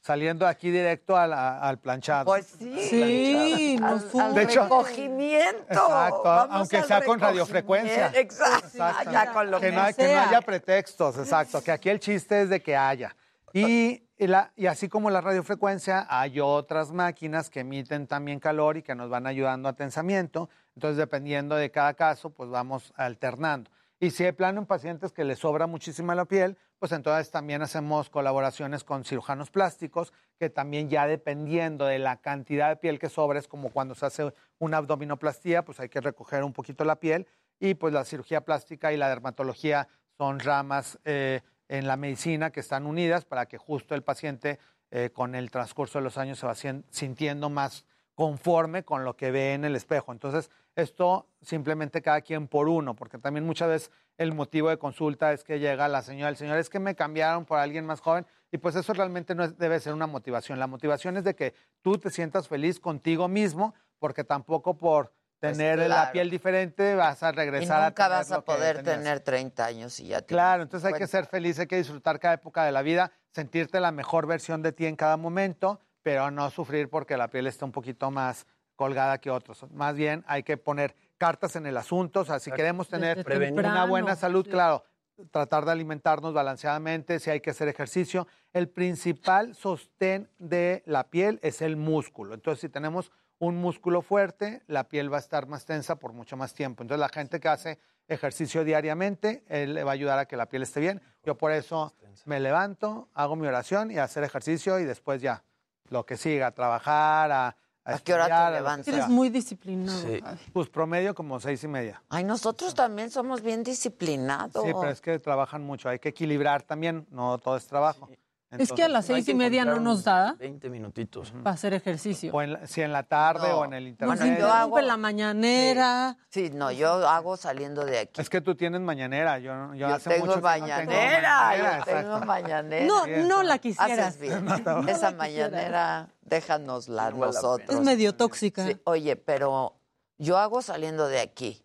S32: Saliendo aquí directo al, planchado.
S1: Pues sí.
S22: Sí, nos
S1: al
S32: De hecho-
S1: recogimiento.
S32: Exacto,
S1: Vamos
S32: aunque sea con radiofrecuencia.
S1: Exacto,
S32: Exacto.
S1: ya con lo
S32: que,
S1: que,
S32: no, hay- que no
S1: sea.
S32: haya pretextos, exacto. Que aquí el chiste es de que haya. Y, y la- y así como la radiofrecuencia, hay otras máquinas que emiten también calor y que nos van ayudando a tensamiento. Entonces, dependiendo de cada caso, pues vamos alternando. Y si de plano en pacientes que les sobra muchísima la piel, pues entonces también hacemos colaboraciones con cirujanos plásticos, que también ya dependiendo de la cantidad de piel que sobra, es como cuando se hace una abdominoplastía, pues hay que recoger un poquito la piel. Y pues la cirugía plástica y la dermatología son ramas eh, en la medicina que están unidas para que justo el paciente eh, con el transcurso de los años se va sintiendo más conforme con lo que ve en el espejo. Entonces, esto simplemente cada quien por uno, porque también muchas veces el motivo de consulta es que llega la señora, el señor es que me cambiaron por alguien más joven y pues eso realmente no es- debe ser una motivación. La motivación es de que tú te sientas feliz contigo mismo, porque tampoco por tener la
S1: claro.
S32: piel diferente vas a
S1: Y
S32: regresar a
S1: nunca vas a poder tener 30 años y ya tienes
S32: Claro, entonces hay que
S1: 50.
S32: ser feliz, hay que disfrutar cada época de la vida, sentirte la mejor versión de ti en cada momento, pero no sufrir porque la piel está un poquito más colgada que otros. Más bien hay que poner cartas en el asunto, o sea, si queremos tener
S21: Desde
S32: una buena salud,
S21: sí.
S32: claro, tratar de alimentarnos balanceadamente, si hay que hacer ejercicio. El principal sostén de la piel es el músculo. Entonces, si tenemos un músculo fuerte, la piel va a estar más tensa por mucho más tiempo. Entonces, la gente que hace ejercicio diariamente, él le va a ayudar a que la piel esté bien. Yo por eso me levanto, hago mi oración y hacer ejercicio y después ya, lo que siga, trabajar, a, a,
S1: ¿A qué hora te levantas?
S22: Eres muy disciplinado.
S32: Sí. Pues promedio como seis y media.
S1: Ay, nosotros también somos bien disciplinados.
S32: Sí, pero es que trabajan mucho. Hay que equilibrar también, no todo es trabajo.
S22: Es que a las seis y media no nos da
S21: 20 minutitos.
S22: para hacer ejercicio.
S32: O en la- si en la tarde
S1: No.
S32: o en el internet.
S1: Bueno, yo hago-
S22: la mañanera.
S1: Sí, no, yo hago saliendo de aquí.
S32: Es que tú tienes mañanera. Yo, no- yo
S1: Yo
S32: hace
S1: tengo
S32: mucho que no tengo
S1: mañanera, yo tengo [LAUGHS] mañanera.
S22: No,
S32: Sí,
S22: no la
S1: Haces
S22: quisieras.
S1: bien. [LAUGHS]
S22: No la
S1: Esa mañanera, déjanosla
S21: la
S1: nosotros.
S22: Es medio tóxica.
S1: Sí, oye, pero yo hago saliendo de aquí,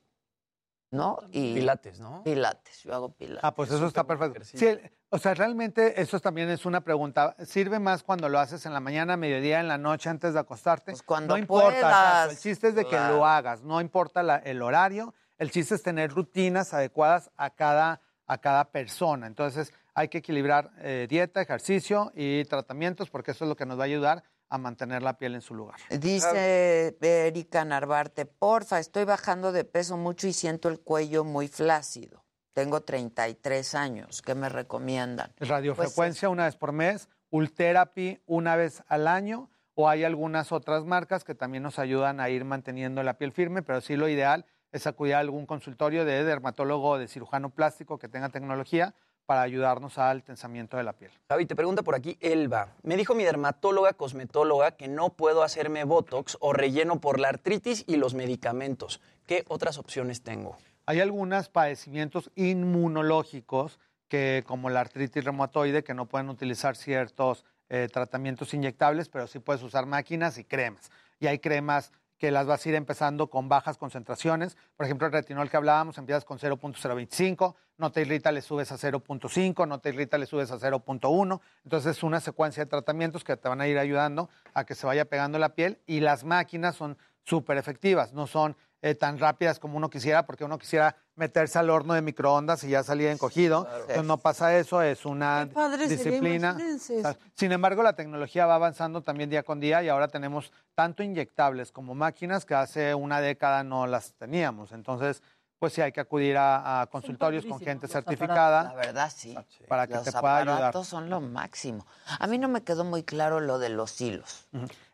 S1: ¿no? Y
S21: Pilates, ¿no?
S1: Pilates, yo hago pilates.
S32: Ah, pues eso está perfecto. Sí, el- o sea, realmente eso también es una pregunta. ¿Sirve más cuando lo haces en la mañana, mediodía, en la noche, antes de acostarte?
S1: Pues cuando
S32: no importa.
S1: puedas.
S32: El chiste es de que lo hagas. No importa la- el horario. El chiste es tener rutinas adecuadas a cada, a cada persona. Entonces, hay que equilibrar eh, dieta, ejercicio y tratamientos porque eso es lo que nos va a ayudar a mantener la piel en su lugar.
S1: Dice Erika Narvarte, porfa, estoy bajando de peso mucho y siento el cuello muy flácido. Tengo 33 años. ¿Qué me recomiendan?
S32: Radiofrecuencia una vez por mes, Ultherapy una vez al año, o hay algunas otras marcas que también nos ayudan a ir manteniendo la piel firme, pero sí lo ideal es acudir a algún consultorio de dermatólogo o de cirujano plástico que tenga tecnología para ayudarnos al tensamiento de la piel.
S21: Javi, te pregunta por aquí Elba. Me dijo mi dermatóloga cosmetóloga que no puedo hacerme Botox o relleno por la artritis y los medicamentos. ¿Qué otras opciones tengo?
S32: Hay algunos padecimientos inmunológicos que, como la artritis reumatoide, que no pueden utilizar ciertos eh, tratamientos inyectables, pero sí puedes usar máquinas y cremas. Y hay cremas que las vas a ir empezando con bajas concentraciones. Por ejemplo, el retinol que hablábamos, empiezas con 0.025, no te irrita, le subes a 0.5, no te irrita, le subes a 0.1. Entonces es una secuencia de tratamientos que te van a ir ayudando a que se vaya pegando la piel y las máquinas son súper efectivas, no son eh, tan rápidas como uno quisiera, porque uno quisiera meterse al horno de microondas y ya salir encogido. Entonces no pasa eso, es una
S22: padre
S32: disciplina. sin embargo, la tecnología va avanzando también día con día y ahora tenemos tanto inyectables como máquinas que hace una década no las teníamos. Entonces, pues sí hay que acudir a, a consultorios con gente certificada.
S1: La verdad, sí.
S32: Para que
S1: Los
S32: te pueda ayudar.
S1: aparatos son lo máximo. A mí no me quedó muy claro lo de los hilos.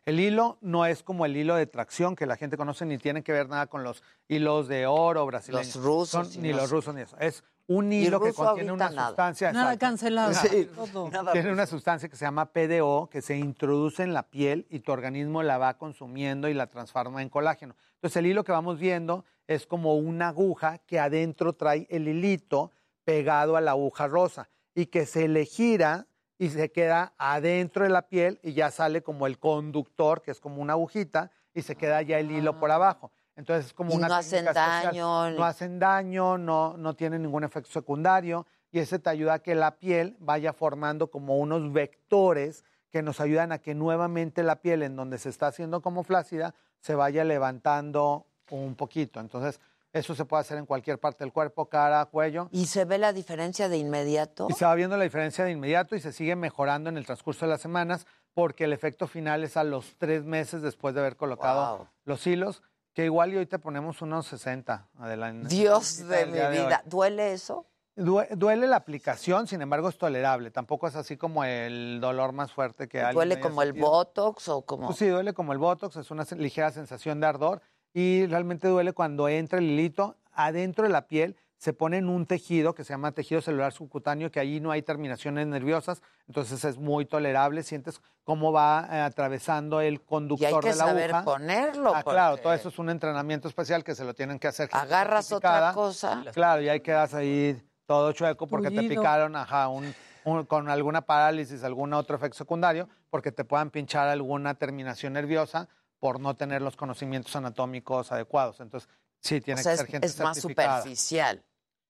S32: El hilo no es como el hilo de tracción que la gente conoce, ni tiene que ver nada con los hilos de oro brasileños.
S1: Los rusos
S32: Son- ni
S1: los-
S32: los rusos ni eso. Es un hilo que contiene una
S1: nada.
S32: sustancia.
S22: Nada
S32: exacto.
S22: cancelado.
S32: Sí.
S22: Todo.
S32: Tiene una sustancia que se llama PDO que se introduce en la piel y tu organismo la va consumiendo y la transforma en colágeno. Entonces el hilo que vamos viendo es como una aguja que adentro trae el hilito pegado a la aguja rosa y que se le gira y se queda adentro de la piel y ya sale como el conductor, que es como una agujita, y se queda ya el hilo por abajo. Entonces es como
S1: Y
S32: una
S1: no hacen
S32: especial.
S1: daño,
S32: No hacen daño, no, no tienen ningún efecto secundario y ese te ayuda a que la piel vaya formando como unos vectores que nos ayudan a que nuevamente la piel en donde se está haciendo como flácida se vaya levantando un poquito. Entonces, Eso se puede hacer en cualquier parte del cuerpo, cara, cuello.
S1: ¿Y se ve la diferencia de inmediato?
S32: Y se va viendo la diferencia de inmediato y se sigue mejorando en el transcurso de las semanas porque el efecto final es a los tres meses después de haber colocado
S1: Wow.
S32: los hilos, que igual y hoy te ponemos unos 60 adelante.
S1: Dios de mi
S32: de
S1: vida. ¿Duele eso?
S32: Due- Duele la aplicación, sin embargo es tolerable. Tampoco es así como el dolor más fuerte que alguien
S1: ¿Duele como el botox o como...?
S32: Pues sí, duele como el botox, es una ligera sensación de ardor y realmente duele cuando entra el hilito adentro de la piel. Se pone en un tejido que se llama tejido celular subcutáneo, que allí no hay terminaciones nerviosas, entonces es muy tolerable. Sientes cómo va eh, atravesando el
S1: Y hay
S32: conductor
S1: que
S32: de la
S1: saber
S32: aguja.
S1: ponerlo.
S32: Ah, claro, todo eso es un entrenamiento especial que se lo tienen que hacer.
S1: Agarras otra cosa.
S32: Claro, y ahí quedas ahí todo chueco porque te picaron, ajá, un, un- con alguna parálisis, algún otro efecto secundario, porque te puedan pinchar alguna terminación nerviosa por no tener los conocimientos anatómicos adecuados. Entonces, sí, tiene
S1: O sea,
S32: que ser
S1: es,
S32: gente
S1: es más
S32: certificada.
S1: superficial.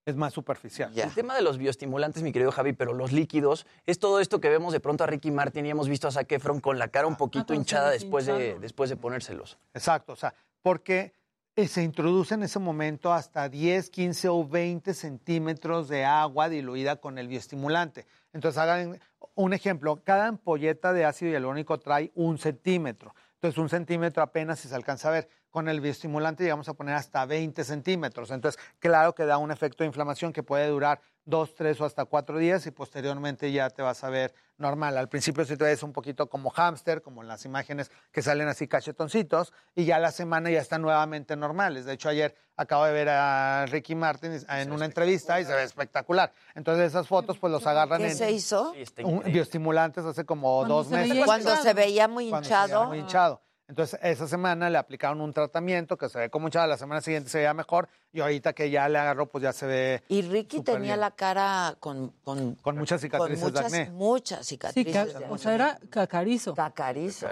S32: Es más superficial.
S21: El tema de los bioestimulantes, mi querido Javi, pero los líquidos, es todo esto que vemos de pronto a Ricky Martin y hemos visto a Zac Efron con la cara un poquito
S32: con
S21: hinchada después de, después de ponérselos.
S32: Exacto, o sea, porque eh, se introduce en ese momento hasta 10, 15 o 20 centímetros de agua diluida con el bioestimulante. Entonces, hagan un ejemplo, cada ampolleta de ácido hialurónico trae un centímetro. Entonces, un centímetro apenas si se alcanza a ver. Con el bioestimulante llegamos a poner hasta 20 centímetros. Entonces, claro que da un efecto de inflamación que puede durar dos, tres o hasta cuatro días y posteriormente ya te vas a ver normal. Al principio sí te ves un poquito como hámster, como en las imágenes que salen así cachetoncitos, y ya la semana ya están nuevamente normales. De hecho, ayer acabo de ver a Ricky Martin en una entrevista y se ve espectacular. Entonces esas fotos pues los agarran
S1: ¿Qué
S32: en...
S1: se hizo?
S32: un- bioestimulantes hace como dos
S1: se
S32: meses.
S1: Cuando hinchado. se veía muy
S32: Cuando se veía
S1: hinchado.
S32: muy hinchado. Entonces, esa semana le aplicaron un tratamiento que se ve como hinchado, la semana siguiente se veía mejor y ahorita que ya le agarró, pues ya se ve.
S1: Y Ricky tenía
S32: bien.
S1: la cara con... Con,
S32: Con muchas cicatrices
S1: con muchas,
S32: de acné.
S1: Muchas
S22: Sí,
S1: cicatrices.
S22: ca-
S1: de
S22: o sea, era cacarizo.
S1: Cacarizo.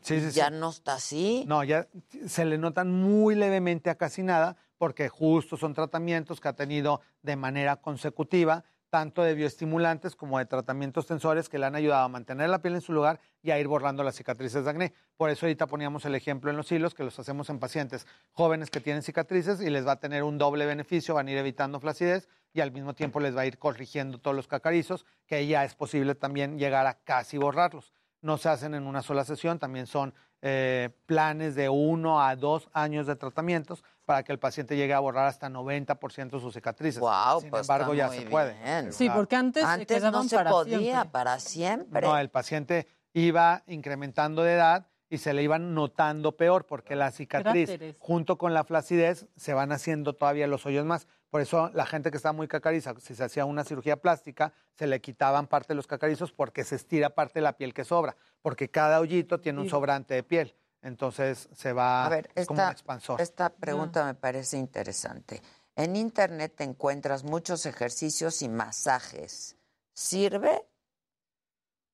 S32: Sí, sí, sí.
S1: Ya no está así.
S32: No, ya se le notan muy levemente a casi nada porque justo son tratamientos que ha tenido de manera consecutiva, tanto de bioestimulantes como de tratamientos tensores que le han ayudado a mantener la piel en su lugar y a ir borrando las cicatrices de acné. Por eso ahorita poníamos el ejemplo en los hilos que los hacemos en pacientes jóvenes que tienen cicatrices y les va a tener un doble beneficio, van a ir evitando flacidez y al mismo tiempo les va a ir corrigiendo todos los cacarizos, que ya es posible también llegar a casi borrarlos no se hacen en una sola sesión, también son eh, planes de uno a dos años de tratamientos para que el paciente llegue a borrar hasta 90% de sus cicatrices.
S1: Wow,
S32: Sin
S1: pues
S32: embargo,
S1: está
S32: ya
S1: muy
S32: se puede.
S1: bien.
S22: Sí,
S32: Claro.
S22: porque antes, se
S1: Antes no se
S22: para
S1: podía,
S22: siempre.
S1: para siempre.
S32: No, el paciente iba incrementando de edad y se le iban notando peor porque la cicatriz
S22: Cráteres.
S32: junto con la flacidez se van haciendo todavía los hoyos más. Por eso la gente que está muy cacariza, si se hacía una cirugía plástica, se le quitaban parte de los cacarizos porque se estira parte de la piel que sobra, porque cada hoyito tiene un sobrante de piel. Entonces se va
S1: A ver,
S32: es como un expansor.
S1: esta pregunta me parece interesante. En internet te encuentras muchos ejercicios y masajes. ¿Sirve?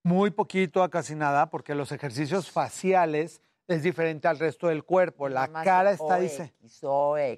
S32: Muy poquito a casi nada, porque los ejercicios faciales es diferente al resto del cuerpo. La cara está diseñada.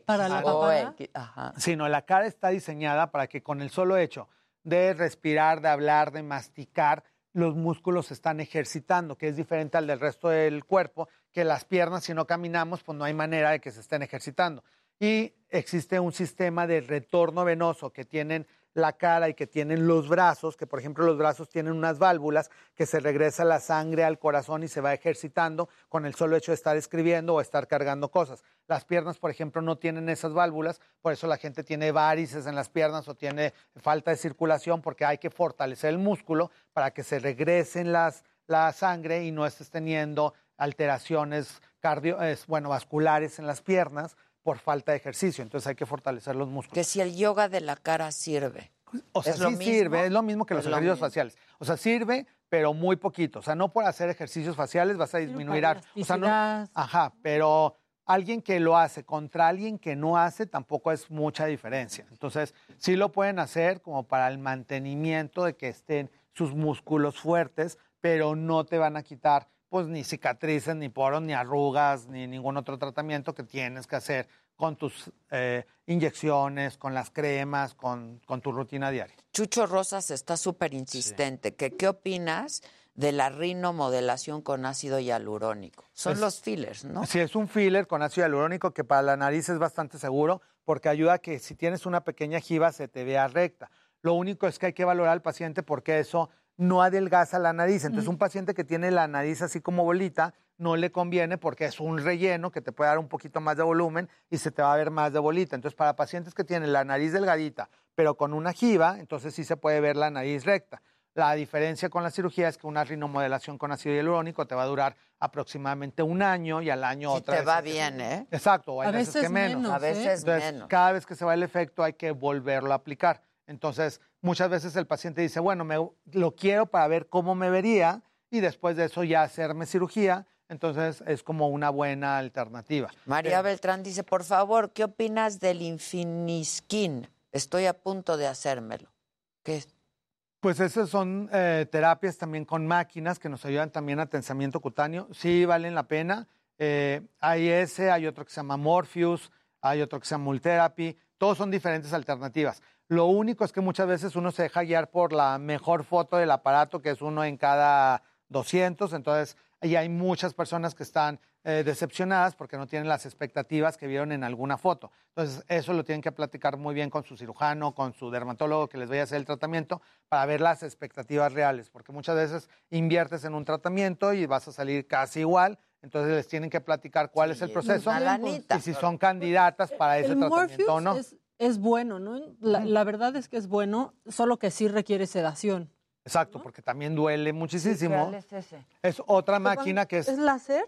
S22: ¿Para la papada?
S1: Ajá.
S32: sino la cara está diseñada para que con el solo hecho de respirar, de hablar, de masticar, los músculos se están ejercitando, que es diferente al del resto del cuerpo, que las piernas, si no caminamos, pues no hay manera de que se estén ejercitando. Y existe un sistema de retorno venoso que tienen la cara y que tienen los brazos, que por ejemplo los brazos tienen unas válvulas que se regresa la sangre al corazón y se va ejercitando con el solo hecho de estar escribiendo o estar cargando cosas. Las piernas, por ejemplo, no tienen esas válvulas, por eso la gente tiene varices en las piernas o tiene falta de circulación porque hay que fortalecer el músculo para que se regresen las, la sangre y no estés teniendo alteraciones cardio, es, bueno, vasculares en las piernas por falta de ejercicio. Entonces hay que fortalecer los músculos.
S1: Que si el yoga de la cara sirve.
S32: O sea,
S1: ¿Es lo
S32: sí
S1: mismo?
S32: sirve, es lo mismo que los
S1: lo
S32: ejercicios
S1: mismo.
S32: faciales. O sea, sirve, pero muy poquito. O sea, no por hacer ejercicios faciales vas a disminuir. O sea, no, ajá, pero alguien que lo hace contra alguien que no hace tampoco es mucha diferencia. Entonces, sí lo pueden hacer como para el mantenimiento de que estén sus músculos fuertes, pero no te van a quitar pues ni cicatrices, ni poros, ni arrugas, ni ningún otro tratamiento que tienes que hacer con tus eh, inyecciones, con las cremas, con, con tu rutina diaria.
S1: Chucho Rosas está súper insistente. que ¿Qué opinas de la rinomodelación con ácido hialurónico? Son
S32: Es-
S1: los fillers, ¿no?
S32: Sí, es un filler con ácido hialurónico que para la nariz es bastante seguro porque ayuda a que si tienes una pequeña jiba se te vea recta. Lo único es que hay que valorar al paciente porque eso no adelgaza la nariz. Entonces, un paciente que tiene la nariz así como bolita no le conviene porque es un relleno que te puede dar un poquito más de volumen y se te va a ver más de bolita. Entonces, para pacientes que tienen la nariz delgadita, pero con una jiba, entonces sí se puede ver la nariz recta. La diferencia con la cirugía es que una rinomodelación con ácido hialurónico te va a durar aproximadamente un año y al año
S1: Si
S32: otra
S1: te
S32: vez
S1: va bien, ¿eh?
S32: Exacto, hay
S1: A
S32: veces,
S1: veces
S32: que menos.
S1: menos, A veces
S32: Entonces,
S1: menos.
S32: cada vez que se va el efecto hay que volverlo a aplicar. Entonces, muchas veces el paciente dice, bueno, me, lo quiero para ver cómo me vería y después de eso ya hacerme cirugía. Entonces, es como una buena alternativa.
S1: María
S32: Eh,
S1: Beltrán dice, por favor, ¿qué opinas del Infiniskin? Estoy a punto de hacérmelo. ¿Qué es?
S32: Pues esas son eh, terapias también con máquinas que nos ayudan también a tensamiento cutáneo. Sí valen la pena. Eh, hay ese, hay otro que se llama Morpheus, hay otro que se llama Multherapy. Todos son diferentes alternativas. Lo único es que muchas veces uno se deja guiar por la mejor foto del aparato, que es uno en cada 200. Entonces, ahí hay muchas personas que están eh, decepcionadas porque no tienen las expectativas que vieron en alguna foto. Entonces, eso lo tienen que platicar muy bien con su cirujano, con su dermatólogo que les vaya a hacer el tratamiento para ver las expectativas reales, porque muchas veces inviertes en un tratamiento y vas a salir casi igual. Entonces les tienen que platicar cuál es el
S1: es
S32: proceso
S1: una lanita.
S32: y si son candidatas para ese
S22: el
S32: tratamiento o no.
S22: Es, es bueno, ¿no? La, la verdad es que es bueno, solo que sí requiere sedación.
S32: Exacto, porque también duele muchísimo.
S1: ¿Cuál es ese?
S32: Es otra máquina que es...
S22: ¿Es láser?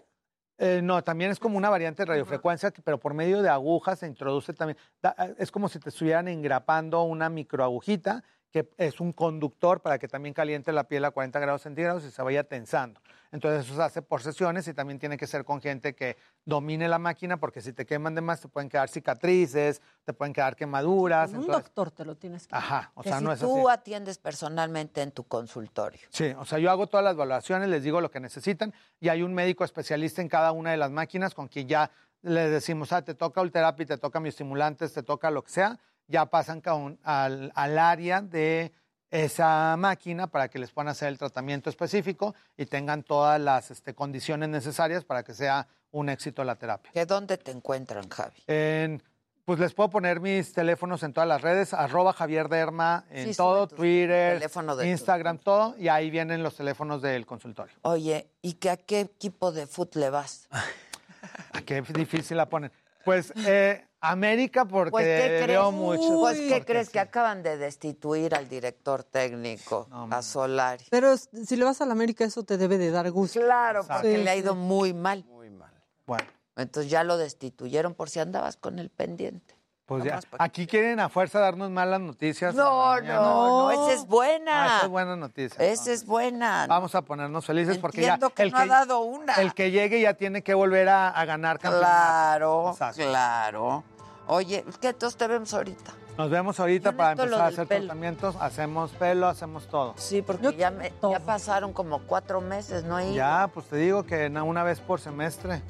S32: Eh, no, también es como una variante de radiofrecuencia, que- pero por medio de agujas se introduce también. da- es como si te estuvieran engrapando una microagujita, que es un conductor para que también caliente la piel a 40 grados centígrados y se vaya tensando. Entonces eso se hace por sesiones y también tiene que ser con gente que domine la máquina, porque si te queman de más te pueden quedar cicatrices, te pueden quedar quemaduras.
S22: Con un
S32: entonces-
S22: doctor te lo tienes que
S32: Ajá, o
S1: que
S32: sea,
S1: si
S32: no es
S1: tú
S32: así.
S1: atiendes personalmente en tu consultorio.
S32: Sí, o sea, yo hago todas las valoraciones, les digo lo que necesitan y hay un médico especialista en cada una de las máquinas con quien ya les decimos, ah, te toca Ultherapy, te toca bioestimulantes, te toca lo que sea, ya pasan al, al área de esa máquina para que les puedan hacer el tratamiento específico y tengan todas las este, condiciones necesarias para que sea un éxito la terapia.
S1: ¿Que dónde te encuentran, Javi?
S32: En- pues les puedo poner mis teléfonos en todas las redes, arroba Javier Derma en
S1: Sí,
S32: todo, Twitter,
S1: de tu-
S32: Instagram, todo, y ahí vienen los teléfonos del consultorio.
S1: Oye, ¿y que a qué equipo de fútbol le vas? [LAUGHS]
S32: Qué difícil la ponen. Pues eh, América porque
S1: Pues, ¿qué crees?
S32: veo mucho.
S1: Pues, ¿qué
S32: Porque
S1: crees? Que acaban de destituir al director técnico, a Solari.
S22: Pero si le vas a la América, eso te debe de dar gusto.
S1: Claro,
S22: Exacto.
S1: porque
S22: Sí,
S1: le ha
S22: sí.
S1: ido muy mal.
S21: Muy mal.
S32: Bueno,
S1: Entonces ya lo destituyeron por si andabas con el pendiente.
S32: pues ya. Aquí quieren a fuerza darnos malas noticias.
S1: No, no, no, esa es buena.
S32: Ah, esa es buena noticia.
S1: Esa es buena.
S32: Vamos a ponernos felices porque ya
S1: que
S32: el
S1: no ha dado una.
S32: el que llegue ya tiene que volver a, a ganar campeonato.
S1: Claro,
S32: Exacto.
S1: claro. Oye, ¿qué entonces te vemos ahorita?
S32: Nos vemos ahorita
S1: Yo
S32: para empezar a hacer
S1: pelo.
S32: tratamientos. Hacemos pelo, hacemos todo.
S1: Sí, porque ya, me- ya pasaron como cuatro meses, ¿no? ido.
S32: Ya, pues te digo que na- una vez por semestre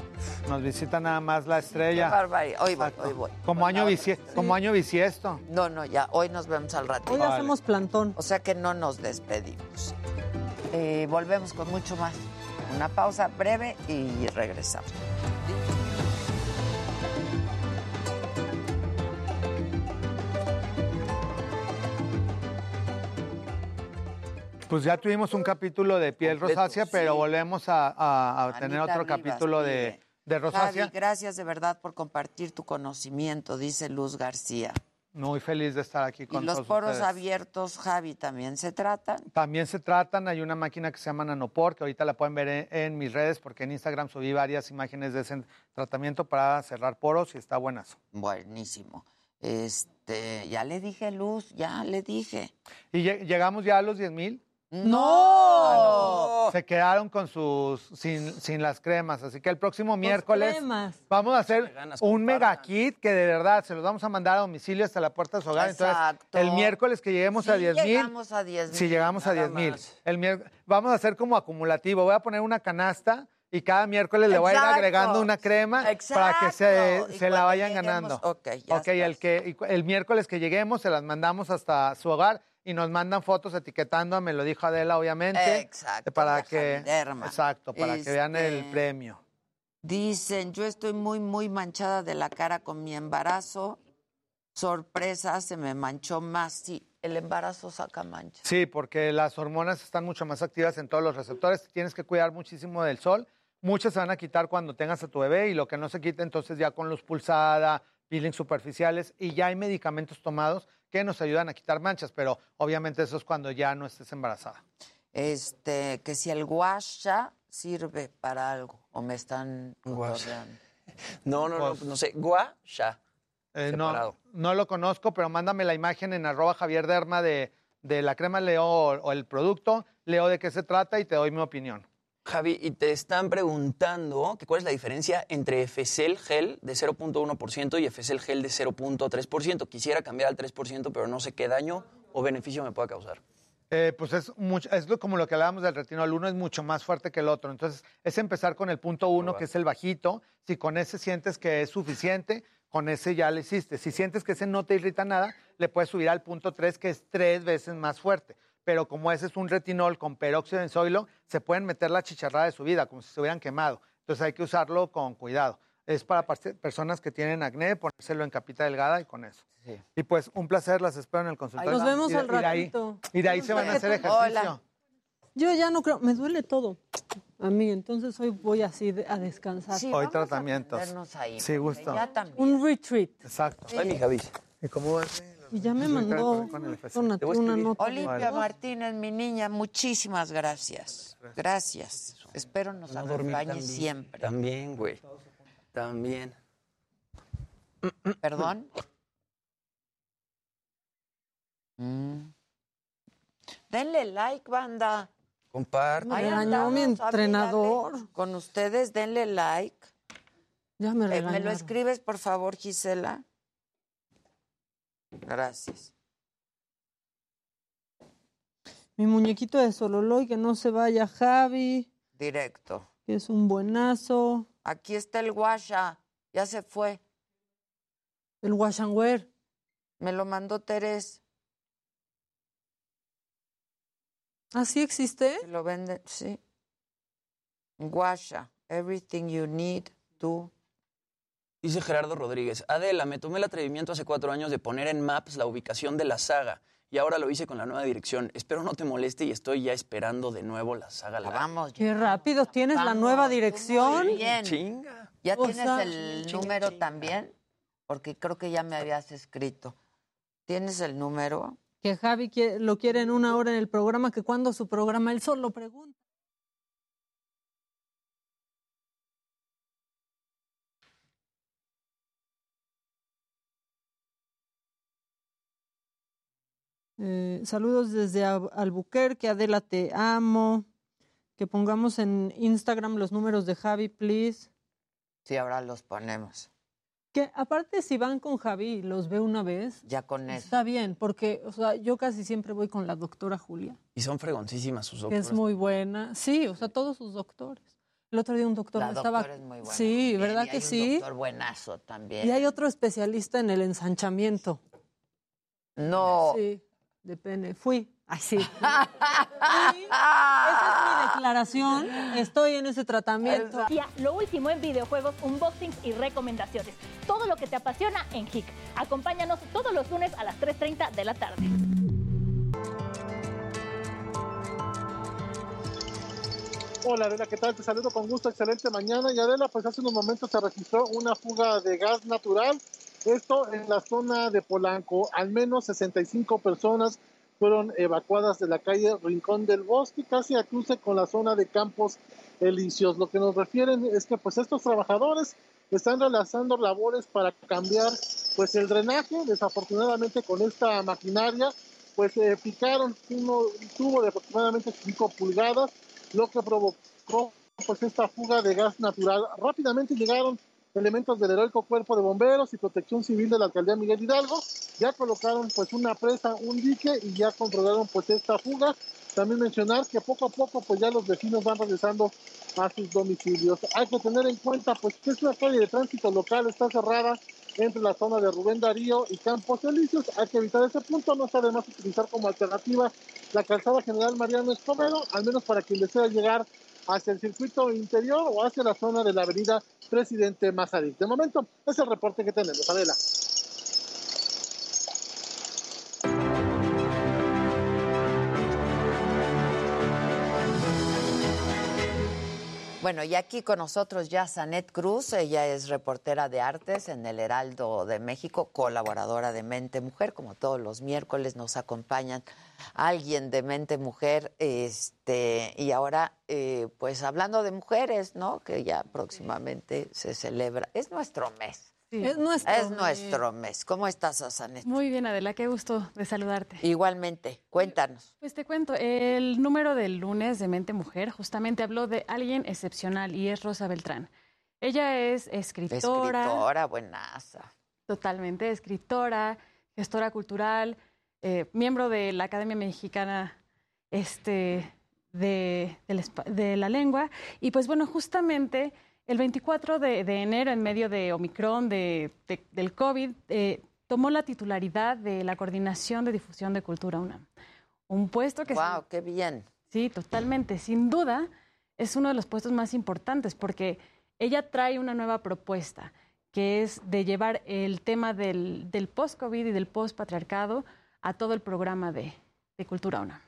S32: nos visita nada más la estrella.
S1: Qué barbaridad. Hoy voy, hoy voy.
S32: Como año, bisie- como año bisiesto.
S1: No, no, ya, hoy nos vemos al ratito.
S22: Hoy hacemos plantón.
S1: O sea que no nos despedimos. Eh, volvemos con mucho más. Una pausa breve y regresamos.
S32: Pues ya tuvimos un capítulo de piel
S1: Completo,
S32: rosácea, pero
S1: sí.
S32: volvemos a, a- a tener otro
S1: Rivas
S32: capítulo de, de rosácea.
S1: Javi, gracias de verdad por compartir tu conocimiento, dice Luz García.
S32: Muy feliz de estar aquí
S1: Y
S32: con
S1: los
S32: todos
S1: poros
S32: ustedes.
S1: abiertos, Javi, también se tratan.
S32: También se tratan, hay una máquina que se llama Nanopor, que ahorita la pueden ver en, en mis redes, porque en Instagram subí varias imágenes de ese tratamiento para cerrar poros y está buenazo.
S1: Buenísimo. Este, ya le dije Luz, ya le dije.
S32: Y lle- llegamos ya a los 10 mil.
S1: ¡No!
S32: Se quedaron con sus, sin, sin las cremas, así que el próximo miércoles
S22: cremas.
S32: vamos a hacer
S21: ganas,
S32: un mega kit que de verdad se los vamos a mandar a domicilio hasta la puerta de su hogar.
S1: Exacto.
S32: Entonces, el miércoles que lleguemos
S1: Sí
S32: a 10 mil,
S1: llegamos a 10
S32: si
S1: mil,
S32: llegamos a
S1: nada
S32: 10 mil, el vamos a hacer como acumulativo. Voy a poner una canasta y cada miércoles le voy a ir agregando una crema para que se, se la vayan
S1: lleguemos,
S32: ganando.
S1: ok, ya
S32: Ok, el, que, el miércoles que lleguemos se las mandamos hasta su hogar y nos mandan fotos etiquetando, me lo dijo Adela, obviamente.
S1: Exacto,
S32: Para que, exacto, para que vean el
S1: Este,
S32: premio.
S1: Dicen, yo estoy muy, muy manchada de la cara con mi embarazo sorpresa, se me manchó más. Sí, el embarazo saca manchas.
S32: Sí, porque las hormonas están mucho más activas en todos los receptores. Tienes que cuidar muchísimo del sol. Muchas se van a quitar cuando tengas a tu bebé y lo que no se quita entonces ya con luz pulsada, peelings superficiales y ya hay medicamentos tomados que nos ayudan a quitar manchas, pero obviamente eso es cuando ya no estés embarazada.
S1: Este, que si el guasha sirve para algo o me están. [LAUGHS]
S21: No, no, no, no sé. Guasha.
S32: Eh, no, no lo conozco, pero mándame la imagen en arroba Javier Derma de, de la crema, leo o, o el producto, leo de qué se trata y te doy mi opinión.
S21: Javi, y te están preguntando que cuál es la diferencia entre Efecel Gel de 0.1% y Efecel Gel de 0.3%. Quisiera cambiar al 3%, pero no sé qué daño o beneficio me pueda causar.
S32: Eh, pues es, mucho, es lo- como lo que hablábamos del retinol. Uno es mucho más fuerte que el otro. Entonces, es empezar con el punto uno, que es el bajito. Si con ese sientes que es suficiente, con ese ya le hiciste. Si sientes que ese no te irrita nada, le puedes subir al punto tres, que es tres veces más fuerte. Pero como ese es un retinol con peróxido de benzoilo, se pueden meter la chicharrada de su vida, como si se hubieran quemado. Entonces, hay que usarlo con cuidado. Es para personas que tienen acné, ponérselo en capita delgada y con eso. Y pues, un placer, las espero en el consultorio.
S22: Nos vemos
S32: Y
S22: al
S32: y de ahí-
S22: ratito.
S32: y de ahí se van a hacer ejercicio.
S22: Hola. Yo ya no creo, me duele todo a mí, entonces hoy voy así de- a descansar.
S1: Sí,
S32: Hoy
S1: a
S32: tratamientos.
S1: meternos ahí,
S32: Sí, gusto.
S1: ya también.
S22: Un retreat.
S32: Exacto.
S21: Ay, mi Javi.
S32: ¿Y cómo vas?
S22: Y ya me mandó una nota.
S1: Olimpia Martínez, mi niña, muchísimas gracias. Gracias. Espero nos
S21: No
S1: siempre.
S21: También, güey. También.
S1: ¿Perdón? Mm. Denle like, banda.
S21: Comparte.
S22: Me regañó mi entrenador.
S1: Con ustedes, denle like.
S22: Ya me
S1: Eh, ¿Me lo escribes, por favor, Gisela? Gracias.
S22: Mi muñequito de Sololoy, que no se vaya Javi,
S1: Directo.
S22: que es un buenazo.
S1: Aquí está el guasha. Ya se fue.
S22: El wear.
S1: Me lo mandó Teres.
S22: ¿Ah, sí existe?
S1: Lo venden, sí. Guasha. Everything you need to.
S21: Dice Gerardo Rodríguez, Adela, me tomé el atrevimiento hace cuatro años de poner en Maps la ubicación de la saga y ahora lo hice con la nueva dirección. Espero no te moleste y estoy ya esperando de nuevo la saga. La
S1: Vamos.
S22: Qué rápido, ¿tienes la nueva dirección?
S1: muy bien.
S21: Chinga.
S1: ¿Ya
S22: O
S1: tienes
S22: sea,
S1: el
S21: chinga,
S1: número
S21: chinga.
S1: también? Porque creo que ya me habías escrito. ¿Tienes el número?
S22: Que Javi lo quiere en una hora en el programa, que cuando su programa, él solo pregunta. Eh, saludos desde Al- Albuquerque, Adela, te amo. Que pongamos en Instagram los números de Javi, please.
S1: Sí, ahora los ponemos.
S22: Que aparte si van con Javi y los ve una vez,
S1: Ya con eso.
S22: está bien, porque o sea, yo casi siempre voy con la doctora Julia,
S21: Y son fregoncísimas sus
S22: que
S21: doctores.
S22: es muy buena. Sí, o sea, todos sus doctores. El otro día un doctor
S1: La
S22: me
S1: doctora
S22: estaba...
S1: es muy buena.
S22: Sí,
S1: también,
S22: ¿verdad
S1: y
S22: que
S1: hay un
S22: sí?
S1: doctor buenazo también.
S22: Y hay otro especialista en el ensanchamiento.
S1: No.
S22: Sí, de pene. Fui. Ay, sí. [LAUGHS] Fui. Esa es mi declaración. Estoy en ese tratamiento.
S23: Lo último en videojuegos, unboxings y recomendaciones. Todo lo que te apasiona en HIC. Acompáñanos todos los lunes a las 3.30 de la tarde.
S40: Hola Adela, ¿qué tal? Te saludo con gusto, excelente mañana. Y Adela, pues hace unos momentos se registró una fuga de gas natural. Esto en la zona de Polanco. Al menos 65 personas fueron evacuadas de la calle Rincón del Bosque, casi a cruce con la zona de Campos Elíseos. Lo que nos refieren es que pues estos trabajadores están realizando labores para cambiar pues el drenaje. Desafortunadamente con esta maquinaria pues eh, picaron uno- un tubo de aproximadamente 5 pulgadas lo que provocó pues esta fuga de gas natural. Rápidamente llegaron elementos del heroico cuerpo de bomberos y protección civil de la alcaldía Miguel Hidalgo, ya colocaron pues una presa, un dique y ya controlaron pues esta fuga. También mencionar que poco a poco pues ya los vecinos van regresando a sus domicilios. Hay que tener en cuenta pues que es una calle de tránsito local, está cerrada entre la zona de Rubén Darío y Campos Elíseos. Hay que evitar ese punto, no está de más utilizar como alternativa la calzada General Mariano Escobedo, al menos para quien desea llegar hacia el circuito interior o hacia la zona de la avenida Presidente Mazarik. De momento, es el reporte que tenemos. Adela.
S1: Bueno, y aquí con nosotros ya Sanet Cruz, ella es reportera de artes en el Heraldo de México, colaboradora de Mente Mujer, como todos los miércoles nos acompañan alguien de Mente Mujer, este, y ahora, eh, pues hablando de mujeres, ¿no? Que ya próximamente se celebra, es nuestro mes.
S22: Es nuestro
S1: Es
S22: mes.
S1: nuestro mes. ¿Cómo estás, Sanet?
S41: Muy bien, Adela, qué gusto de saludarte.
S1: Igualmente, cuéntanos.
S41: Pues te cuento, el número del lunes de Mente Mujer justamente habló de alguien excepcional y es Rosa Beltrán. Ella es escritora.
S1: Escritora, buenaza.
S41: Totalmente, escritora, gestora cultural, eh, miembro de la Academia Mexicana este, de, de la Lengua. Y pues bueno, justamente el 24 de, de enero, en medio de Omicron, de, de- del COVID, eh, tomó la titularidad de la Coordinación de Difusión de Cultura UNAM. Un puesto que...
S1: Wow, qué bien.
S41: Sí, totalmente. Sin duda, es uno de los puestos más importantes porque ella trae una nueva propuesta, que es de llevar el tema del, del post-COVID y del post-patriarcado a todo el programa de, de Cultura UNAM.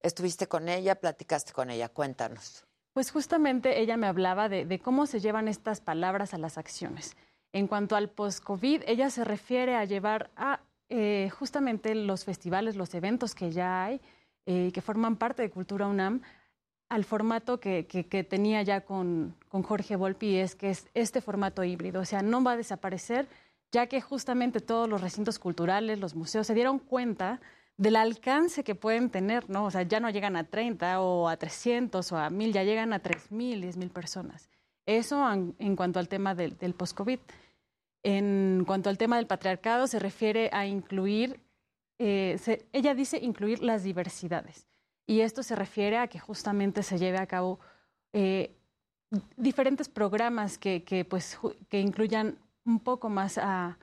S1: Estuviste con ella, platicaste con ella, cuéntanos.
S41: Pues justamente ella me hablaba de, cómo se llevan estas palabras a las acciones. En cuanto al post-COVID, ella se refiere a llevar a eh, justamente los festivales, los eventos que ya hay, eh, que forman parte de Cultura UNAM, al formato que tenía ya con, con Jorge Volpi, es que es este formato híbrido. O sea, no va a desaparecer, ya que justamente todos los recintos culturales, los museos, se dieron cuenta del alcance que pueden tener, ¿no? O sea, ya no llegan a 30 o a 300 o a 1000, ya llegan a 3000, 10000 personas. Eso en, cuanto al tema del, post-COVID. En cuanto al tema del patriarcado, se refiere a incluir, eh, se- ella dice incluir las diversidades. Y esto se refiere a que justamente se lleve a cabo eh, diferentes programas que, que, pues, que incluyan un poco más a,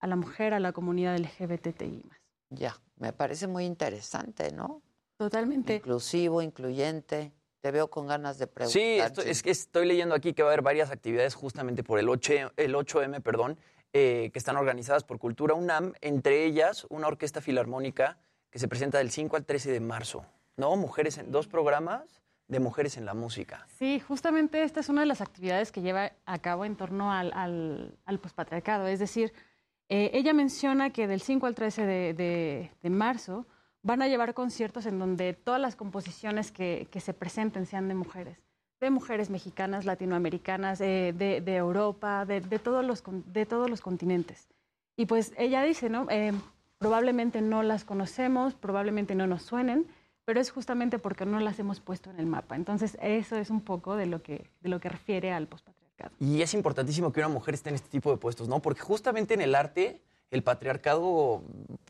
S41: a la mujer, a la comunidad LGBTI.
S1: Ya, me parece muy interesante, ¿no?
S41: Totalmente.
S1: Inclusivo, incluyente. Te veo con ganas de preguntar.
S21: Sí, esto- es que estoy leyendo aquí que va a haber varias actividades justamente por el, 8, el 8M, perdón, eh, que están organizadas por Cultura UNAM, entre ellas una orquesta filarmónica que se presenta del 5 al 13 de marzo. ¿No? Mujeres en dos programas de mujeres en la música.
S41: Sí, justamente esta es una de las actividades que lleva a cabo en torno al, al, al pospatriarcado. Es decir, eh, ella menciona que del 5 al 13 de, de- de marzo van a llevar conciertos en donde todas las composiciones que, que se presenten sean de mujeres, de mujeres mexicanas, latinoamericanas, eh, de, de Europa, de, todos los, de todos los continentes. Y pues ella dice, ¿no? Eh, probablemente no las conocemos, probablemente no nos suenen, pero es justamente porque no las hemos puesto en el mapa. Entonces, eso es un poco de lo que, de lo que refiere al
S21: Y es importantísimo que una mujer esté en este tipo de puestos, ¿no? Porque justamente en el arte, el patriarcado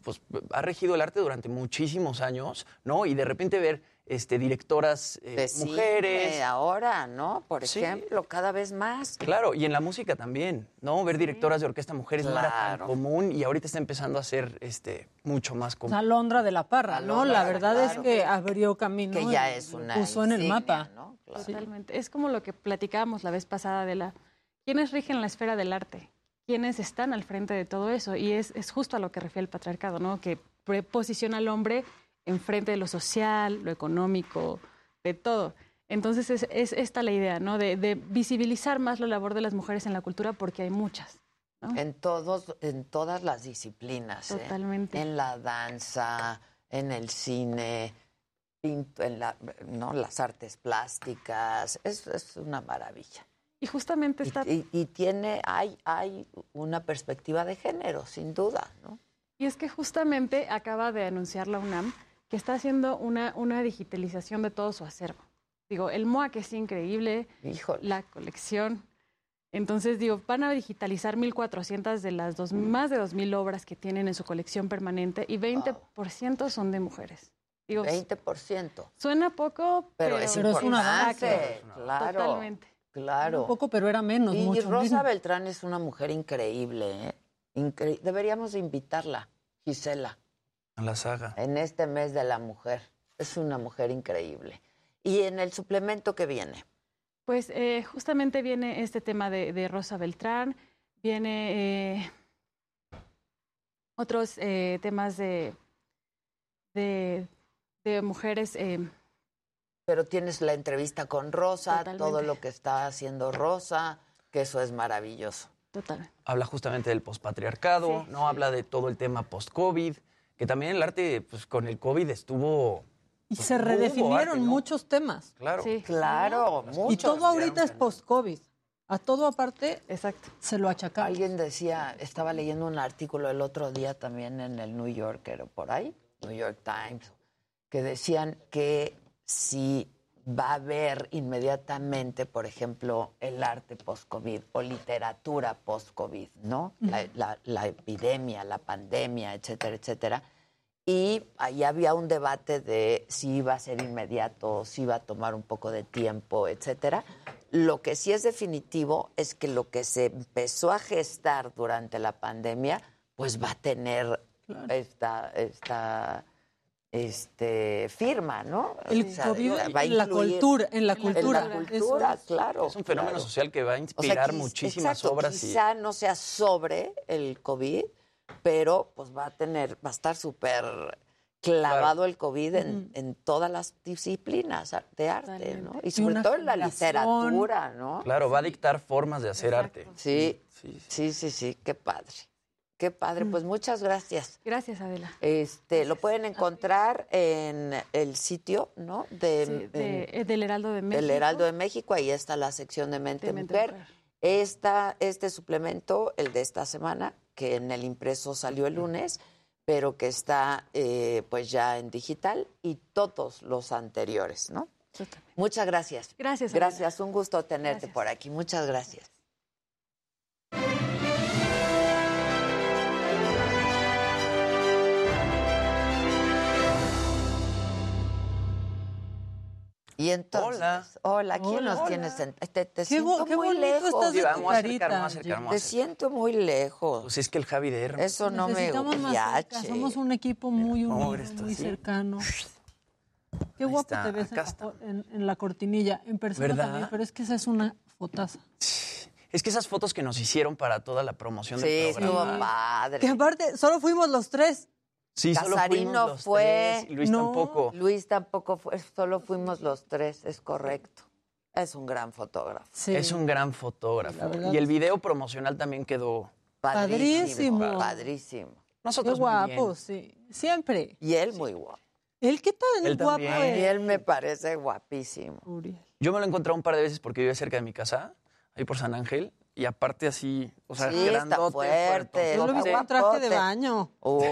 S21: pues, ha regido el arte durante muchísimos años, ¿no? Y de repente ver este, directoras eh,
S1: De cine
S21: mujeres.
S1: ahora, ¿no? Por
S21: Sí.
S1: ejemplo, cada vez más.
S21: Claro, y en la música también, ¿no? Ver directoras de orquesta mujeres no era tan
S1: Claro.
S21: común y ahorita está empezando a ser este, mucho más común.
S22: Alondra de la Parra, ¿no? La verdad
S1: claro.
S22: es que abrió camino.
S1: Que ya es una
S22: Puso en el mapa.
S1: ¿no?
S41: Totalmente. Es como lo que platicábamos la vez pasada de la... ¿Quiénes rigen la esfera del arte? ¿Quiénes están al frente de todo eso? Y es, es justo a lo que refiere el patriarcado, ¿no? Que posiciona al hombre enfrente de lo social, lo económico, de todo. Entonces es, es esta la idea, ¿no? De, de visibilizar más la labor de las mujeres en la cultura porque hay muchas.
S1: En todos, en todas las disciplinas. ¿eh?
S41: Totalmente.
S1: En la danza, en el cine, en la, ¿no? las artes plásticas. Es, es una maravilla.
S41: Y justamente está...
S1: y- y tiene, hay, hay una perspectiva de género, sin duda, ¿no?
S41: Y es que justamente acaba de anunciar la UNAM que está haciendo una, una digitalización de todo su acervo. Digo, el MOA que es increíble, la colección. Entonces, digo, van a digitalizar 1.400 de las dos, más de 2.000 obras que tienen en su colección permanente y 20% son de mujeres. Digo,
S1: 20%.
S41: Suena poco,
S1: Pero,
S41: pero,
S1: es
S22: Pero es un avance.
S1: claro.
S41: Totalmente.
S1: Claro.
S22: Un poco, pero era menos.
S1: Y
S22: mucho
S1: Rosa. Beltrán es una mujer increíble, ¿eh? Incre- Deberíamos de invitarla, Gisela,
S21: A la saga.
S1: en este mes de la mujer. Es una mujer increíble. Y en el suplemento que viene,
S41: Pues eh, justamente viene este tema de, de Rosa Beltrán, viene eh, otros eh, temas de, de, de mujeres, eh,
S1: Pero tienes la entrevista con Rosa,
S41: Totalmente.
S1: todo lo que está haciendo Rosa, que eso es maravilloso.
S41: Totalmente.
S21: Habla justamente del pospatriarcado, ¿no? Habla de todo el tema post-COVID, que también el arte, pues con el COVID estuvo...
S22: Y
S21: pues,
S22: se redefinieron
S21: arte, ¿no?
S22: muchos temas.
S21: Claro.
S1: Claro,
S22: Y
S1: muchos.
S22: todo ahorita es post-COVID. A todo aparte
S41: Exacto.
S22: se lo achacamos.
S1: Alguien decía, estaba leyendo un artículo el otro día también en el New Yorker o por ahí, New York Times, que decían que si va a haber inmediatamente, por ejemplo, el arte post-COVID o literatura post-COVID, ¿no? La, la- la epidemia, la pandemia, etcétera, etcétera. Y ahí había un debate de si iba a ser inmediato, si iba a tomar un poco de tiempo, etcétera. Lo que sí es definitivo es que lo que se empezó a gestar durante la pandemia, pues va a tener esta, esta este, firma, ¿no?
S22: El
S1: O sea,
S22: COVID
S1: va a
S22: en la cultura, en la cultura.
S1: En la cultura,
S22: Eso es.
S1: claro.
S21: Es un fenómeno
S1: claro.
S21: social que va a
S1: O sea,
S21: inspirar muchísimas
S1: exacto,
S21: obras. y-
S1: Quizá no sea sobre el COVID, pero pues va a tener, va a estar súper clavado el COVID en, en todas las disciplinas de arte, ¿no? Y sobre todo en la literatura, ¿no?
S21: Claro, va a dictar formas de hacer arte.
S1: Sí, sí, sí, sí, qué padre. Qué padre, pues muchas gracias.
S41: Gracias, Adela.
S1: Este, lo pueden encontrar en el sitio, ¿no? De,
S41: Sí, de- eh, del Heraldo de México.
S1: del Heraldo de México, ahí está la sección de Mente,
S41: De Mente
S1: Mujer.
S41: Mujer.
S1: Esta, este suplemento, el de esta semana, que en el impreso salió el lunes, pero que está eh, pues ya en digital, y todos los anteriores, ¿no? Muchas gracias.
S41: Gracias. Adela.
S1: Gracias, un gusto tenerte por aquí. Muchas gracias. Y entonces, hola, ¿quién
S22: Hola.
S1: nos
S22: Hola.
S1: tienes? en- Te, te
S22: Qué bo-
S1: siento
S22: qué
S1: muy
S22: bonito
S1: lejos.
S22: estás de
S21: Sí, vamos a acercar,
S22: carita,
S21: vamos a acercar, vamos a
S1: Te siento muy lejos.
S21: Pues es que el Javi de Hermes.
S1: Eso no me
S22: Necesitamos
S1: yache.
S22: Somos un equipo muy unido,
S21: esto
S22: muy
S21: así.
S22: cercano. Qué
S21: Ahí
S22: guapo
S21: está,
S22: te ves en en, en la cortinilla. En persona
S21: ¿Verdad?
S22: también, pero es que esa es una fotaza.
S21: Es que esas fotos que nos hicieron para toda la promoción
S1: Sí,
S21: del programa.
S1: estuvo padre.
S22: Que aparte, solo fuimos los tres.
S21: Sí, solo fuimos
S1: Casarino
S21: los
S1: fue.
S21: tres, Luis
S22: No.
S21: tampoco.
S1: Luis tampoco fue, solo fuimos los tres, es correcto. Es un gran fotógrafo.
S22: Sí.
S21: Es un gran fotógrafo. Y el video promocional también quedó.
S1: Padrísimo.
S22: Padrísimo.
S1: Padrísimo.
S22: Qué
S21: Nosotros muy bien.
S22: guapo, sí. Siempre.
S1: Y él muy guapo.
S22: ¿Él qué tan
S21: Él
S22: guapo
S21: también.
S1: Y
S22: es?
S1: él me parece guapísimo.
S22: Uriel.
S21: Yo me lo he encontrado un par de veces porque vive cerca de mi casa, ahí por San Ángel, y aparte así, o sea,
S1: Sí, está
S21: grandote,
S1: fuerte.
S22: Yo lo vi
S1: Está
S22: con traje de baño.
S1: Uy.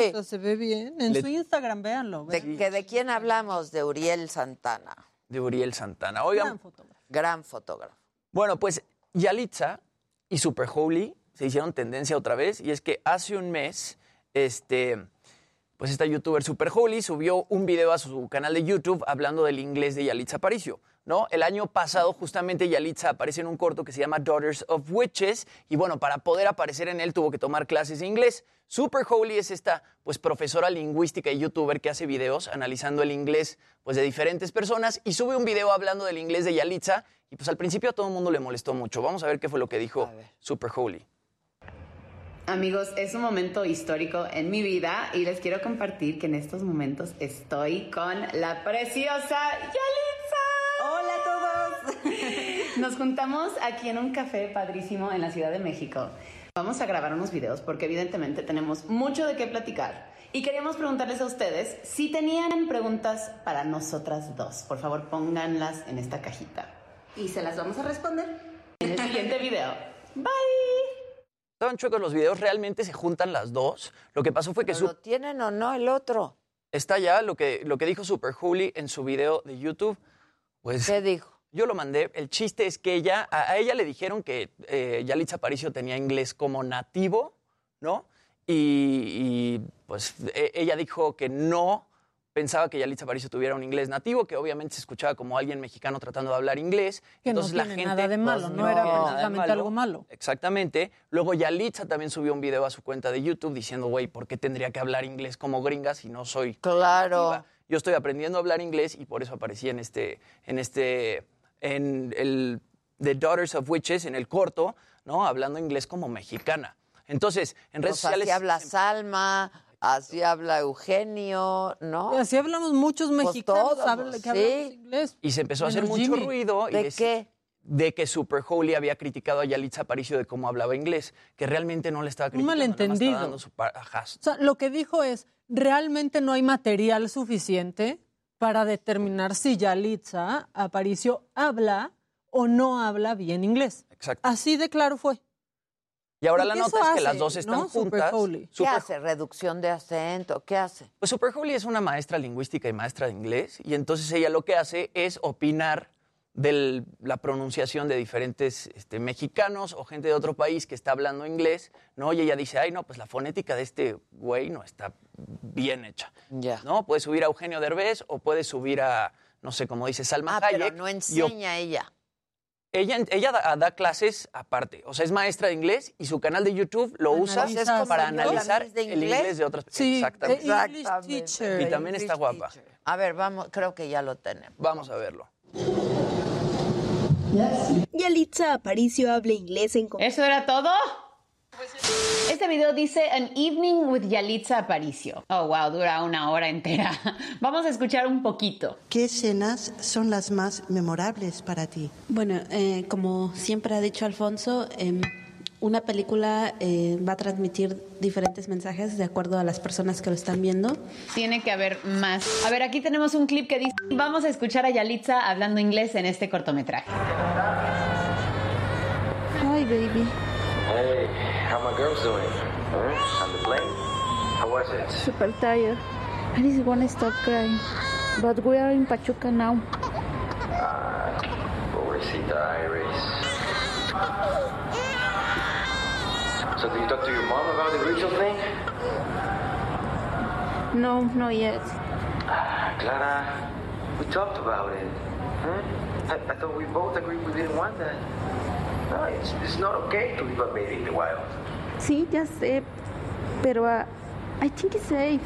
S22: Sí, hasta se ve bien. En
S21: Le-
S22: su Instagram, véanlo.
S1: ¿De,
S22: véanlo.
S1: que ¿De quién hablamos? De Uriel Santana.
S21: de Uriel Santana. Oigan,
S22: Gran fotógrafo.
S1: Gran fotógrafo.
S21: Bueno, pues Yalitza y Super Holy se hicieron tendencia otra vez y es que hace un mes, este, pues esta youtuber Super Holy subió un video a su canal de YouTube hablando del inglés de Yalitza Aparicio. ¿No? El año pasado justamente Yalitza aparece en un corto que se llama Daughters of Witches y bueno, para poder aparecer en él tuvo que tomar clases de inglés. Super Holy es esta pues profesora lingüística y youtuber que hace videos analizando el inglés pues de diferentes personas y sube un video hablando del inglés de Yalitza y pues al principio a todo el mundo le molestó mucho. Vamos a ver qué fue lo que dijo Super Holy.
S42: Amigos, es un momento histórico en mi vida y les quiero compartir que en estos momentos estoy con la preciosa Yalitza. [LAUGHS] Nos juntamos aquí en un café padrísimo en la Ciudad de México. Vamos a grabar unos videos porque evidentemente tenemos mucho de qué platicar. Y queríamos preguntarles a ustedes si tenían preguntas para nosotras dos. Por favor, pónganlas en esta cajita. Y se las vamos a responder en el siguiente [LAUGHS] video. Bye.
S21: Estaban chuecos los videos, realmente se juntan las dos. Lo que pasó fue que
S1: ¿Pero ¿Lo
S21: su-
S1: tienen o no el otro?
S21: está ya lo que, lo que dijo Super Holy en su video de YouTube. Pues
S1: ¿Qué dijo?
S21: Yo lo mandé. El chiste es que ella, a, a ella le dijeron que eh, Yalitza Aparicio tenía inglés como nativo, ¿no? Y, y, pues e- ella dijo que no pensaba que Yalitza Aparicio tuviera un inglés nativo, que obviamente se escuchaba como alguien mexicano tratando de hablar inglés.
S22: Que no
S21: Entonces la gente
S22: nada de malo,
S21: pues,
S22: no era precisamente algo malo.
S21: Exactamente. Luego Yalitza también subió un video a su cuenta de YouTube diciendo, güey, ¿por qué tendría que hablar inglés como gringa si no soy
S1: Claro.
S21: nativa? Yo estoy aprendiendo a hablar inglés y por eso aparecí en este, en este, en el The Daughters of Witches, en el corto, ¿no? Hablando inglés como mexicana. Entonces, en redes
S1: Pues
S21: sociales...
S1: así habla Salma, Así habla Eugenio, ¿no?
S22: Y así hablamos muchos
S1: Pues
S22: mexicanos
S1: todos,
S22: habla- que
S1: sí.
S22: hablamos inglés.
S21: Y se empezó a hacer mucho
S22: Jimmy.
S21: ruido. y
S1: ¿De
S21: dec-
S1: qué?
S21: De que Super Holy había criticado a Yalitza Aparicio de cómo hablaba inglés, que realmente no le estaba
S22: Un
S21: criticando. nada más estaba
S22: malentendido.
S21: dando su
S22: O sea, lo que dijo es, realmente no hay material suficiente para determinar si Yalitza Aparicio habla o no habla bien inglés.
S21: Exacto.
S22: Así de claro fue.
S21: Y ahora la nota es que las dos están
S22: ¿no? Super
S21: juntas.
S22: Holy.
S1: ¿Qué
S21: Super-
S1: hace? ¿Reducción de acento? ¿Qué hace?
S21: Pues Super Holy es una maestra lingüística y maestra de inglés, y entonces ella lo que hace es opinar de la pronunciación de diferentes este, mexicanos o gente de otro país que está hablando inglés, ¿no? Y ella dice, ay, no, pues la fonética de este güey no está bien hecha,
S1: Ya.
S21: ¿no? Puede subir a Eugenio Derbez o puede subir a, no sé, como dice Salma
S1: Ah, pero
S21: Hayek.
S1: no
S21: y op-
S1: enseña ella.
S21: Ella, ella da, da clases aparte, o sea, es maestra de inglés y su canal de YouTube lo usa para
S1: yo,
S21: analizar el
S1: inglés.
S21: de otras
S22: Sí,
S21: Exactamente.
S22: English
S1: Exactamente.
S22: teacher.
S21: Y también está guapa.
S1: A ver, vamos, creo que ya lo tenemos.
S21: Vamos a verlo.
S43: Yalitza Aparicio habla inglés en
S42: ¿Eso era todo? Este video dice An Evening with Yalitza Aparicio. Oh, wow, dura una hora entera. [LAUGHS] Vamos a escuchar un poquito.
S44: ¿Qué escenas son las más memorables para ti?
S43: Bueno, eh, como siempre ha dicho Alfonso, em, una película eh, va a transmitir diferentes mensajes de acuerdo a las personas que lo están viendo.
S42: Tiene que haber más. A ver, aquí tenemos un clip que dice, vamos a escuchar a Yalitza hablando inglés en este cortometraje.
S43: Hi, baby.
S45: Hey, how my girls doing? Huh? On the plane? How was it?
S43: Super tired. I just want to stop crying. But we are in Pachuca now.
S45: Ah, pobrecita Iris. So did you talk to your mom about the ritual thing?
S43: No, not yet.
S45: Ah, Clara, we talked about it. Huh? I, I thought we both agreed we didn't want that. No, it's, it's not okay to leave a baby in the wild.
S43: Sí, ya sé. Pero uh, I think it's safe.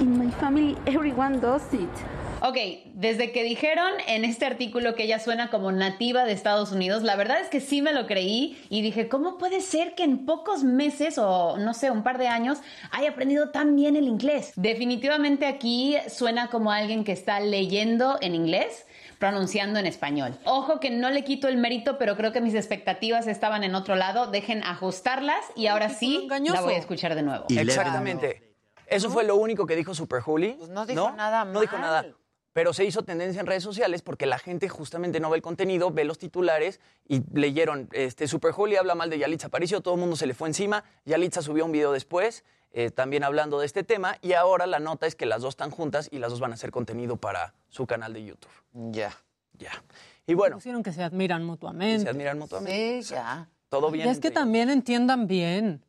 S43: In my family, everyone does it.
S42: Ok, desde que dijeron en este artículo que ella suena como nativa de Estados Unidos, la verdad es que sí me lo creí y dije, ¿cómo puede ser que en pocos meses o no sé, un par de años haya aprendido tan bien el inglés? Definitivamente aquí suena como alguien que está leyendo en inglés pronunciando en español. Ojo que no le quito el mérito, pero creo que mis expectativas estaban en otro lado. Dejen ajustarlas y ahora sí la voy a escuchar de nuevo.
S21: Exactamente. Eso fue lo único que dijo Super Holy.
S1: Pues no dijo nada
S21: No dijo nada. Pero se hizo tendencia en redes sociales porque la gente justamente no ve el contenido, ve los titulares y leyeron, este, Super Holy habla mal de Yalitza Aparicio, todo el mundo se le fue encima, Yalitza subió un video después, eh, también hablando de este tema, y ahora la nota es que las dos están juntas y las dos van a hacer contenido para su canal de YouTube.
S1: Ya.
S21: Ya. Y bueno,
S22: Pusieron que se admiran mutuamente.
S21: se admiran mutuamente.
S1: Sí, ya.
S21: Todo bien.
S22: Y es que también entiendan bien.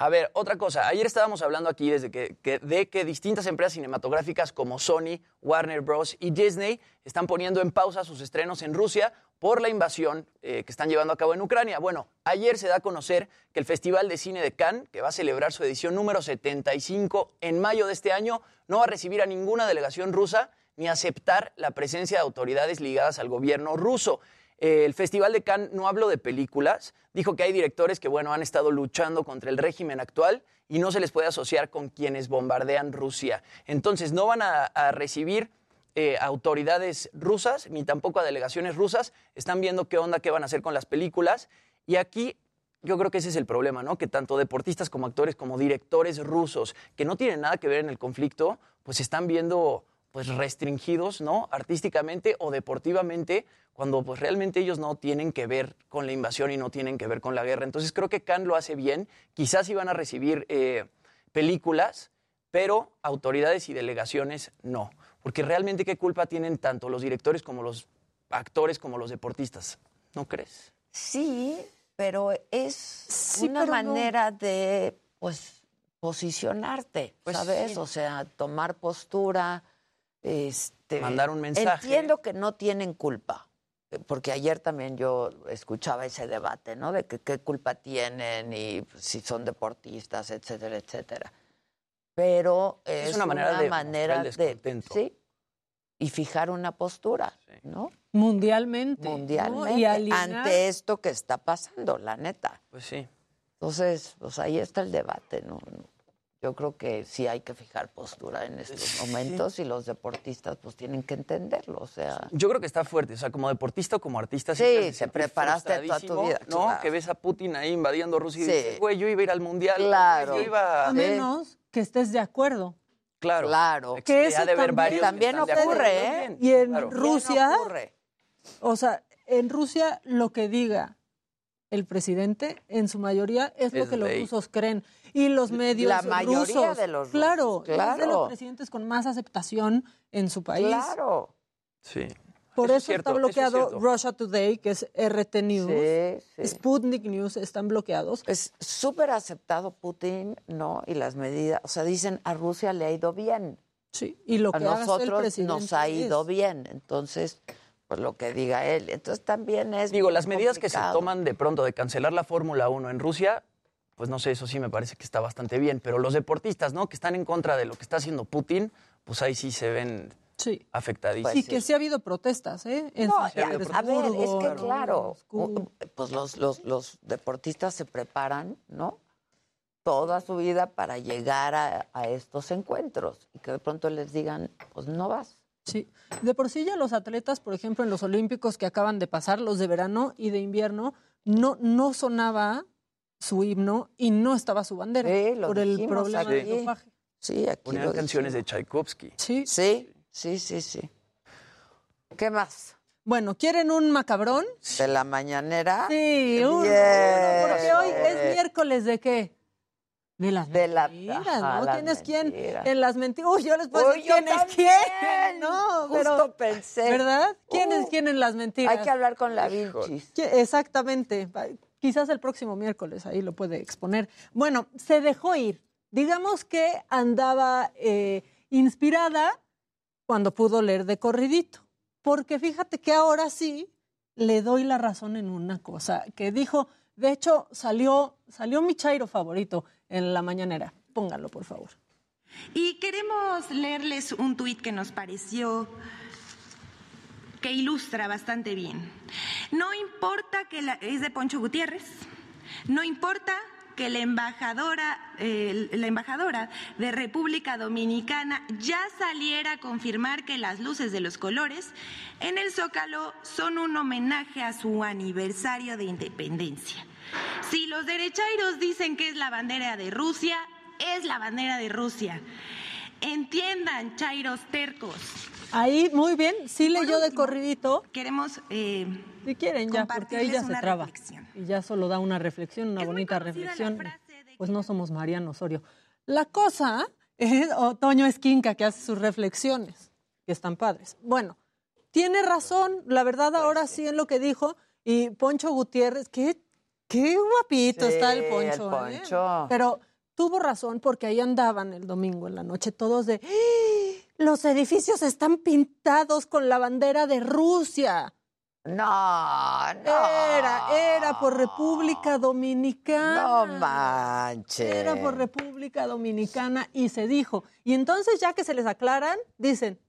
S21: A ver, otra cosa. Ayer estábamos hablando aquí desde que, de que distintas empresas cinematográficas como Sony, Warner Bros. y Disney están poniendo en pausa sus estrenos en Rusia por la invasión eh, que están llevando a cabo en Ucrania. Bueno, ayer se da a conocer que el Festival de Cine de Cannes, que va a celebrar su edición número 75 en mayo de este año, no va a recibir a ninguna delegación rusa ni aceptar la presencia de autoridades ligadas al gobierno ruso. Eh, el Festival de Cannes no habló de películas, dijo que hay directores que, bueno, han estado luchando contra el régimen actual y no se les puede asociar con quienes bombardean Rusia. Entonces, no van a, a recibir eh, autoridades rusas ni tampoco a delegaciones rusas. Están viendo qué onda, qué van a hacer con las películas. Y aquí yo creo que ese es el problema, ¿no? Que tanto deportistas como actores como directores rusos que no tienen nada que ver en el conflicto, pues están viendo pues restringidos, ¿no? Artísticamente o deportivamente, cuando pues realmente ellos no tienen que ver con la invasión y no tienen que ver con la guerra. Entonces creo que Cannes lo hace bien. Quizás iban a recibir eh, películas, pero autoridades y delegaciones no. Porque realmente qué culpa tienen tanto los directores como los actores como los deportistas. ¿No crees?
S1: Sí, pero es
S22: Sí,
S1: una
S22: pero no.
S1: manera de, pues, posicionarte,
S21: Pues
S1: ¿sabes?
S21: sí.
S1: O sea, tomar postura, este...
S21: Mandar un mensaje.
S1: Entiendo que no tienen culpa, eh, porque ayer también yo escuchaba ese debate, ¿no? De que qué culpa tienen y si son deportistas, etcétera, etcétera. Pero es,
S21: Es una manera de
S1: manera de- sí, y fijar una postura, ¿no?
S22: Mundialmente. ¿no?
S1: mundialmente
S22: Y alinear-
S1: ante esto que está pasando, la neta.
S21: Pues sí.
S1: Entonces, pues ahí está el debate, ¿no? Yo creo que sí hay que fijar postura en estos momentos y los deportistas pues tienen que entenderlo, o sea...
S21: Yo creo que está fuerte, o sea, como deportista o como artista.
S1: Sí,
S21: te
S1: te preparaste toda tu vida,
S21: ¿no?
S1: claro.
S21: Que ves a Putin ahí invadiendo Rusia y
S1: Sí.
S21: dices, güey, yo iba a ir al Mundial.
S1: Claro.
S21: Yo iba...
S22: A menos que estés de acuerdo.
S21: Claro.
S1: Claro.
S22: Que
S21: ha
S22: eso
S21: de
S22: también-
S21: varios que
S1: También ocurre. ¿eh?
S22: Y en
S21: Claro.
S22: Rusia,
S1: ocurre.
S22: o sea, en Rusia lo que diga el presidente, en su mayoría, es, lo que los rusos creen. Y los medios
S1: La mayoría
S22: rusos.
S1: de los rusos,
S22: Claro, es de
S1: claro.
S22: los presidentes con más aceptación en su país.
S1: Claro.
S21: Sí.
S22: Por
S21: Eso
S22: eso,
S21: es cierto,
S22: está
S21: eso es
S22: bloqueado. Russia Today, que es RT News,
S1: Sí, sí.
S22: Sputnik News, están bloqueados.
S1: Es súper aceptado Putin, ¿no? Y las medidas, o sea, dicen a Rusia le ha ido bien.
S22: Sí, y lo
S1: a
S22: que el
S1: nosotros
S22: presidente
S1: nos ha ido
S22: es-
S1: bien. Entonces, pues lo que diga él. Entonces también es.
S21: Digo, las medidas que se toman de pronto de cancelar la Fórmula 1 en Rusia, pues no sé, eso sí me parece que está bastante bien. Pero los deportistas, ¿no? Que están en contra de lo que está haciendo Putin, pues ahí sí se ven
S22: Sí.
S21: afectadísimos.
S22: sí, que sí ha habido protestas, ¿eh? En
S1: No, a, a ver, es que claro, pues los, los, los deportistas se preparan, ¿no? Toda su vida para llegar a, a estos encuentros y que de pronto les digan, pues no vas.
S22: Sí, de por sí ya los atletas, por ejemplo, en los Olímpicos que acaban de pasar, los de verano y de invierno, no, no sonaba su himno y no estaba su bandera
S1: Sí, lo
S22: por el problema
S1: aquí.
S22: del dopaje.
S1: Sí, aquí
S21: Ponían
S1: lo
S21: canciones de. Tchaikovsky.
S22: Sí.
S1: Sí, sí, sí, sí. ¿Qué más?
S22: Bueno, ¿quieren un macabrón?
S1: ¿De la mañanera?
S22: Sí, un, porque hoy es miércoles de qué? De las
S1: De la-
S22: mentiras,
S1: ajá,
S22: ¿no?
S1: las
S22: ¿Quién es quién? En las mentiras. Uy, yo les puedo
S1: Uy,
S22: decir quién es quién. No, pero.
S1: Justo pensé.
S22: ¿Verdad? ¿Quién es
S1: Uh,
S22: quién en las mentiras?
S1: Hay que hablar con la Vilchis.
S22: Exactamente. Quizás el próximo miércoles ahí lo puede exponer. Bueno, se dejó ir. Digamos que andaba eh, inspirada cuando pudo leer de corridito. Porque fíjate que ahora sí le doy la razón en una cosa que dijo. De hecho, salió, salió mi chairo favorito en la mañanera. Pónganlo, por favor.
S46: Y queremos leerles un tuit que nos pareció que ilustra bastante bien. No importa que la, es de Poncho Gutiérrez, no importa que la embajadora, la embajadora de República Dominicana ya saliera a confirmar que las luces de los colores en el Zócalo son un homenaje a su aniversario de independencia. Si los derechairos dicen que es la bandera de Rusia, es la bandera de Rusia. Entiendan, chairos tercos.
S22: Ahí, muy bien, sí leyó de corridito.
S46: Queremos. eh,
S22: si quieren, ya, porque ahí ya se traba.
S46: reflexión.
S22: Y ya solo da una reflexión, una bonita reflexión. Pues no somos Mariano Osorio. La cosa es Otoño Esquinca, que hace sus reflexiones, que están padres. Bueno, tiene razón, la verdad, ahora sí en lo que dijo. Y Poncho Gutiérrez, qué, qué guapito
S1: Sí,
S22: está el
S1: el
S22: Poncho. ¿eh?
S1: Poncho.
S22: Pero tuvo razón porque ahí andaban el domingo en la noche todos de. "¡Ah! Los edificios están pintados con la bandera de Rusia.
S1: No, no.
S22: Era, era por República Dominicana.
S1: No manches.
S22: Era por República Dominicana y se dijo. Y entonces ya que se les aclaran, dicen,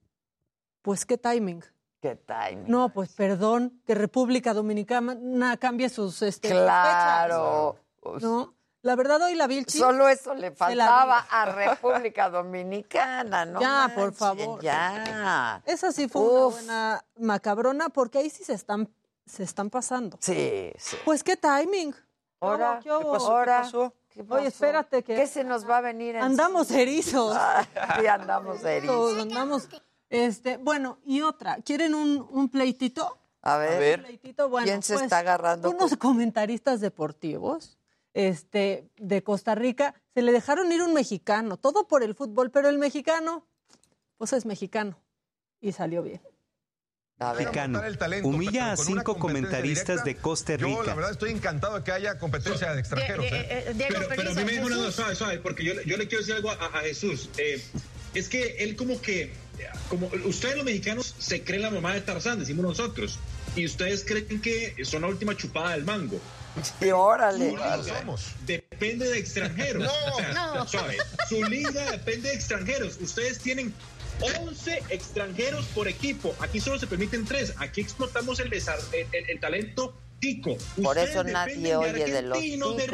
S22: pues qué timing.
S1: ¿Qué timing?
S22: No, pues perdón, que República Dominicana cambie sus este,
S1: Claro.
S22: fechas. ¿No? La verdad hoy la Vilchi...
S1: Solo eso le faltaba a República Dominicana, ¿no?
S22: Ya, por favor.
S1: Ya.
S22: Esa sí fue una buena macabrona porque ahí sí se están, se están pasando.
S1: Sí, sí.
S22: Pues qué timing.
S1: Ahora,
S22: ¿Qué hubo?
S1: ahora,
S22: ¿Qué Oye, espérate que...
S1: ¿Qué se nos va a venir? encima?
S22: Andamos erizos.
S1: Sí, andamos erizos.
S22: Todos andamos. Este, bueno, y otra. ¿Quieren un, un pleitito?
S1: A ver,
S22: Un pleitito, bueno,
S1: ¿quién se
S22: pues,
S1: está agarrando?
S22: Unos comentaristas deportivos este, de Costa Rica se le dejaron ir un mexicano, todo por el fútbol, pero el mexicano, pues es mexicano. Y salió bien.
S47: Mexicano. Humilla a cinco comentaristas de Costa
S48: Yo, la
S47: Rica.
S48: verdad, estoy encantado de que haya competencia de extranjeros.
S49: Die-
S48: ¿eh?
S49: eh, eh, Diego, pero, pero a mí me dijo, no, suave, suave, porque yo, yo le quiero decir algo a, a Jesús. Eh, es que él como que, como ustedes los mexicanos se creen la mamá de Tarzán, decimos nosotros, y ustedes creen que son la última chupada del mango.
S1: Y órale.
S48: Su liga
S49: Depende de extranjeros. [LAUGHS]
S48: No,
S49: O sea,
S48: no.
S49: Suave. Su liga depende de extranjeros. Ustedes tienen 11 extranjeros por equipo. Aquí solo se permiten 3. Aquí explotamos el, el- el- el talento Tico.
S1: Por
S49: ustedes
S1: eso nadie
S49: dependen
S1: oye de los
S49: River,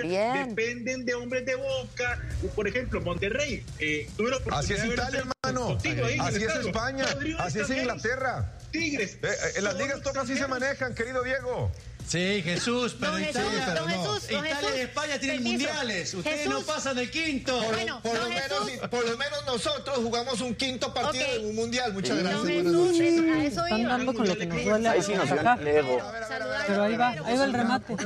S1: también.
S49: Dependen de hombres de Boca. Por ejemplo, Monterrey. Eh, tuve la
S48: Así
S49: oportunidad
S48: es
S49: de ver
S48: Italia, hermano.
S49: contigo ahí
S48: Así es. España. Así es. Inglaterra.
S49: Tigres.
S48: Eh, eh, en las ligas todas así se manejan, querido Diego.
S50: Sí, Jesús, pero
S48: Don
S50: Italia,
S48: Jesús,
S50: pero
S48: don
S50: no.
S48: Jesús, don
S50: Italia y España tienen
S48: permiso.
S50: mundiales. Ustedes
S48: Jesús.
S50: no pasan del quinto.
S51: Por, por lo menos, por lo menos nosotros jugamos un quinto partido en un mundial. Muchas
S50: Sí.
S51: gracias. Buenas
S50: Jesús,
S51: noches.
S22: a eso Están dando con lo que nos duele.
S21: Ahí sí nos el.
S22: Pero ahí va, ahí va el remate.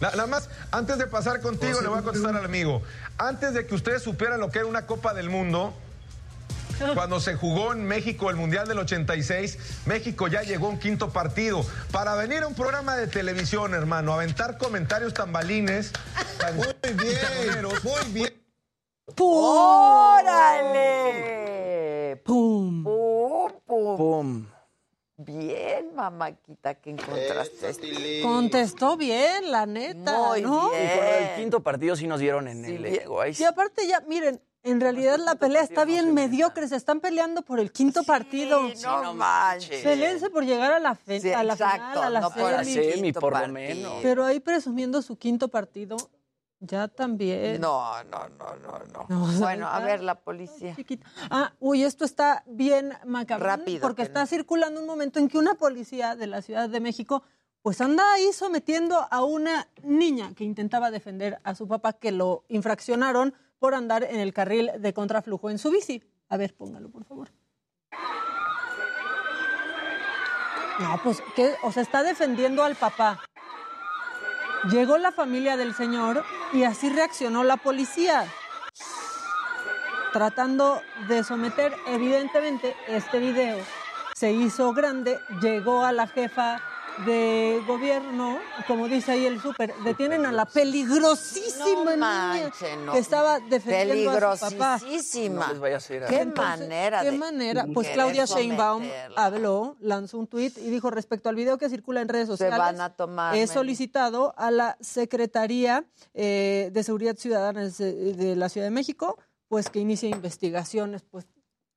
S48: Nada más, antes de pasar contigo, le voy a contestar al amigo. Antes de que ustedes supieran lo que era una Copa del Mundo, [LAUGHS] cuando se jugó en México el Mundial del 86, México ya llegó a un quinto partido. Para venir a un programa de televisión, hermano, aventar comentarios tambalines. Muy
S51: bien, [LAUGHS] muy bien.
S1: ¡Órale!
S22: ¡Pum!
S1: ¡Pum! ¡Pum!
S21: ¡Pum!
S1: Bien, mamáquita, que encontraste esto.
S22: Contestó bien, la neta,
S1: Muy
S22: ¿no?
S1: bien.
S21: Y con el quinto partido sí nos dieron en el ego. Ahí sí.
S22: Y aparte ya, miren, en realidad la pelea está bien mediocre, se están peleando por el quinto partido.
S1: no manches.
S22: Peleense por llegar a la, fe-
S1: Sí,
S22: a la
S1: exacto,
S22: final, a la
S1: no por el
S22: semi.
S21: semi, por lo
S1: partido.
S21: menos.
S22: Pero ahí presumiendo su quinto partido, ya también.
S1: No, no, no, no, no.
S22: No,
S1: bueno, a ver, la policía.
S22: Ah, uy, esto está bien macabro.
S1: Rápido,
S22: Porque
S1: que
S22: está
S1: no-
S22: circulando un momento en que una policía de la Ciudad de México pues anda ahí sometiendo a una niña que intentaba defender a su papá que lo infraccionaron por andar en el carril de contraflujo en su bici. A ver, póngalo, por favor. No, pues, ¿qué? O sea, está defendiendo al papá. Llegó la familia del señor y así reaccionó la policía tratando de someter, evidentemente, este video se hizo grande, llegó a la jefa de gobierno, como dice ahí el súper, detienen a la peligrosísima
S1: No
S22: niña
S1: no.
S22: que estaba defendiendo a su papá.
S1: Peligrosísima.
S21: No les vaya a hacer
S1: Qué
S22: Entonces,
S1: manera
S22: ¿Qué
S1: de
S22: manera? Pues Claudia Sheinbaum
S1: someterla.
S22: habló, lanzó un tuit y dijo respecto al video que circula en redes
S1: Se
S22: sociales.
S1: van a tomar
S22: He solicitado a la Secretaría eh, de Seguridad Ciudadana de, de la Ciudad de México, pues que inicie investigaciones, pues.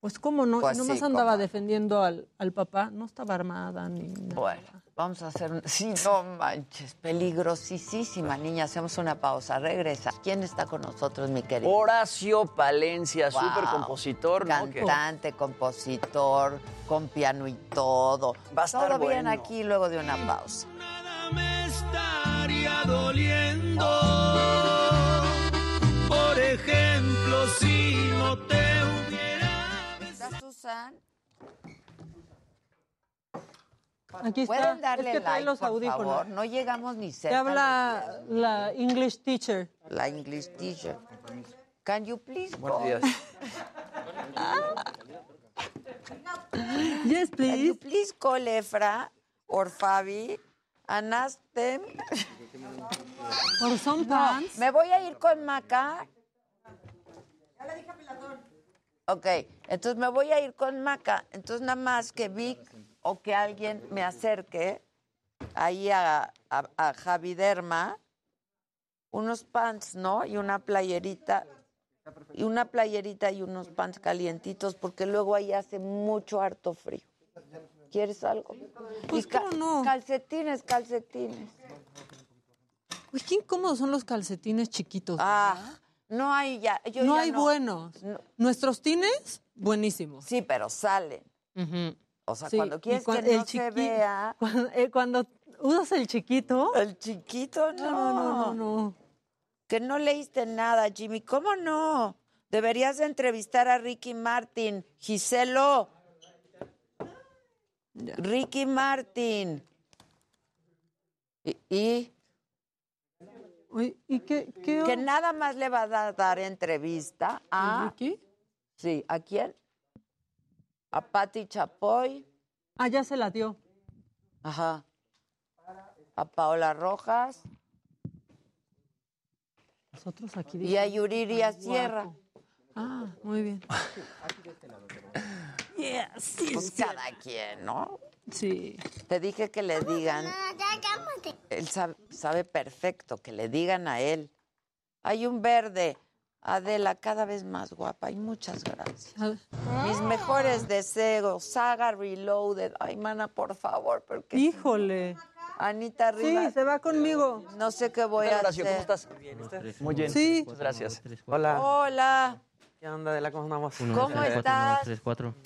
S22: Pues cómo no,
S1: Pues
S22: y nomás
S1: sí,
S22: andaba defendiendo al, al papá, no estaba armada ni nada.
S1: Bueno, vamos a hacer un... Sí, no manches, peligrosísima niña. Hacemos una pausa, regresa. ¿Quién está con nosotros, mi querido?
S21: Horacio Palencia,
S1: Wow.
S21: súper compositor,
S1: Cantante, compositor, con piano y todo.
S21: Va a estar
S1: todo bien
S21: bueno.
S1: aquí luego de una pausa.
S27: estaría doliendo. Por ejemplo, si no te hubiera
S1: ¿Está Susan?
S22: Aquí está.
S1: ¿Pueden darle
S22: es que trae
S1: like,
S22: los
S1: por
S22: audífonos.
S1: favor? No llegamos ni
S22: Te
S1: cerca.
S22: habla la English teacher.
S1: La English teacher. Can you please
S21: Buenos
S1: go?
S21: días. [LAUGHS]
S22: Yes,
S1: Can you
S22: please.
S1: please call Efra or Fabi and ask them?
S22: Por some pants.
S1: Me voy a ir con Maca. Ok, entonces me voy a ir con Maca. Entonces nada más que Vic o que alguien me acerque ahí a, a, a Javi Derma unos pants, ¿no? Y una playerita. Y una playerita y unos pants calientitos porque luego ahí hace mucho harto frío. ¿Quieres algo?
S22: Pues,
S1: Y
S22: ¿cómo no?
S1: Calcetines, calcetines.
S22: Uy, qué incómodos son los calcetines chiquitos.
S1: Ah, no hay ya. yo
S22: no
S1: ya
S22: hay buenos.
S1: No.
S22: Nuestros tines, buenísimos.
S1: Sí, pero salen. O sea,
S22: Sí,
S1: cuando quieres que no
S22: el
S1: se
S22: chiqui-
S1: vea.
S22: Cuando, eh, cuando usas el chiquito.
S1: El chiquito, no.
S22: No, no, no, no.
S1: Que no leíste nada, Jimmy. ¿Cómo no? Deberías de entrevistar a Ricky Martin. Giselo. Ricky Martin. Y, ¿Y
S22: qué, qué
S1: que nada más le va a dar, entrevista a...
S22: Ricky?
S1: Sí, ¿a quién? A Patti Chapoy.
S22: Ah, ya se la dio.
S1: Ajá. A Paola Rojas
S22: Nosotros aquí.
S1: y a Yuriria. Sierra.
S22: Ah, muy bien. [LAUGHS]
S1: Pues cada quien, ¿no?
S22: Sí.
S1: Te dije que le digan. Él sabe, sabe perfecto que le digan a él. Hay un verde. Adela, cada vez más guapa. Y muchas gracias. Mis mejores deseos. Saga Reloaded. Ay, mana, por favor, porque.
S22: Híjole.
S1: Anita
S22: Sí,
S1: Rivas.
S22: se va conmigo.
S1: No sé qué voy
S21: ¿Qué tal,
S1: a
S21: Horacio?
S1: hacer.
S21: ¿Cómo estás? Muy bien.
S22: Sí.
S21: Muchas gracias.
S52: Hola.
S1: Hola.
S52: ¿Qué onda, Adela? ¿Cómo andamos?
S1: ¿Cómo estás?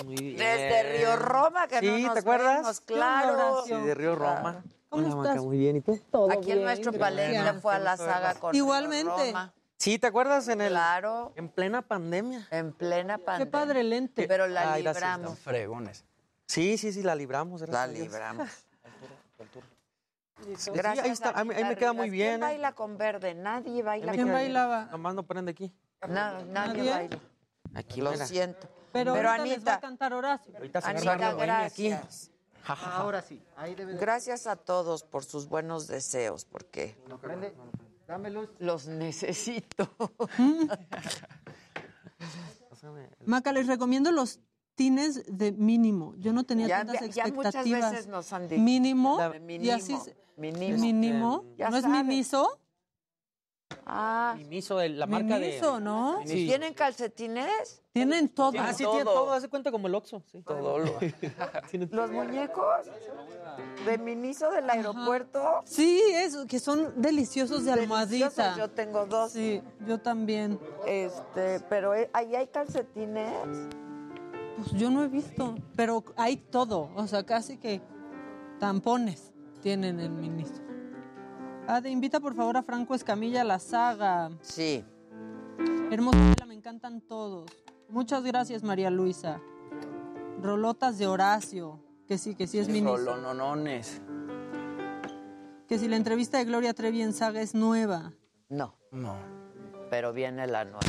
S52: Muy bien.
S1: Desde Río Roma, que
S52: sí,
S1: no nos
S52: ¿te acuerdas?
S1: vemos, claro.
S52: Sí, de Río Roma.
S22: ¿Cómo
S52: Hola, Maca,
S22: estás?
S52: muy bien. ¿Y tú?
S1: Aquí en nuestro Palenque fue a la saga con Río
S22: Igualmente.
S1: Roma.
S52: Sí, ¿te acuerdas? En el,
S1: Claro.
S52: En plena pandemia.
S1: En plena
S22: Qué
S1: pandemia.
S22: padre lente.
S1: Pero la
S52: Ay, gracias,
S1: libramos.
S21: Fregones.
S52: Sí, sí, sí, la libramos. gracias
S1: La libramos. [LAUGHS]
S52: Sí,
S1: Gracias.
S52: ahí, está, a mí, ahí me queda muy bien.
S1: ¿Quién
S52: ¿eh?
S1: baila con verde? Nadie baila
S52: me
S1: con verde.
S22: bailaba?
S52: Nomás no prende aquí.
S1: No, nadie baila.
S52: Aquí,
S1: Lo
S52: mira.
S1: siento.
S22: Pero,
S1: Pero
S22: ahorita les va a
S1: Anita,
S22: cantar Horacio.
S52: Ahorita se
S1: Anita, gracias.
S52: Ahora
S53: sí. Ahí debe
S1: Gracias a todos por sus buenos deseos, porque
S53: Dame luz.
S1: los necesito. [LAUGHS]
S22: Maca, les recomiendo los tines de mínimo. Yo no tenía
S1: Ya-
S22: tantas
S1: ya muchas
S22: expectativas.
S1: veces nos han dicho.
S22: Mínimo.
S1: La-
S22: Y así
S1: mínimo.
S22: mínimo.
S1: Ya
S22: ¿No es miniso?
S1: Ah,
S52: Mimiso, el- la marca de...
S22: Miniso, ¿no?
S52: Sí.
S1: ¿tienen calcetines?
S22: Tienen todo.
S52: Ah, sí, tiene todo. Hace cuenta como el Oxxo. Sí.
S21: Todo lo... [LAUGHS]
S52: Tiene
S1: ¿Los muñecos? ¿De Miniso del aeropuerto?
S22: Sí, eso, que son deliciosos de almohadita.
S1: Deliciosos, Yo tengo dos.
S22: Sí, yo también.
S1: Este, pero eh, ahí hay calcetines.
S22: Pues yo no he visto, pero hay todo, o sea, casi que tampones tienen el ministro. Ade, invita por favor a Franco Escamilla a la saga.
S1: Sí.
S22: Hermosa me encantan todos. Muchas gracias, María Luisa. Rolotas de Horacio, que sí, que sí es ministro.
S21: Rolononones.
S22: Que si la entrevista de Gloria Trevi en saga es nueva.
S1: No,
S21: No.
S1: pero viene la nueva.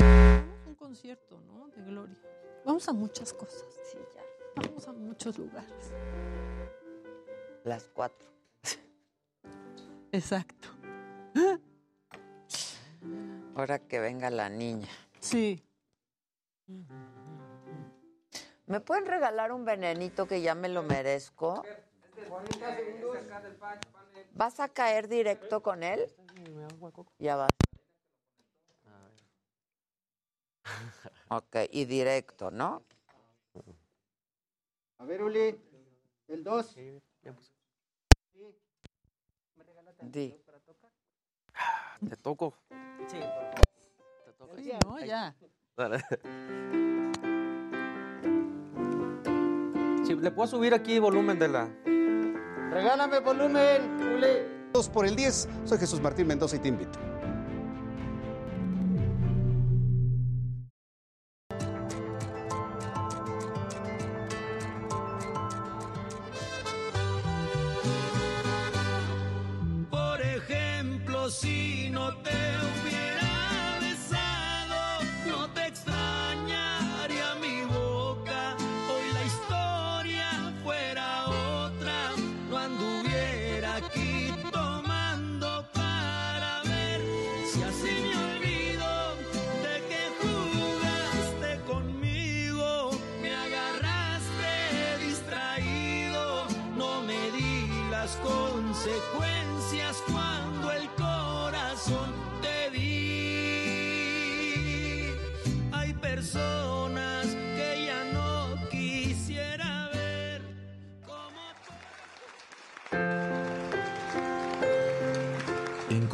S22: Un concierto, ¿no? De Gloria. Vamos a muchas cosas. Sí, ya. Vamos a muchos lugares.
S1: Las cuatro.
S22: Exacto.
S1: Ahora que venga la niña.
S22: Sí.
S1: ¿Me pueden regalar un venenito que ya me lo merezco? ¿Vas a caer directo con él? Ya vas. Ok, y directo, ¿no?
S53: A ver, Uli. El 2.
S1: Di.
S52: Te toco.
S22: Sí.
S52: toco.
S22: Sí, no, ya.
S52: Dale. Sí, ¿Le puedo subir aquí volumen de la...?
S53: Regálame volumen, Uli.
S54: Dos por el 10. Soy Jesús Martín Mendoza y te invito.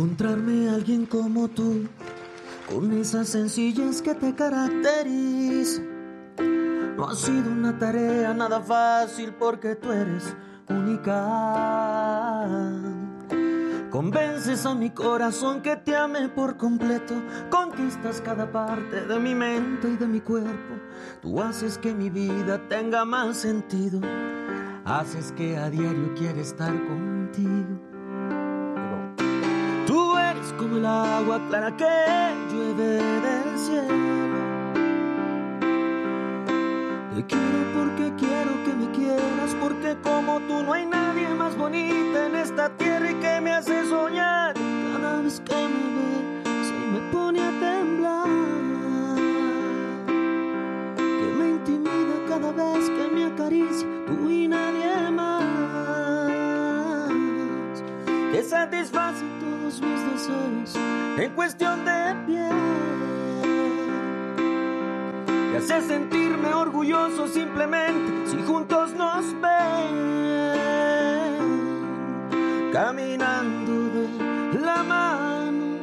S55: Encontrarme a alguien como tú, con esa sencillez que te caracteriza. No ha sido una tarea nada fácil porque tú eres única. Convences a mi corazón que te ame por completo. Conquistas cada parte de mi mente y de mi cuerpo. Tú haces que mi vida tenga más sentido. Haces que a diario quiera estar contigo. Como el agua clara que llueve del cielo. Te quiero porque quiero que me quieras, porque como tú no hay nadie más bonita en esta tierra y que me hace soñar. Cada vez que me ve, se me pone a temblar. Que me intimida cada vez que me acaricia, tú y nadie más. Que satisface todos mis deseos en cuestión de piel. Me hace sentirme orgulloso simplemente si juntos nos ven. caminando de la mano.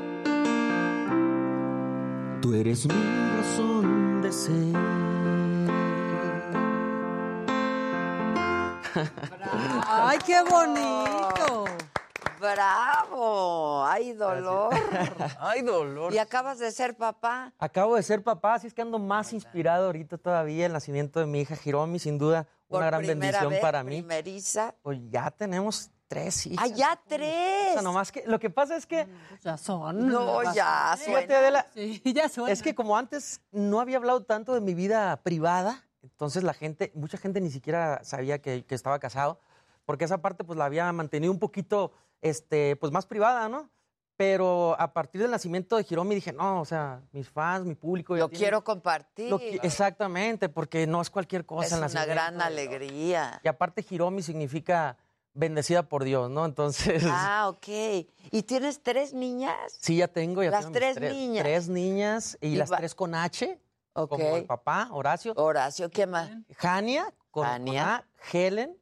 S55: Tú eres mi razón de ser. [LAUGHS]
S22: ¡Ay, qué bonito!
S1: ¡Bravo! ¡Ay, dolor! [LAUGHS]
S21: ¡Ay, dolor!
S1: ¿Y acabas de ser papá?
S52: Acabo de ser papá, así es que ando más inspirado ahorita todavía. El nacimiento de mi hija Hiromi, sin duda,
S1: Por
S52: una gran bendición
S1: vez,
S52: para mí.
S1: Primeriza.
S52: Pues ya tenemos tres hijas.
S1: ¡Ah, ya
S52: O
S1: tres!
S52: sea, nomás que lo que pasa es que
S22: Ya son.
S1: No, ya
S52: Fíjate,
S1: suena.
S52: Adela,
S22: Sí, [LAUGHS] ya suena.
S52: es que como antes no había hablado tanto de mi vida privada, entonces la gente, mucha gente ni siquiera sabía que, que estaba casado, porque esa parte pues la había mantenido un poquito, este, pues más privada, ¿no? Pero a partir del nacimiento de Hiromi dije, no, o sea, mis fans, mi público.
S1: Lo quiero compartir.
S52: lo exactamente, porque no es cualquier cosa
S1: es
S52: el
S1: una gran alegría.
S52: Y aparte Hiromi significa bendecida por Dios, ¿no? Entonces,
S1: Ah, ok. ¿Y tienes tres niñas?
S52: sí, ya tengo. Ya
S1: Las
S52: tengo
S1: tres
S52: tres
S1: niñas.
S52: Tres niñas y,
S1: Y
S52: las
S1: va-
S52: tres con H,
S1: Ok.
S52: como el papá, Horacio.
S1: Horacio, ¿qué más?
S52: Jania, con,
S1: Jania.
S52: con A, Helen,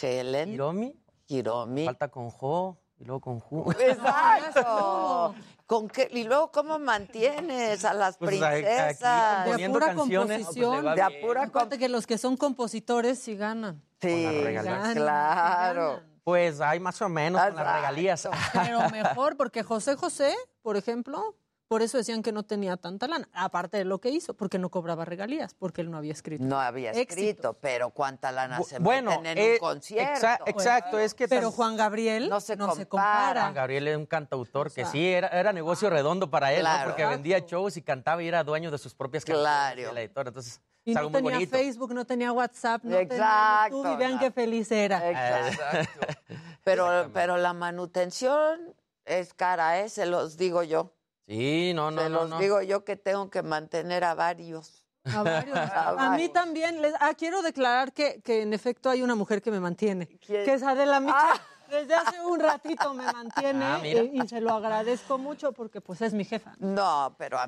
S1: Helen,
S52: Hiromi,
S1: Hiromi.
S52: falta con Jo y luego con Ju.
S1: Exacto. ¿Con qué? Y luego, ¿cómo mantienes a las
S52: Pues, aquí
S1: princesas?
S22: de pura
S52: canciones,
S22: composición.
S52: pues,
S1: de apura
S22: Acuérdate que los que son compositores sí ganan.
S1: Sí.
S22: Ganan,
S1: claro.
S22: ganan.
S52: Pues hay más o menos con las regalías.
S22: Pero mejor, porque José José, por ejemplo, por eso decían que no tenía tanta lana, aparte de lo que hizo, porque no cobraba regalías, porque él no había escrito.
S1: No había escrito,
S22: Éxitos.
S1: pero ¿cuánta lana se
S52: bueno,
S1: meten en
S52: eh,
S1: un concierto?
S52: exa- exacto, es que
S22: Pero Juan Gabriel
S1: No se
S22: no se
S1: compara.
S52: Juan Gabriel es un cantautor que
S22: sea,
S52: sí, era, era negocio redondo para él, ¿no?
S1: Claro.
S52: porque vendía shows y cantaba y era dueño de sus propias canciones.
S1: Claro.
S52: entonces,
S22: Y no
S52: algo muy
S22: tenía
S52: bonito.
S22: Facebook, no tenía WhatsApp, no tenía
S1: Exacto,
S22: YouTube y vean qué feliz era.
S1: Exacto. Pero, pero la manutención es cara, ¿eh? Se los digo yo.
S52: Sí, no, no,
S1: Se
S52: no.
S1: los
S52: no.
S1: digo yo que tengo que mantener a varios.
S22: A, varios. [LAUGHS]
S1: A
S22: A mí
S1: varios.
S22: también. les- ah, quiero declarar que, que en efecto hay una mujer que me mantiene,
S1: ¿Quién?
S22: que es Adela Micha.
S1: Ah.
S22: Desde hace un ratito me mantiene
S52: Ah, mira.
S22: y, y se lo agradezco mucho porque pues es mi jefa.
S1: No, pero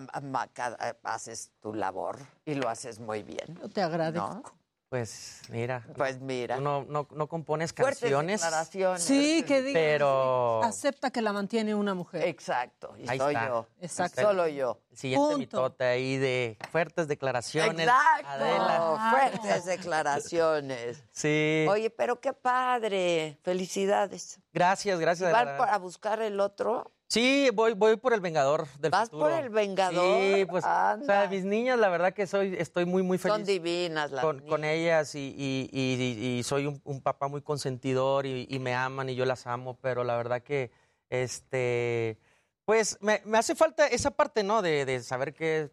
S1: haces tu labor y lo haces muy bien.
S22: Yo te agradezco.
S1: ¿no?
S52: Pues mira,
S1: Pues mira.
S52: tú no, no, no compones
S1: Fuertes
S52: canciones,
S1: declaraciones.
S22: Sí, que diga.
S52: pero
S22: Acepta que la mantiene una mujer.
S1: Exacto. Y
S52: Ahí
S1: soy
S52: está.
S1: yo.
S22: Exacto.
S1: Solo yo.
S52: el siguiente
S22: Punto.
S52: mitote ahí de fuertes declaraciones.
S1: Exacto.
S52: Adela.
S1: Fuertes declaraciones.
S52: Sí.
S1: Oye, pero qué padre. Felicidades.
S52: Gracias, gracias.
S1: ¿Van
S52: Adela.
S1: por- a buscar el otro?
S52: Sí, voy, voy por el Vengador del
S1: ¿Vas
S52: futuro.
S1: por el Vengador?
S52: Sí, pues, o sea, mis niñas, la verdad que soy, estoy muy, muy feliz
S1: Son divinas las
S52: con, con
S1: niñas.
S52: ellas y, y- y- y soy un, un papá muy consentidor y, y me aman y yo las amo, pero la verdad que, este, pues, me, me hace falta esa parte, ¿no? De, de saber que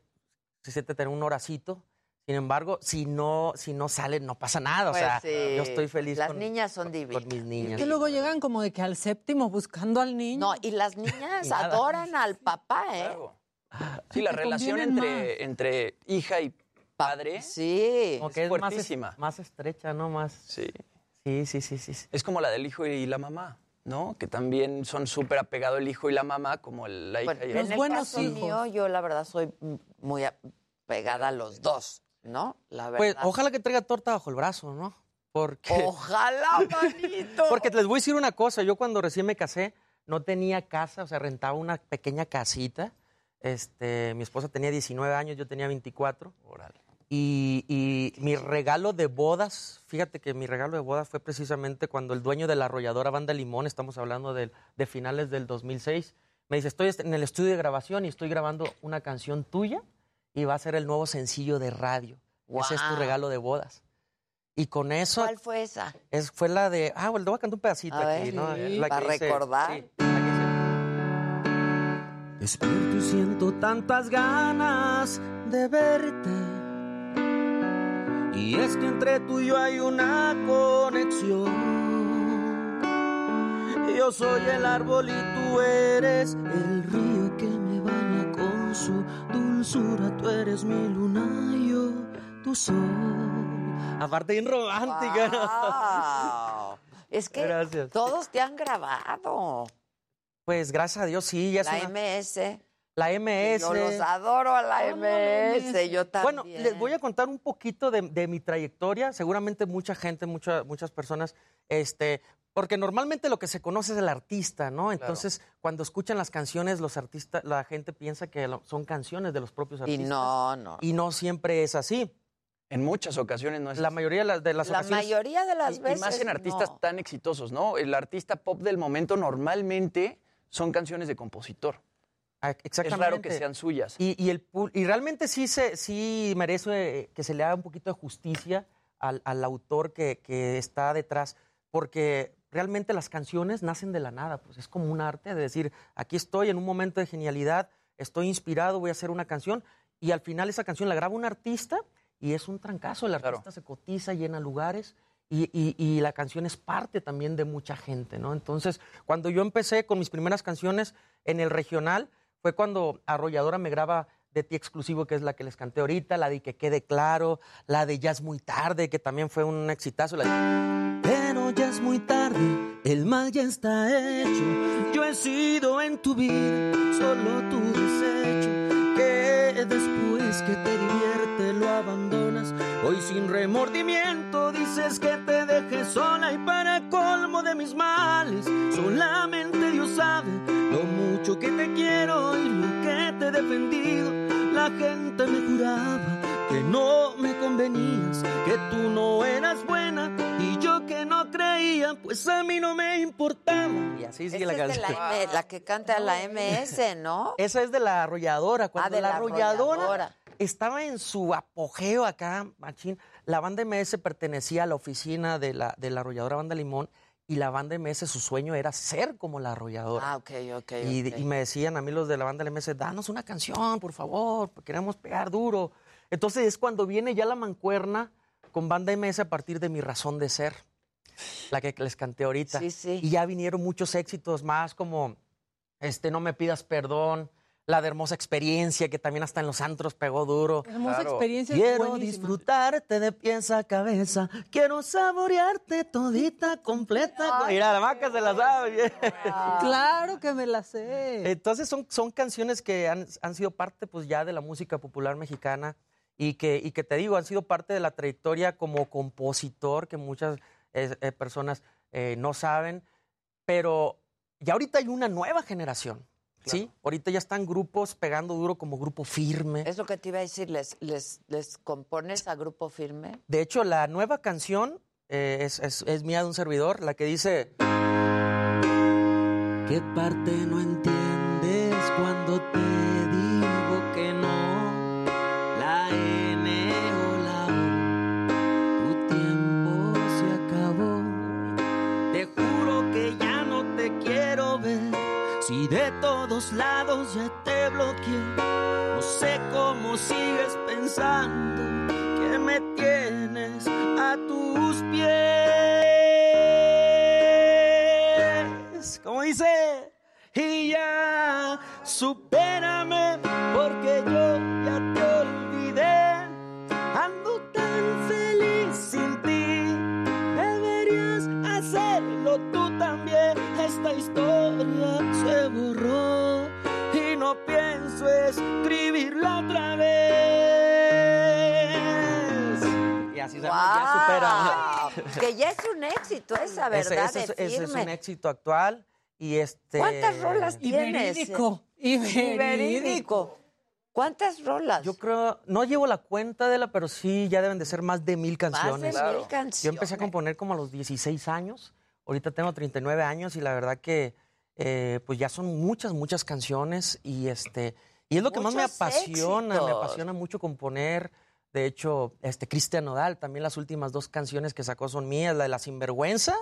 S52: se siente tener un horacito. Sin embargo, si no, si no sale, no pasa nada.
S1: Pues
S52: o sea,
S1: sí.
S52: yo estoy feliz
S1: Las
S52: con,
S1: niñas son
S52: con
S1: divinas.
S52: mis niñas.
S22: Que luego llegan como de que al séptimo buscando al niño.
S1: No, y las niñas [LAUGHS]
S52: Y
S1: adoran al papá, ¿eh?
S21: Claro. Sí, la relación entre, entre hija y padre
S1: Sí.
S52: Como que es
S21: fuertísima.
S52: más estrecha, ¿no? Más.
S21: Sí.
S52: Sí, sí, sí, sí. sí.
S21: Es como la del hijo y la mamá, ¿no? Que también son súper apegados el hijo y la mamá, como el- la hija
S1: Bueno,
S21: y
S22: Los
S1: en el
S22: buenos
S1: caso
S22: hijos.
S1: mío, yo la verdad soy muy pegada a los dos, ¿no? La verdad.
S52: Pues ojalá que traiga torta bajo el brazo, ¿no? Porque, [LAUGHS]
S1: Ojalá, manito.
S52: porque les voy a decir una cosa, yo cuando recién me casé no tenía casa, o sea, rentaba una pequeña casita. Este, mi esposa tenía 19 años, yo tenía 24. Y, y mi regalo de bodas, fíjate que mi regalo de bodas fue precisamente cuando el dueño de la arrolladora Banda Limón, estamos hablando de, finales del 2006, me dice, estoy en el estudio de grabación y estoy grabando una canción tuya y va a ser el nuevo sencillo de radio. Ese es tu regalo de bodas. Y con eso
S1: ¿Cuál fue esa?
S52: es, fue la de, ah, bueno, voy a cantar un pedacito
S1: A
S52: aquí,
S1: ver,
S52: ¿no?
S1: sí,
S52: Es la que
S1: para
S52: dice-
S1: recordar.
S52: sí, la que
S55: Despierto y siento tantas ganas de verte. Y es que entre tú y yo hay una conexión. Yo soy el árbol y tú eres el río que me baña con su dulzura. Tú eres mi luna y yo tu sol.
S52: Aparte bien romántica.
S1: Wow. Es que
S52: Gracias.
S1: todos te han grabado.
S52: Pues gracias a Dios, sí, ya
S1: La
S52: una-
S1: MS.
S52: la MS.
S1: Yo los adoro a la MS. Yo también.
S52: Bueno, les voy a contar un poquito de, de mi trayectoria. Seguramente mucha gente, mucha- muchas personas, este, Porque normalmente lo que se conoce es el artista, ¿no? Entonces, cuando escuchan las canciones, los artistas, la gente piensa que son canciones de los propios
S1: Y
S52: artistas.
S1: no, no.
S52: Y no siempre es así.
S21: En muchas ocasiones no es
S52: La
S21: así.
S52: mayoría de las, de las
S1: La
S52: ocasiones.
S1: mayoría de las
S21: Y-
S1: veces.
S21: Y más en artistas
S1: no.
S21: tan exitosos, ¿no? El artista pop del momento normalmente son canciones de compositor.
S52: Ah,
S21: Es
S52: Exactamente.
S21: raro que sean suyas.
S52: Y, y el, pu- y realmente sí, se, sí merece que se le haga un poquito de justicia al, al autor que, que está detrás, porque realmente las canciones nacen de la nada, pues es como un arte de decir, aquí estoy en un momento de genialidad, estoy inspirado, voy a hacer una canción, y al final esa canción la graba un artista y es un trancazo, el artista se cotiza, llena lugares. Y, y- y la canción es parte también de mucha gente, ¿no? Entonces, cuando yo empecé con mis primeras canciones en el regional, fue cuando Arrolladora me graba de ti exclusivo, que es la que les canté ahorita, la de Que quede claro, la de Ya es muy tarde, que también fue un exitazo. La de-
S55: Pero ya es muy tarde, el mal ya está hecho. Yo he sido en tu vida solo tu desecho. Que después que te divierte lo abandonas. Hoy sin remordimiento dices que te dejes sola y para colmo de mis males. Solamente Dios sabe lo mucho que te quiero y lo que te he defendido. La gente me juraba que no me convenías, que tú no eras buena y yo que no creía, pues a mí no me importaba.
S52: Y así
S1: Esa
S52: sigue la
S1: es de
S52: canción.
S1: la, M- la que canta la MS, ¿no?
S52: Esa es de la arrolladora. Cuando
S1: Ah, de
S52: la,
S1: la
S52: arrolladora,
S1: Arrolladora.
S52: estaba en su apogeo acá, machín. La banda MS pertenecía a la oficina de la, de la arrolladora Banda Limón y la banda MS, su sueño era ser como la arrolladora.
S1: Ah, ok, ok.
S52: Y,
S1: ok.
S52: y me decían a mí los de la banda MS, danos una canción, por favor, queremos pegar duro. Entonces es cuando viene ya la mancuerna con banda MS a partir de mi razón de ser, la que les canté ahorita.
S1: Sí, sí.
S52: Y ya vinieron muchos éxitos más como este No me pidas perdón, la de hermosa experiencia, que también hasta en los antros pegó duro.
S22: Hermosa experiencia es
S55: Quiero
S22: buenísima.
S55: disfrutarte de pies a cabeza. Quiero saborearte todita, completa.
S52: Mira, la maca se la sabe.
S22: Claro que me la sé.
S52: Entonces son, son canciones que han, han sido parte pues ya de la música popular mexicana y que, y que te digo, han sido parte de la trayectoria como compositor que muchas eh, eh, personas eh, no saben, pero ya ahorita hay una nueva generación, ¿sí? Ahorita ya están grupos pegando duro como grupo firme.
S1: Es lo que te iba a decir, ¿les, les, les compones a grupo firme?
S52: De hecho, la nueva canción eh, es, es- es mía de un servidor, la que dice...
S55: ¿Qué parte no entiendes cuando te digo que no? La N o la O, tu tiempo se acabó. Te juro que ya no te quiero ver. Si de todos lados ya te bloqueé, no sé cómo sigues pensando que me tienes a tus pies. Como dice, y ya supérame pienso escribirla otra vez.
S52: Y así se llama, ya supera. [LAUGHS]
S1: Que ya es un éxito esa, ¿verdad?
S52: ese es,
S1: de
S52: ese es
S1: firme.
S52: un éxito actual y este...
S1: ¿Cuántas rolas
S22: Y
S1: tienes?
S22: verídico, y verídico.
S1: ¿Cuántas rolas?
S52: Yo creo, no llevo la cuenta de la, pero sí ya deben de ser más de mil canciones.
S1: Más de mil canciones.
S52: Yo empecé a componer como a los 16 años, ahorita tengo 39 años y la verdad que eh, pues ya son muchas, muchas canciones y este y es lo que más me
S1: Muchos
S52: apasiona, me
S1: éxitos.
S52: apasiona mucho componer. De hecho, este Cristian Nodal, también las últimas dos canciones que sacó son mías, la de La Sinvergüenza,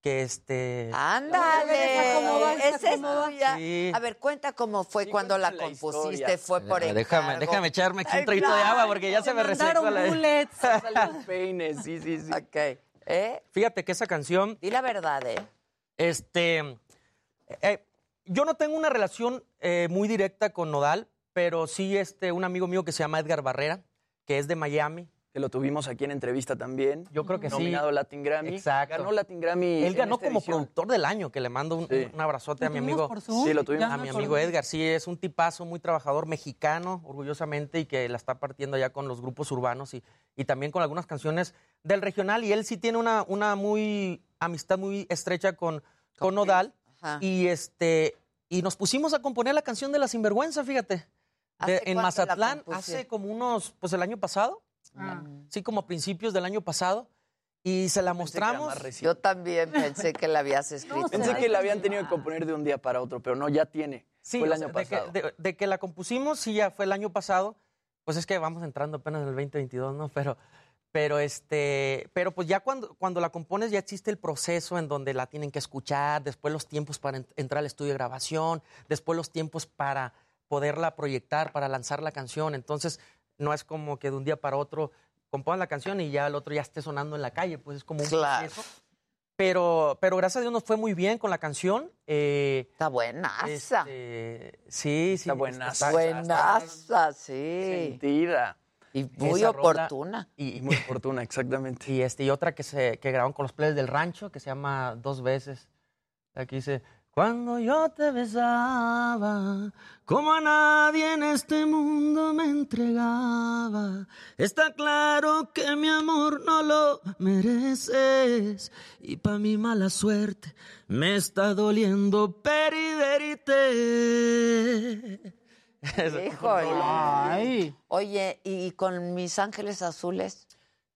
S52: que este...
S1: Ándale,
S22: ¿Cómo va?
S1: esa es
S22: ¿Cómo va?
S1: tuya.
S52: Sí.
S1: A ver, cuenta cómo fue cuando la, compusiste.
S21: historia.
S1: Fue por
S52: Ah, déjame,
S1: encargo.
S52: déjame echarme aquí un traguito de agua porque ya se me resecó la...
S22: bullets. [LAUGHS]
S21: Salen peines, sí, sí, sí.
S1: Ok. ¿Eh?
S52: Fíjate que esa canción
S1: Di la verdad, ¿eh?
S52: Este, eh, yo no tengo una relación eh, muy directa con Nodal, pero sí este, un amigo mío que se llama Edgar Barrera, que es de Miami.
S21: Que lo tuvimos aquí en entrevista también.
S52: Yo creo que sí.
S21: Nominado Latin Grammy.
S52: Exacto.
S21: Ganó Latin Grammy.
S52: Él ganó como
S21: edición.
S52: productor del año, que le mando un,
S21: Sí.
S52: un abrazote a
S22: ¿Lo
S52: mi amigo.
S22: por Zoom?
S21: Sí, lo tuvimos.
S52: A mi amigo Edgar, sí, es un tipazo, muy trabajador mexicano, orgullosamente, y que la está partiendo ya con los grupos urbanos y, y también con algunas canciones del regional. Y él sí tiene una, una muy amistad muy estrecha con, con Nodal
S1: Ajá.
S52: y este y nos pusimos a componer la canción de La Sinvergüenza, fíjate.
S1: ¿Hace
S52: De-
S1: cuánto
S52: en Mazatlán, hace como unos, pues el año pasado, sí, como a principios del año pasado, y se la mostramos.
S1: Yo también pensé que la habías [LAUGHS] escrito.
S21: Pensé que la habían tenido que componer de un día para otro, pero no, ya tiene.
S52: Sí,
S21: Fue el
S52: o
S21: año
S52: sea, de que-
S21: pasado.
S52: De, de que la compusimos, sí, ya fue el año pasado. Pues es que vamos entrando apenas en el 2022, ¿no? Pero, pero, este, pero pues ya cuando, cuando la compones ya existe el proceso en donde la tienen que escuchar, después los tiempos para en- entrar al estudio de grabación, después los tiempos para poderla proyectar, para lanzar la canción. Entonces, no es como que de un día para otro compongas la canción y ya el otro ya esté sonando en la calle, pues es como un
S1: Claro.
S52: proceso. Pero, pero gracias a Dios nos fue muy bien con la canción. Eh,
S1: Está buenaza.
S52: este, sí, sí.
S21: Está buenaza.
S52: está-
S1: Buenaza, sí.
S21: Sentida.
S1: Y muy
S52: Esa
S1: oportuna.
S52: Y,
S21: Muy oportuna, exactamente. [LAUGHS]
S52: y, este, y otra que, se, que grabaron con los players del rancho, que se llama Dos veces. Aquí dice, cuando yo te besaba,
S55: Como a nadie en este mundo me entregaba. Está claro que mi amor no lo mereces. Y pa' mi mala suerte me está doliendo periverite. [LAUGHS]
S1: Híjole. Oye, ¿y con mis ángeles azules?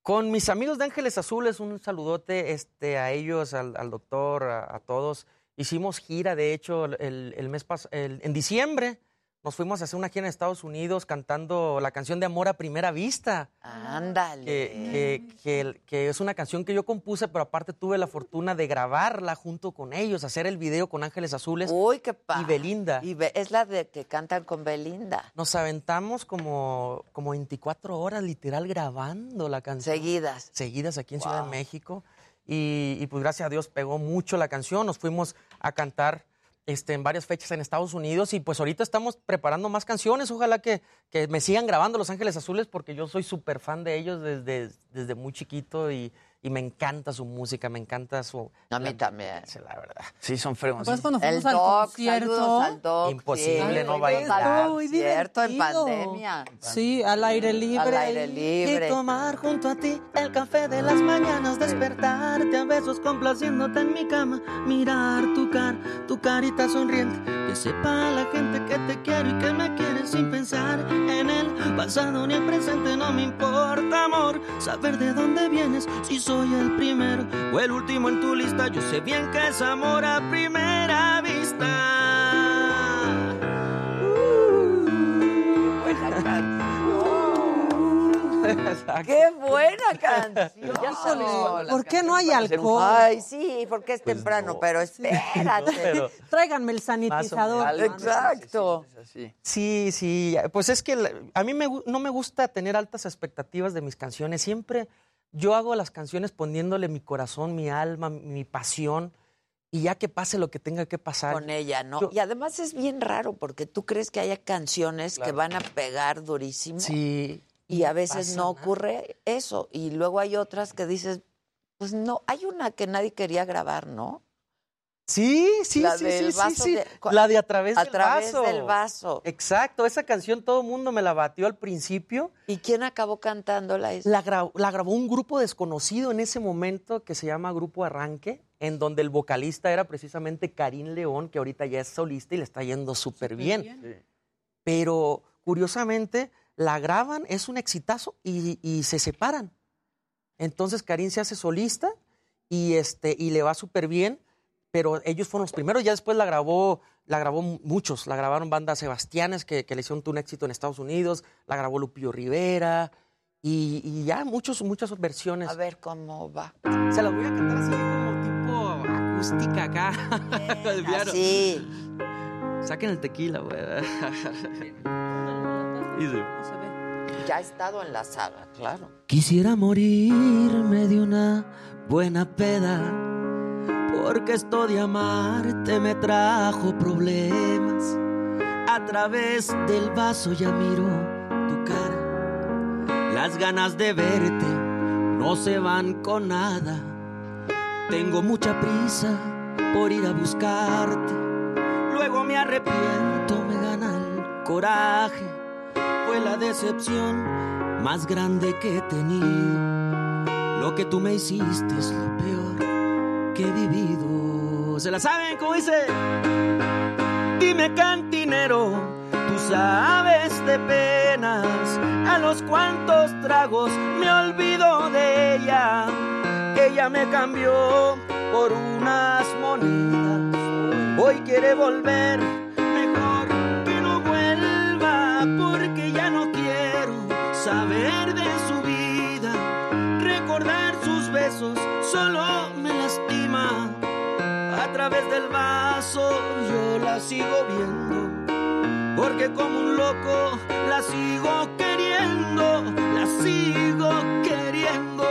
S52: Con mis amigos de Ángeles Azules, un saludote este, a ellos, al, al doctor, a, a todos. Hicimos gira, de hecho, el, el mes pas- el- en diciembre nos fuimos a hacer una gira en Estados Unidos cantando la canción de Amor a Primera Vista.
S1: Ándale.
S52: Que, que- que- que es una canción que yo compuse, pero aparte tuve la fortuna de grabarla junto con ellos, hacer el video con Ángeles Azules
S1: Uy, qué padre.
S52: y Belinda.
S1: Y Be- es la de que cantan con Belinda.
S52: Nos aventamos como, como 24 horas literal grabando la canción.
S1: Seguidas.
S52: Seguidas aquí en Ciudad de. México. Y, y, pues gracias a Dios pegó mucho la canción. Nos fuimos a cantar este, en varias fechas en Estados Unidos y pues ahorita estamos preparando más canciones. Ojalá que, que me sigan grabando Los Ángeles Azules porque yo soy súper fan de ellos desde, desde muy chiquito y, y me encanta su música, me encanta su...
S1: A mí también.
S52: La verdad.
S21: Sí, son fregos.
S22: Pues cuando
S1: El
S22: fuimos al
S1: doc,
S22: concierto.
S1: al doc.
S52: Imposible
S1: sí.
S52: no bailar.
S22: Muy
S1: Cierto, en pandemia.
S22: Sí, al aire libre.
S1: Al aire libre.
S55: Y tomar junto a ti el café de las mañanas, despertarte a besos complaciéndote en mi cama, mirar tu cara, tu carita sonriente, que sepa la gente que te quiero y que me quieres sin pensar en el pasado ni el presente, no me importa amor, saber de dónde vienes, si soy el primero o el último en tu lista, yo sé bien que es amor a primera vista.
S1: ¡Qué buena canción!
S22: Híjole, ¿por qué no hay alcohol?
S1: Ay, sí, porque es temprano, pero espérate.
S52: pero-
S22: Tráiganme el sanitizador.
S1: Exacto.
S52: Sí, sí, pues es que a mí me no me gusta tener altas expectativas de mis canciones. Siempre yo hago las canciones poniéndole mi corazón, mi alma, mi pasión, y ya que pase lo que tenga que pasar.
S1: Con ella, ¿no?
S52: Yo-
S1: y además es bien raro porque tú crees que haya canciones que van a pegar durísimo.
S52: Sí.
S1: Y a veces no ocurre eso. Y luego hay otras que dices, pues no, hay una que nadie quería grabar, ¿no?
S52: Sí, sí,
S1: La
S52: sí,
S1: del
S52: sí,
S1: vaso
S52: sí.
S1: de-
S52: La de a través
S1: a
S52: del
S1: través
S52: vaso.
S1: del vaso.
S52: Exacto, esa canción todo el mundo me la batió al principio.
S1: ¿Y quién acabó cantándola?
S52: La, gra- la grabó un grupo desconocido en ese momento que se llama Grupo Arranque, en donde el vocalista era precisamente Karim León, que ahorita ya es solista y le está yendo súper bien. Pero curiosamente la graban, es un exitazo y, y se separan. Entonces Karim se hace solista y, este, y le va súper bien, pero ellos fueron los primeros, ya después la grabó, la grabó mu- muchos, la grabaron banda Sebastianes, que, que le hicieron un éxito en Estados Unidos, la grabó Lupillo Rivera, y, y ya muchos, muchas versiones.
S1: A ver cómo va.
S52: Se las voy a cantar así como tipo acústica acá. piano. [LAUGHS]
S1: Así.
S52: Saquen el tequila, güey. [LAUGHS] Dice.
S1: Ya ha estado en la saga, claro.
S55: Quisiera morirme de una buena peda, porque esto de amarte me trajo problemas. A través del vaso ya miro tu cara, las ganas de verte no se van con nada. Tengo mucha prisa por ir a buscarte, luego me arrepiento, me gana el coraje. Fue la decepción más grande que he tenido. Lo que tú me hiciste es lo peor que he vivido. ¿Se la saben? ¿Cómo dice? Dime cantinero, tú sabes de penas, a los cuantos tragos me olvido de ella. Ella me cambió por unas monedas, hoy quiere volver, solo me lastima. A través del vaso yo la sigo viendo, porque como un loco la sigo queriendo, la sigo queriendo.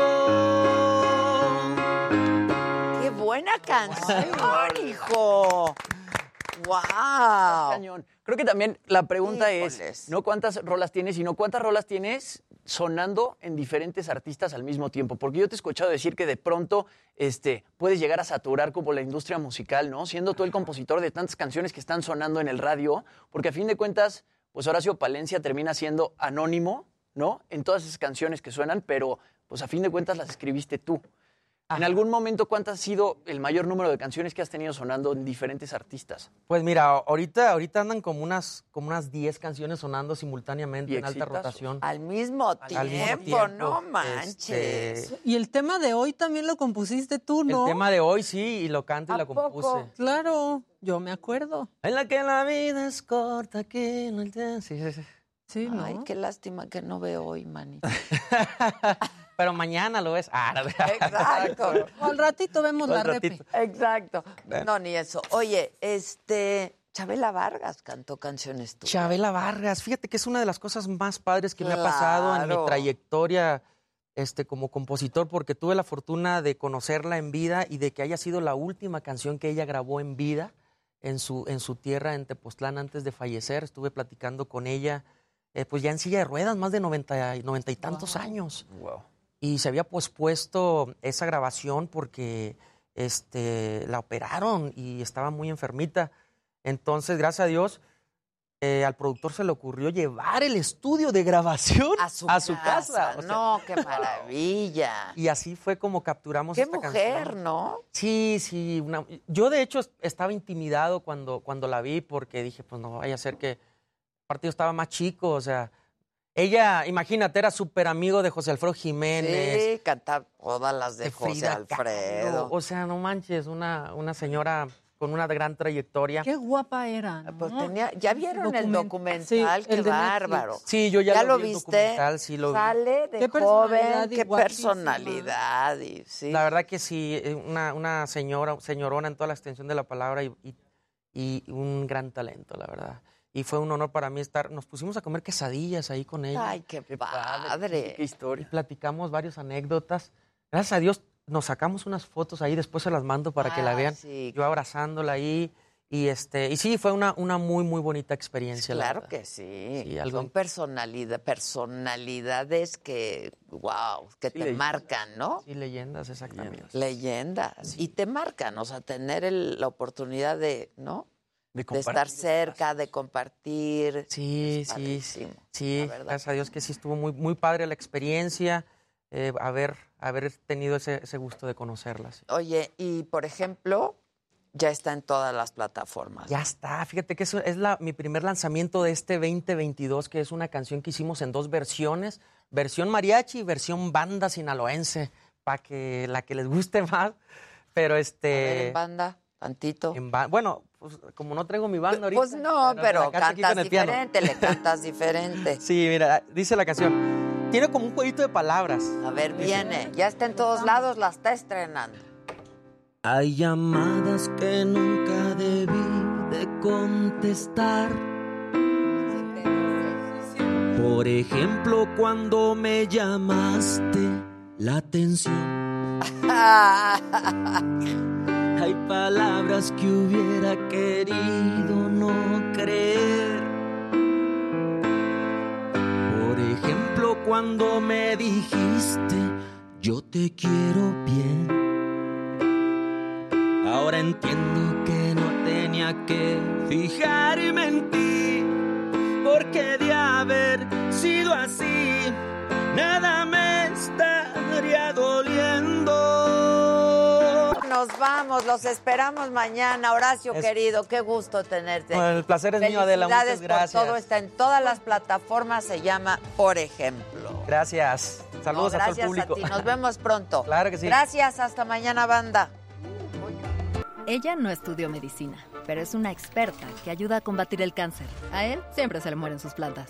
S1: ¡Qué buena canción, hijo! ¡Wow!
S21: Cañón. Creo que también la pregunta es, no cuántas rolas tienes, sino cuántas rolas tienes sonando en diferentes artistas al mismo tiempo. Porque yo te he escuchado decir que de pronto este, puedes llegar a saturar como la industria musical, ¿no? Siendo tú el compositor de tantas canciones que están sonando en el radio, porque a fin de cuentas, pues Horacio Palencia termina siendo anónimo, ¿no? En todas esas canciones que suenan, pero pues a fin de cuentas las escribiste tú. En algún momento, ¿cuánto ha sido el mayor número de canciones que has tenido sonando en diferentes artistas?
S52: Pues mira, ahorita, ahorita andan como unas, como unas 10 canciones sonando simultáneamente en alta rotación.
S1: Al mismo tiempo,
S52: Al mismo tiempo,
S1: no manches.
S52: este,
S22: Y el tema de hoy también lo compusiste tú, ¿no?
S52: El tema de hoy sí, y lo canto y
S22: ¿A
S52: la compuse.
S22: poco? Claro, yo me acuerdo.
S52: En la que la vida es corta, que no el Sí, sí, sí.
S22: Sí, ¿no?
S1: Ay, qué lástima que no veo hoy, manita. [LAUGHS]
S52: Pero mañana lo ves. Ah, no.
S1: Exacto.
S22: O al ratito vemos la
S52: ratito.
S1: Exacto. No, ni eso. Oye, este, Chabela Vargas cantó canciones tuyas.
S52: Chabela Vargas, fíjate que es una de las cosas más padres que me ha pasado en mi trayectoria este, como compositor, porque tuve la fortuna de conocerla en vida y de que haya sido la última canción que ella grabó en vida en su, en su tierra, en Tepoztlán, antes de fallecer. Estuve platicando con ella, eh, pues ya en silla de ruedas, más de 90, y- 90 y tantos años. Y se había pospuesto esa grabación porque este, la operaron y estaba muy enfermita. Entonces, gracias a Dios, eh, al productor se le ocurrió llevar el estudio de grabación
S1: A su,
S52: casa.
S1: casa.
S52: O sea,
S1: no, qué maravilla.
S52: y así fue como capturamos
S1: Qué
S52: esta
S1: mujer,
S52: canción.
S1: ¿no?
S52: Sí, sí. una- yo, de hecho, es- estaba intimidado cuando, cuando la vi porque dije, pues no vaya a ser que... Aparte, yo estaba más chico, o sea... Ella, imagínate, era súper amigo de José Alfredo Jiménez.
S1: Sí, cantar todas las de,
S52: de
S1: José
S52: Frida
S1: Alfredo.
S52: O sea, no manches, una, una señora con una gran trayectoria.
S22: Qué guapa era. ¿no?
S1: Pues tenía, ya vieron el
S22: Document-
S1: documental,
S22: Sí,
S1: qué
S22: el
S1: bárbaro.
S52: Sí, yo ya,
S1: lo,
S52: vi el
S1: viste.
S52: documental, sí lo vi.
S1: Sale de
S22: Qué personalidad
S1: joven,
S22: y
S1: qué
S22: guapísima.
S1: personalidad. Y, sí.
S52: La verdad que sí, eh, una, una señora, señorona en toda la extensión de la palabra y, y- y un gran talento, la verdad. Y fue un honor para mí estar, nos pusimos a comer quesadillas ahí con ella.
S1: Ay, qué, padre.
S21: Qué historia.
S52: Platicamos varias anécdotas. Gracias a Dios nos sacamos unas fotos ahí, después se las mando para que la vean.
S1: sí.
S52: Yo abrazándola ahí. Y, este, y sí, fue una, una muy, muy bonita experiencia. la
S1: Claro que sí.
S52: Sí, algo-
S1: Son personalidad, personalidades que, wow, que te
S52: leyendas.
S1: marcan, ¿no?
S52: Sí, leyendas, exactamente.
S1: Leyendas. Y te marcan, o sea, tener el- la oportunidad de, ¿no?
S21: De,
S1: De estar cerca, de compartir.
S52: Sí, sí, sí. Gracias a Dios que sí estuvo muy, muy padre la experiencia, eh, haber, haber tenido ese, ese gusto de conocerlas.
S1: Oye, y por ejemplo, ya está en todas las plataformas.
S52: Ya está, fíjate que eso es la, mi primer lanzamiento de este 2022, que es una canción que hicimos en dos versiones, versión mariachi y versión banda sinaloense, para que la que les guste [LAUGHS] más. Pero
S1: A ver,
S52: este...
S1: banda, tantito.
S52: en bueno, pues, como no traigo mi banda ahorita.
S1: Pues no, pero cantas diferente, le cantas [LAUGHS] diferente.
S52: Sí, mira, dice la canción. Tiene como un jueguito de palabras.
S1: A ver, viene. Ya está en todos lados, la está estrenando.
S55: Hay llamadas que nunca debí de contestar. Por ejemplo, cuando me llamaste la atención. [LAUGHS] Hay palabras que hubiera querido no creer. Por ejemplo, cuando me dijiste, yo te quiero bien. Ahora entiendo que no tenía que fijarme en ti, porque de haber sido así, nada me estaría doliendo.
S1: Nos vamos. Los esperamos mañana. Horacio,
S52: Es-
S1: querido, qué gusto tenerte.
S52: Bueno, el placer es mío, Adela. Muchas gracias.
S1: por todo. Está en todas las plataformas. Se llama Por Ejemplo.
S52: Gracias. Saludos
S1: No,
S52: a todo el
S1: gracias
S52: público.
S1: ti. Nos vemos pronto.
S52: Claro que sí.
S1: Gracias. Hasta mañana, banda.
S56: Ella no estudió medicina, pero es una experta que ayuda a combatir el cáncer. A él siempre se le mueren sus plantas.